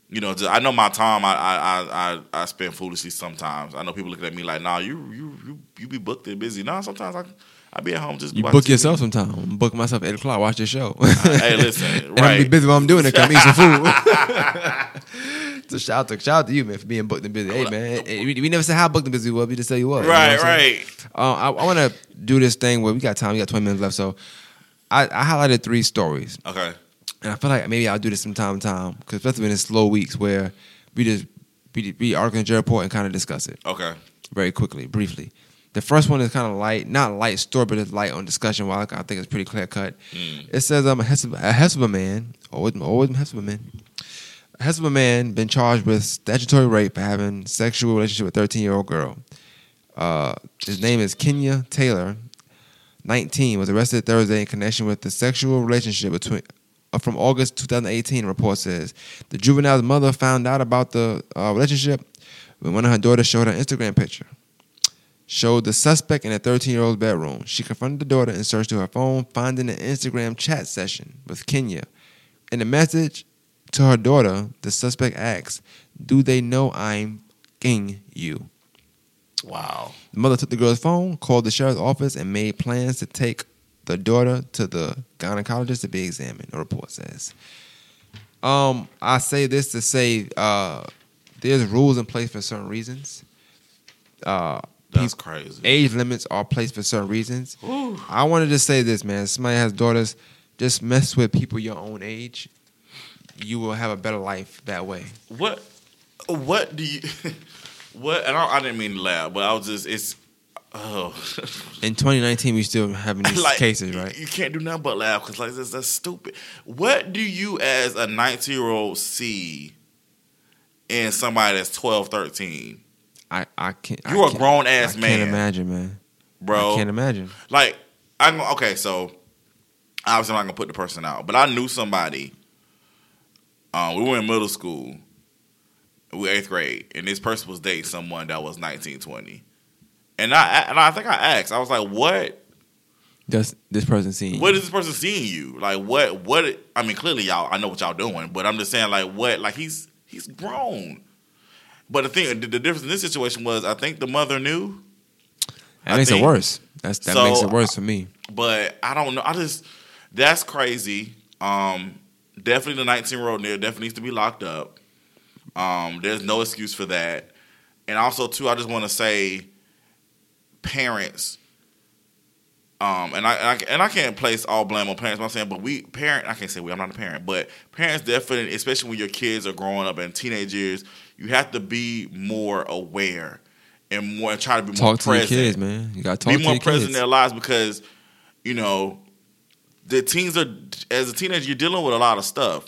you know, just, I know my time. I, I I I I spend foolishly sometimes. I know people looking at me like, "Nah, you you you you be booked and busy." Nah, sometimes I I be at home just You book TV. yourself sometime. I'm booking myself eight o'clock. Watch this show. hey, listen, and I'm be busy while I'm doing it. Come eat some food. so shout out to shout out to you, man, for being booked and busy. Hey, man, hey, we, we never said how booked and busy we were. We just tell you what. you know Right, right. Uh, I, I want to do this thing where we got time. We got 20 minutes left, so I, I highlighted three stories, Okay. and I feel like maybe I'll do this from time to time because especially in the slow weeks where we just we we argue in report and kind of discuss it Okay. very quickly, briefly. The first one is kind of light, not light story, but it's light on discussion. While I think it's pretty clear cut. Mm. It says um, a a Hephzibah man, always, always Hephzibah man, a Hephzibah man been charged with statutory rape for having sexual relationship with a 13 year old girl. Uh, his name is Kenya Taylor, 19, was arrested Thursday in connection with the sexual relationship between uh, from August 2018. Report says the juvenile's mother found out about the uh, relationship when one of her daughters showed her Instagram picture. Showed the suspect in a 13 year old's bedroom. She confronted the daughter and searched through her phone, finding an Instagram chat session with Kenya. In a message to her daughter, the suspect asks, Do they know I'm king you? Wow. The mother took the girl's phone, called the sheriff's office, and made plans to take the daughter to the gynecologist to be examined, the report says. Um, I say this to say uh, there's rules in place for certain reasons. Uh, That's crazy. age limits are placed for certain reasons. I wanted to say this, man. Somebody has daughters, just mess with people your own age. You will have a better life that way. What what do you what and I, I didn't mean to laugh, but I was just it's oh In 2019, we still having these like cases, right? You can't do nothing but laugh because like that's, that's stupid. What do you as a 19 year old see in somebody that's 12, 13. I I can't. I You a can't- grown ass I man. Can't imagine, man. Bro, I can't imagine. like I'm okay. So obviously I'm not gonna put the person out, but I knew somebody. Um, we were in middle school, we were eighth grade, and this person was dating someone that was 19, 20. And I and I think I asked, I was like, "What? Does this person seeing? What is this person seeing you? Like, what? What? I mean, clearly y'all, I know what y'all doing, but I'm just saying, like, what? Like, he's he's grown. But the thing, the, the difference in this situation was, I think the mother knew, That I makes think- it worse. That's that So, makes it worse for me. but I don't know. I just that's crazy. Um, definitely the 19 year old there definitely needs to be locked up. Um, there's no excuse for that. And also too, I just want to say, parents. Um, and I, and I and I can't place all blame on parents. But I'm saying, but we parent. I can't say we. I'm not a parent, but parents definitely, especially when your kids are growing up in teenage years, you have to be more aware and more try to be more Talk to your kids, man. You got to talk be more present kids. in their lives because you know the teens are as a teenager you're dealing with a lot of stuff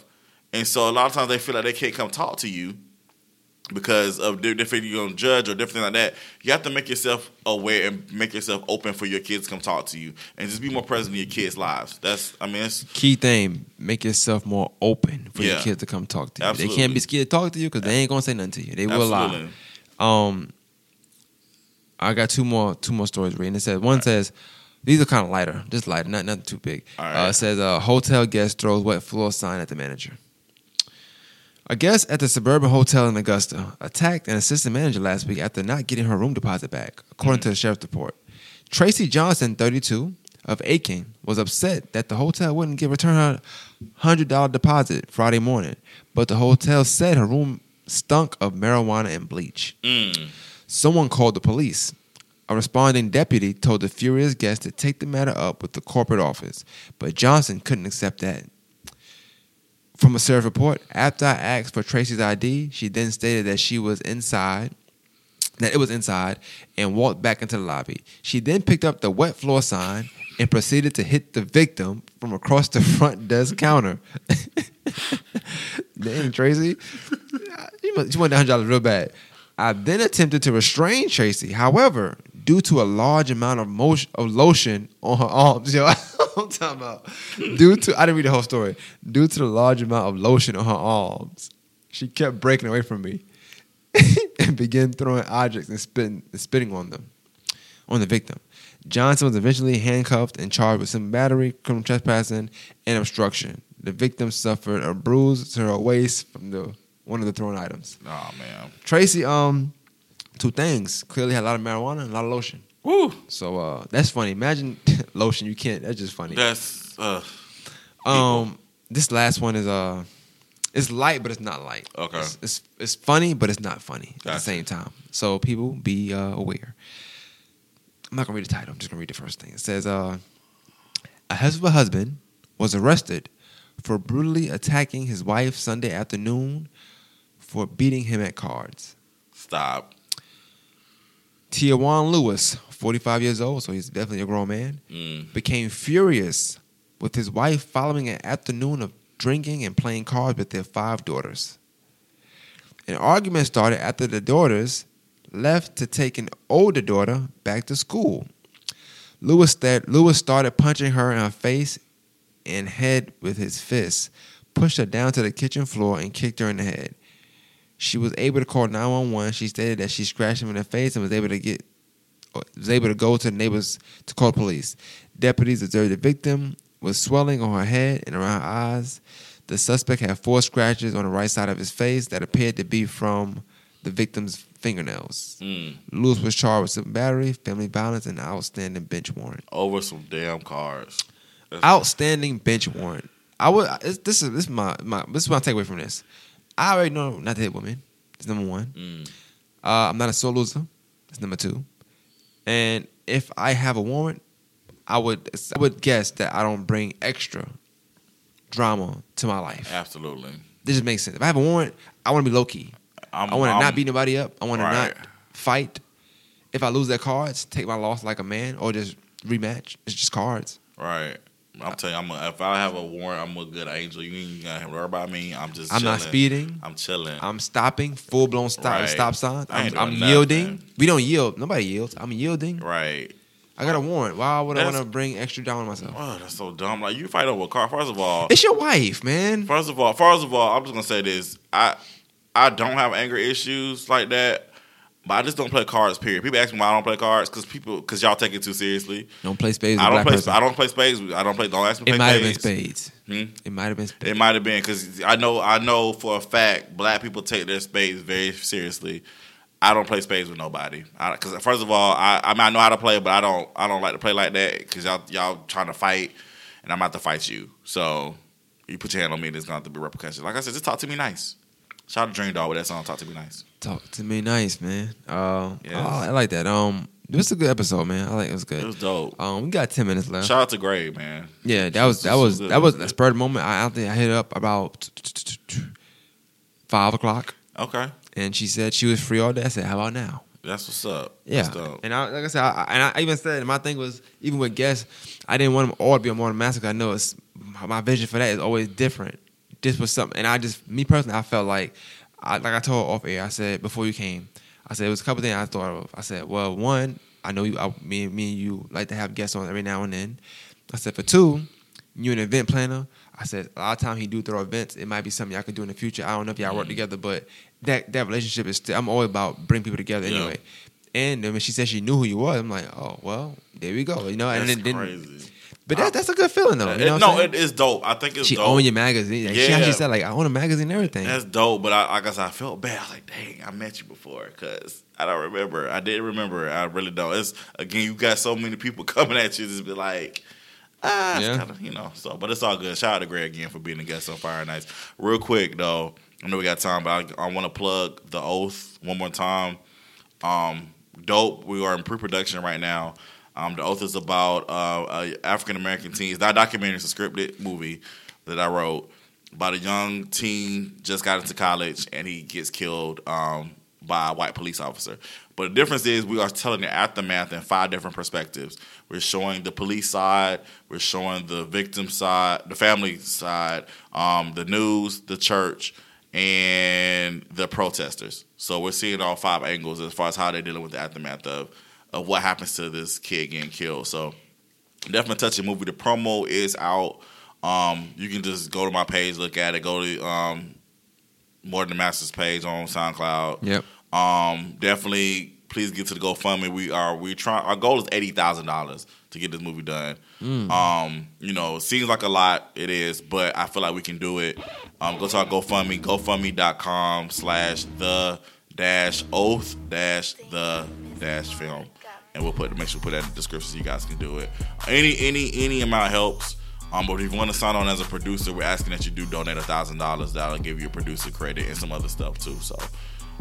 and so a lot of times they feel like they can't come talk to you because of different you're gonna judge or different like that you have to make yourself aware and make yourself open for your kids to come talk to you and just be more present in your kids lives that's i mean it's Key thing: make yourself more open for your kids to come talk to you. They can't be scared to talk to you because they ain't gonna say nothing to you. They will lie. Um, I got two more two more stories reading. It says one says these are kind of lighter, just lighter, not nothing too big. Uh, it says a hotel guest throws wet floor sign at the manager. A guest at the suburban hotel in Augusta attacked an assistant manager last week after not getting her room deposit back, according to the sheriff's report. Tracy Johnson, 32, of Aiken, was upset that the hotel wouldn't give return her $100 deposit Friday morning, but the hotel said her room stunk of marijuana and bleach. Mm. Someone called the police. A responding deputy told the furious guest to take the matter up with the corporate office, but Johnson couldn't accept that. From a sheriff report, after I asked for Tracy's ID, she then stated that she was inside, that it was inside, and walked back into the lobby. She then picked up the wet floor sign and proceeded to hit the victim from across the front desk counter. Dang, Tracy. She wanted $100 real bad. I then attempted to restrain Tracy. However, due to a large amount of motion, of lotion on her arms, yo, I'm talking about. Due to, I didn't read the whole story. Due to the large amount of lotion on her arms, she kept breaking away from me and began throwing objects and spitting, and spitting on them, on the victim. Johnson was eventually handcuffed and charged with some battery, criminal trespassing, and obstruction. The victim suffered a bruise to her waist from the one of the thrown items. oh man Tracy, um, two things. Clearly had a lot of marijuana and a lot of lotion. Woo. So uh, that's funny. Imagine lotion. You can't. That's just funny. that's uh Um, this last one is uh, it's light, but it's not light. Okay. It's it's, it's funny, but it's not funny at the same time. So people be uh, aware. I'm not gonna read the title. I'm just gonna read the first thing. It says uh, a husband husband was arrested for brutally attacking his wife Sunday afternoon for beating him at cards. stop Tiawan Lewis, 45 years old, so he's definitely a grown man, mm. became furious with his wife following an afternoon of drinking and playing cards with their five daughters. An argument started after the daughters left to take an older daughter back to school. Lewis, Lewis started punching her in her face and head with his fists, pushed her down to the kitchen floor, and kicked her in the head. She was able to call 911. She stated that she scratched him in the face and was able to get was able to go to the neighbors to call the police. Deputies observed the victim with swelling on her head and around her eyes. The suspect had four scratches on the right side of his face that appeared to be from the victim's fingernails. Mm. Lewis was charged with some battery, family violence, and outstanding bench warrant. over some damn cars Outstanding bench warrant. I would. This is this is my my this is my takeaway from this. I already know not to hit women. It's number one. Mm. Uh, I'm not a sore loser. That's number two. And if I have a warrant, I would I would guess that I don't bring extra drama to my life. absolutely This just makes sense. If I have a warrant, I want to be low key. I'm, I want to not beat nobody up. I want to not fight. If I lose their cards, take my loss like a man, or just rematch. It's just cards. right I'm telling you, I'm a, if I have a warrant, I'm a good angel. You ain't gotta worry about me. I'm just. I'm not speeding. I'm chilling. I'm stopping, full blown stop Right. stop sign. I'm, I'm yielding. nothing. We don't yield. Nobody yields. I'm yielding. right. I got a warrant. Why would I want to bring extra down on myself? Oh, that's so dumb. Like you fight over a car. First of all, It's your wife, man. First of all, first of all, I'm just gonna say this. I I don't have anger issues like that, but I just don't play cards. Period. People ask me why I don't play cards because people because y'all take it too seriously. Don't play spades. I don't play. person. I don't play spades. I don't play. Don't ask me. It might have been spades. spades. Hmm? It might have been spades. It might have been because I know I know for a fact black people take their spades very seriously. I don't play spades with nobody. Because first of all, I I, mean, I know how to play, but I don't I don't like to play like that because y'all y'all trying to fight, and I'm about to fight you. So you put your hand on me, there's going to be repercussions. Like I said, just talk to me nice. Shout out to Dream Dog with that song. Talk to me nice. Talk to me nice, man. Uh, Yes. oh, I like that. Um, it was a good episode, man. I like it was good. It was dope. Um, we got ten minutes left. Shout out to Gray, man. Yeah, that was that was that was a was spur of the moment. I, I think I hit up about five o'clock, Okay, and she said she was free all day. I said, "How about now?" that's what's up. Yeah, and I, like I said, I, and I even said my thing was even with guests, I didn't want them all to be on Master. 'cause I know it's my vision for that is always different. This was something, and I just me personally, I felt like, I, like I told off air, I said before you came, I said it was a couple things I thought of. I said, well, one, I know you, I, me, me and you like to have guests on every now and then. I said for two, you're an event planner. I said a lot of time he do throw events. It might be something y'all could do in the future. I don't know if y'all work mm. together, but that that relationship is still. I'm always about bring people together Yeah. anyway. And then when she said she knew who you was, I'm like, oh well, there we go. You know, and That's then, then crazy. But that, that's a good feeling though. You know what no, it is dope. I think it's she dope. own your magazine. Like, She actually said like I own a magazine and everything. That's dope, but I, like I said, I felt bad. I was like, dang, I met you before because I don't remember. I didn't remember. I really don't. It's again, you got so many people coming at you. Just be like, ah, Yeah. kind of you know. So, but it's all good. Shout out to Greg again for being a guest on Fire Nights. Real quick though, I know we got time, but I, I want to plug the Oath one more time. Um, dope. We are in pre-production right now. Um, the Oath is about uh, African American teens. That documentary is a scripted movie that I wrote about a young teen just got into college and he gets killed um, by a white police officer. But the difference is we are telling the aftermath in five different perspectives. We're showing the police side, we're showing the victim side, the family side, um, the news, the church, and the protesters. So we're seeing all five angles as far as how they're dealing with the aftermath of, of what happens to this kid getting killed. So definitely touch the movie. The promo is out. Um, you can just go to my page, look at it. Go to um, More Than the Masters page on SoundCloud. Yep. Um, definitely, please get to the GoFundMe. We are we try. Our goal is eighty thousand dollars to get this movie done. Um, you know, it seems like a lot. It is, but I feel like we can do it. Um, go to our GoFundMe, GoFundMe.com slash the dash oath dash the dash film, and we'll put make sure we put that in the description so you guys can do it. Any any any amount helps. Um, but if you want to sign on as a producer, we're asking that you do donate a thousand dollars. That'll give you a producer credit and some other stuff too. So,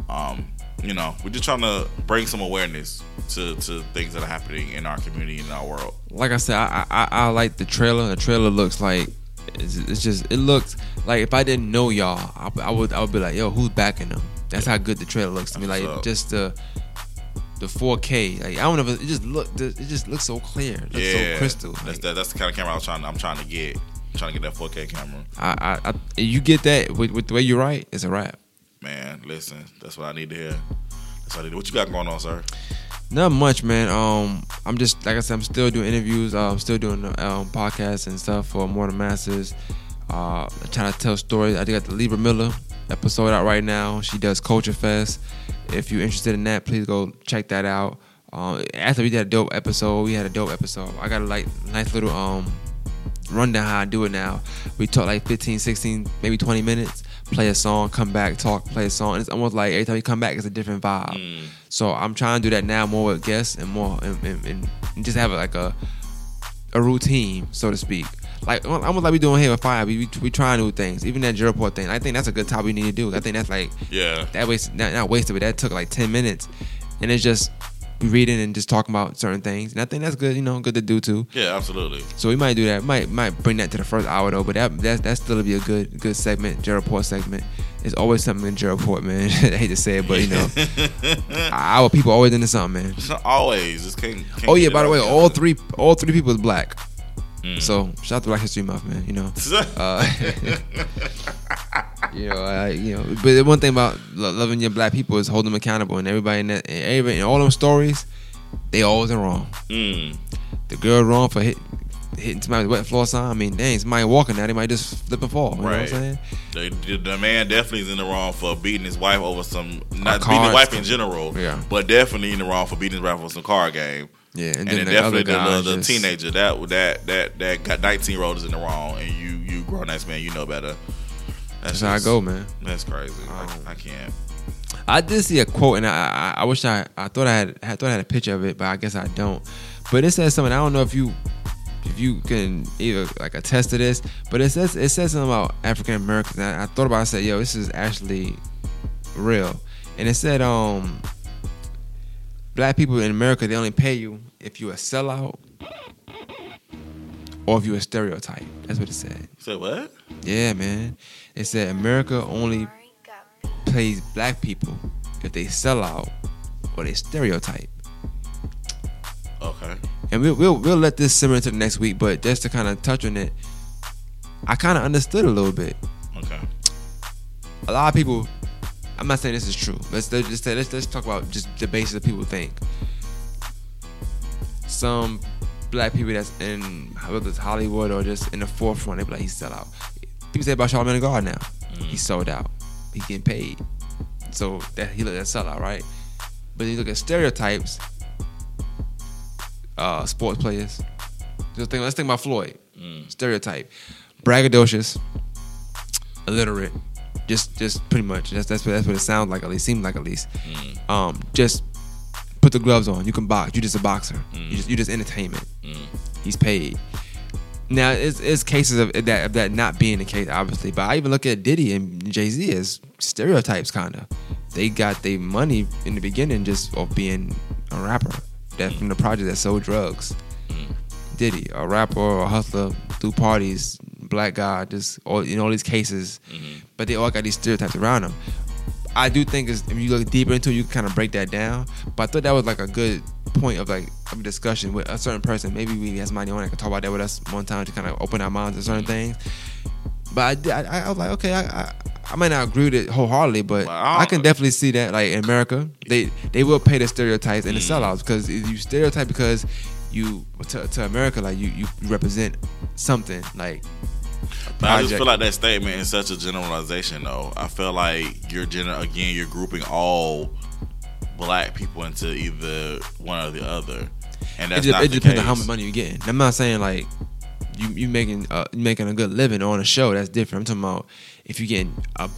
um, you know, we're just trying to bring some awareness to, to things that are happening in our community in our world. like I said, I, I I like the trailer. The trailer looks like it's, it's just it looks like if I didn't know y'all, I, I would I would be like, yo, who's backing them? That's how good the trailer looks to me. Like up. just the the 4K. Like I don't know, if it just look it just looks so clear, it looks yeah, so crystal. That's that, that's the kind of camera I was trying. I'm trying to get. I'm trying to get that 4K camera. I, I, I you get that with, with the way you write, it's a wrap. Man, listen, that's what I need to hear. That's what I need. to- What you got going on, sir? Not much, man. Um, I'm just like I said, I'm still doing interviews. Uh, I'm still doing um, podcasts and stuff for More Than Masters. Uh, I'm trying to tell stories. I got the Libra Miller episode out right now. She does Culture Fest. If you're interested in that, please go check that out. Uh, after we did a dope episode, we had a dope episode. I got a like nice little um rundown how I do it now. We talk like 15, 16, maybe 20 minutes. Play a song, come back, talk, play a song. It's almost like every time you come back, it's a different vibe. So I'm trying to do that now more with guests and more and, and, and just have like a a routine, so to speak. Like almost like we doing here with Fire. We we, we trying new things. Even that Jerport thing. I think that's a good topic we need to do. I think that's like Yeah. that waste not, not wasted, but that took like ten minutes, and it's just reading and just talking about certain things. And I think that's good. You know, good to do too. Yeah, absolutely. So we might do that. Might might bring that to the first hour though. But that that that still be a good good segment. Jerport segment. It's always something in Jerport, man. I hate to say it, but you know, our people always into something, man. It's always. Can't. can't Oh yeah, by the way, all all three all three people is black. So shout out to Black History Month, man. You know, uh, you know, I, you know. But the one thing about lo- loving your black people is holding them accountable, and everybody in that, and everybody in all them stories, they always are wrong. Mm. The girl wrong for hit, hitting somebody's wet floor sign. I mean, dang, somebody walking now, they might just slip and fall. You know what I'm Right. saying? The, the, the man definitely is in the wrong for beating his wife over some not beating his wife in general, Yeah. but definitely in the wrong for beating his wife over some card game. Yeah, and, And, then then the definitely the, guy the, just- teenager that that that that got nineteen year old is in the wrong, and you you grown ass man, you know better. That's how I go, man. That's crazy. Um, I, I can't. I did see a quote, and I, I, I wish I, I thought I had, I thought I had a picture of it, but I guess I don't. But it says something. I don't know if you, if you can either like attest to this, but it says it says something about African Americans. I, I thought about. it, I said, yo, this is actually real, and it said, um, black people in America they only pay you if you a sellout or if you a stereotype. That's what it said. Say what? Yeah, man. It said America only pays black people if they sell out or they stereotype. Okay. And we'll, we'll we'll let this simmer into the next week, but just to kind of touch on it, I kind of understood a little bit. Okay. A lot of people, I'm not saying this is true. Let's let's just say, let's let's talk about just the basis of people think. Some black people that's in whether it's Hollywood or just in the forefront, they be like he sell out. People say about Charlamagne the God now, he sold out. He getting paid, so that he look at sellout, right? But you look at stereotypes, uh, sports players. Just think, let's think about Floyd. Stereotype, braggadocious, illiterate, just just pretty much. That's that's what that's what it sounds like. At least seems like at least. Mm. Um, just put the gloves on. You can box. You're just a boxer. You mm. just you just entertainment. Mm. He's paid. Now it's, it's cases of that of that not being the case, obviously. But I even look at Diddy and Jay Z as stereotypes, kind of. They got their money in the beginning just of being a rapper. That from the project that sold drugs. Diddy, a rapper or a hustler through parties, black guy, just all in all these cases, mm-hmm. but they all got these stereotypes around them. I do think is if you look deeper into it, you can kind of break that down. But I thought that was like a good point of like of discussion with a certain person. Maybe we have somebody on that can talk about that with us one time to kind of open our minds to certain mm-hmm. things. But I, I, I was like, okay, I, I, I might not agree with it wholeheartedly, but Well, I I can definitely see that. Like in America, they they will pay the stereotypes and the mm-hmm. sellouts because you stereotype because you to, to America like you you represent something like. But I just feel like that statement is such a generalization, though. I feel like you're gener- again you're grouping all black people into either one or the other, and It, that's de- not it the depends case. on how much money you're getting. I'm not saying like you you making uh, making a good living on a show. That's different. I'm talking about if you're getting a,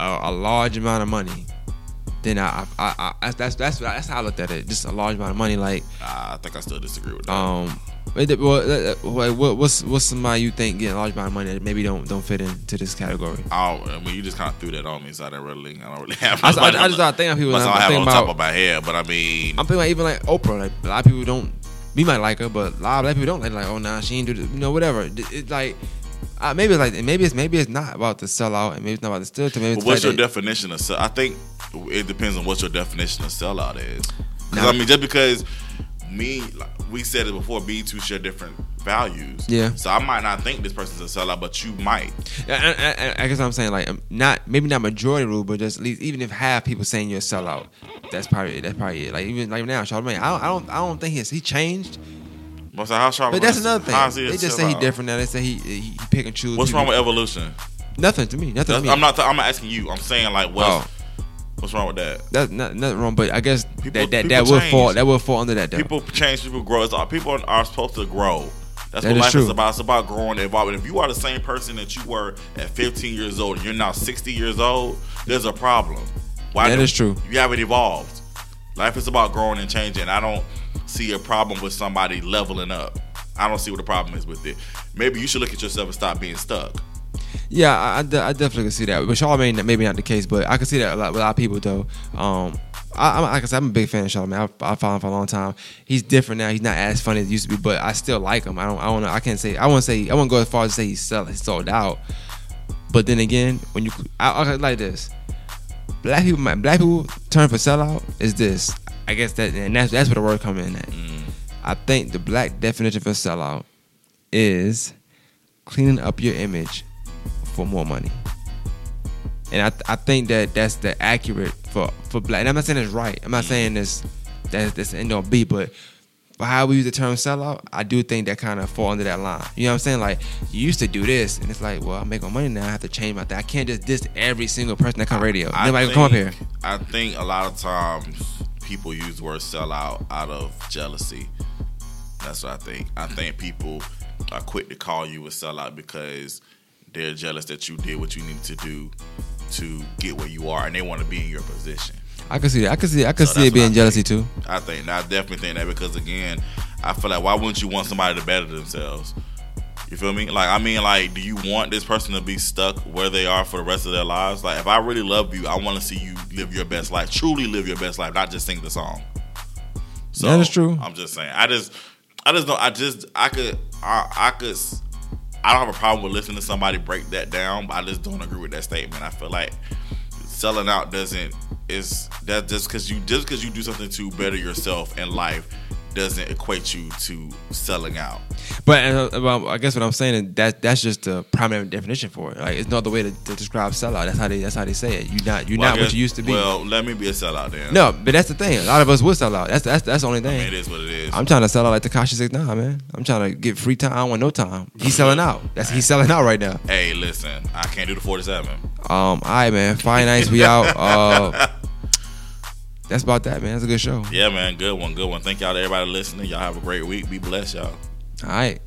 a, a large amount of money. Then I, I, I, I that's that's that's how I looked at it. Just a large amount of money, like I think I still disagree with that. um, it well, uh, uh, what's what's somebody you think getting a large amount of money that maybe don't don't fit into this category? I, don't- I mean, you just kind of threw that on me, so I didn't really, I don't really have. I, I, I just thinking of people. I'm I have on top about of my head, but I mean, I'm thinking like even like Oprah. Like a lot of people don't. We might like her, but a lot of black people don't like. Like, oh nah, she ain't do this. You know, whatever. It- It's like uh, maybe it's like maybe it's maybe it's not about the sellout, and maybe it's not about the stereotype. Maybe it's what's your that- definition of? Sell- I think it depends on what your definition of sellout is. Because Now- I mean, just because me, like, we said it before, B two share different values. Yeah. So I might not think this person's a sellout, but you might. I, I, I- guess I'm saying like um, not maybe not majority rule, but just at least even if half people saying you're a sellout, that's probably that's probably it. Like even like now, Charlamagne, I don't I don't I don't think he's he changed, What's how Charlamagne- but that's another thing. They just say he different now. They say he he, pick and choose. What's people. wrong with evolution? nothing to me? Nothing to me. I'm not. I'm not asking you. I'm saying like what's Oh. What's wrong with that? That's not, nothing wrong, but I guess People- that that, that would fall that would fall under that. Though. People change. People grow. It's all, people are supposed to grow. That's That what is life true. is about. It's about growing and evolving. If you are the same person that you were at 15 years old and you're now 60 years old, there's a problem. Why That don't- true. You haven't evolved. Life is about growing and changing. I don't see a problem with somebody leveling up. I don't see what the problem is with it. Maybe you should look at yourself and stop being stuck. Yeah, I, I, de- I definitely can see that. But Charlamagne, maybe not the case, but I can see that a lot with a lot of people though. Um, I, I'm, like I said, I'm a big fan of Charlamagne. I, I follow him for a long time. He's different now. He's not as funny as he used to be, but I still like him. I don't. I don't know. I can't say. I won't say. I won't go as far as to say he's he's sold out. But then again, when you, I, I like this. Black people, my black people term for sellout is this. I guess that, and that's that's where the word come in at. I think the black definition for sellout is cleaning up your image for more money. And I, I think that that's the accurate for for black. And I'm not saying it's right. I'm not mm. saying this that this end all be, but for how we use the term sellout, I do think that kind of fall under that line. You know what I'm saying? Like you used to do this, and it's like, well, I'm making money now. I have to change my thing. I can't just diss every single person that come radio. I Nobody can come up here. think- I think a lot of times people use the word sellout out of jealousy. That's what I think. I think people are quick to call you a sellout because they're jealous that you did what you needed to do to get where you are, and they want to be in your position. I can see that. I can see. I can So see it being jealousy too. I think I definitely think that because again, I feel like why wouldn't you want somebody to better themselves? You feel me? Like I mean, like, do you want this person to be stuck where they are for the rest of their lives? Like, if I really love you, I want to see you live your best life, truly live your best life, not just sing the song. So That is true. I'm just saying. I just, I just know. I just, I could, I, I could. I don't have a problem with listening to somebody break that down, but I just don't agree with that statement. I feel like selling out doesn't is that just because you just because you do something to better yourself in life doesn't equate you to selling out. But uh, well, I guess what I'm saying is that that's just the primary definition for it. Like it's no other way to, to describe sellout. That's how they that's how they say it. You're not you're Well, not what you used to be. Well, let me be a sellout then. no, but that's the thing. A lot of us would sell out. That's that's that's the only I mean, thing. it is what it is. I'm trying to sell out like Tekashi Six Nine, man. I'm trying to get free time. I don't want no time. He's selling out. That's he's selling out right now. hey, listen, I can't do the 47. Um, all right, man. Fire Nights we out. Uh, that's about that, man. That's a good show. Yeah, man, good one, good one. Thank y'all to everybody listening. Y'all have a great week. Be blessed, y'all. All right.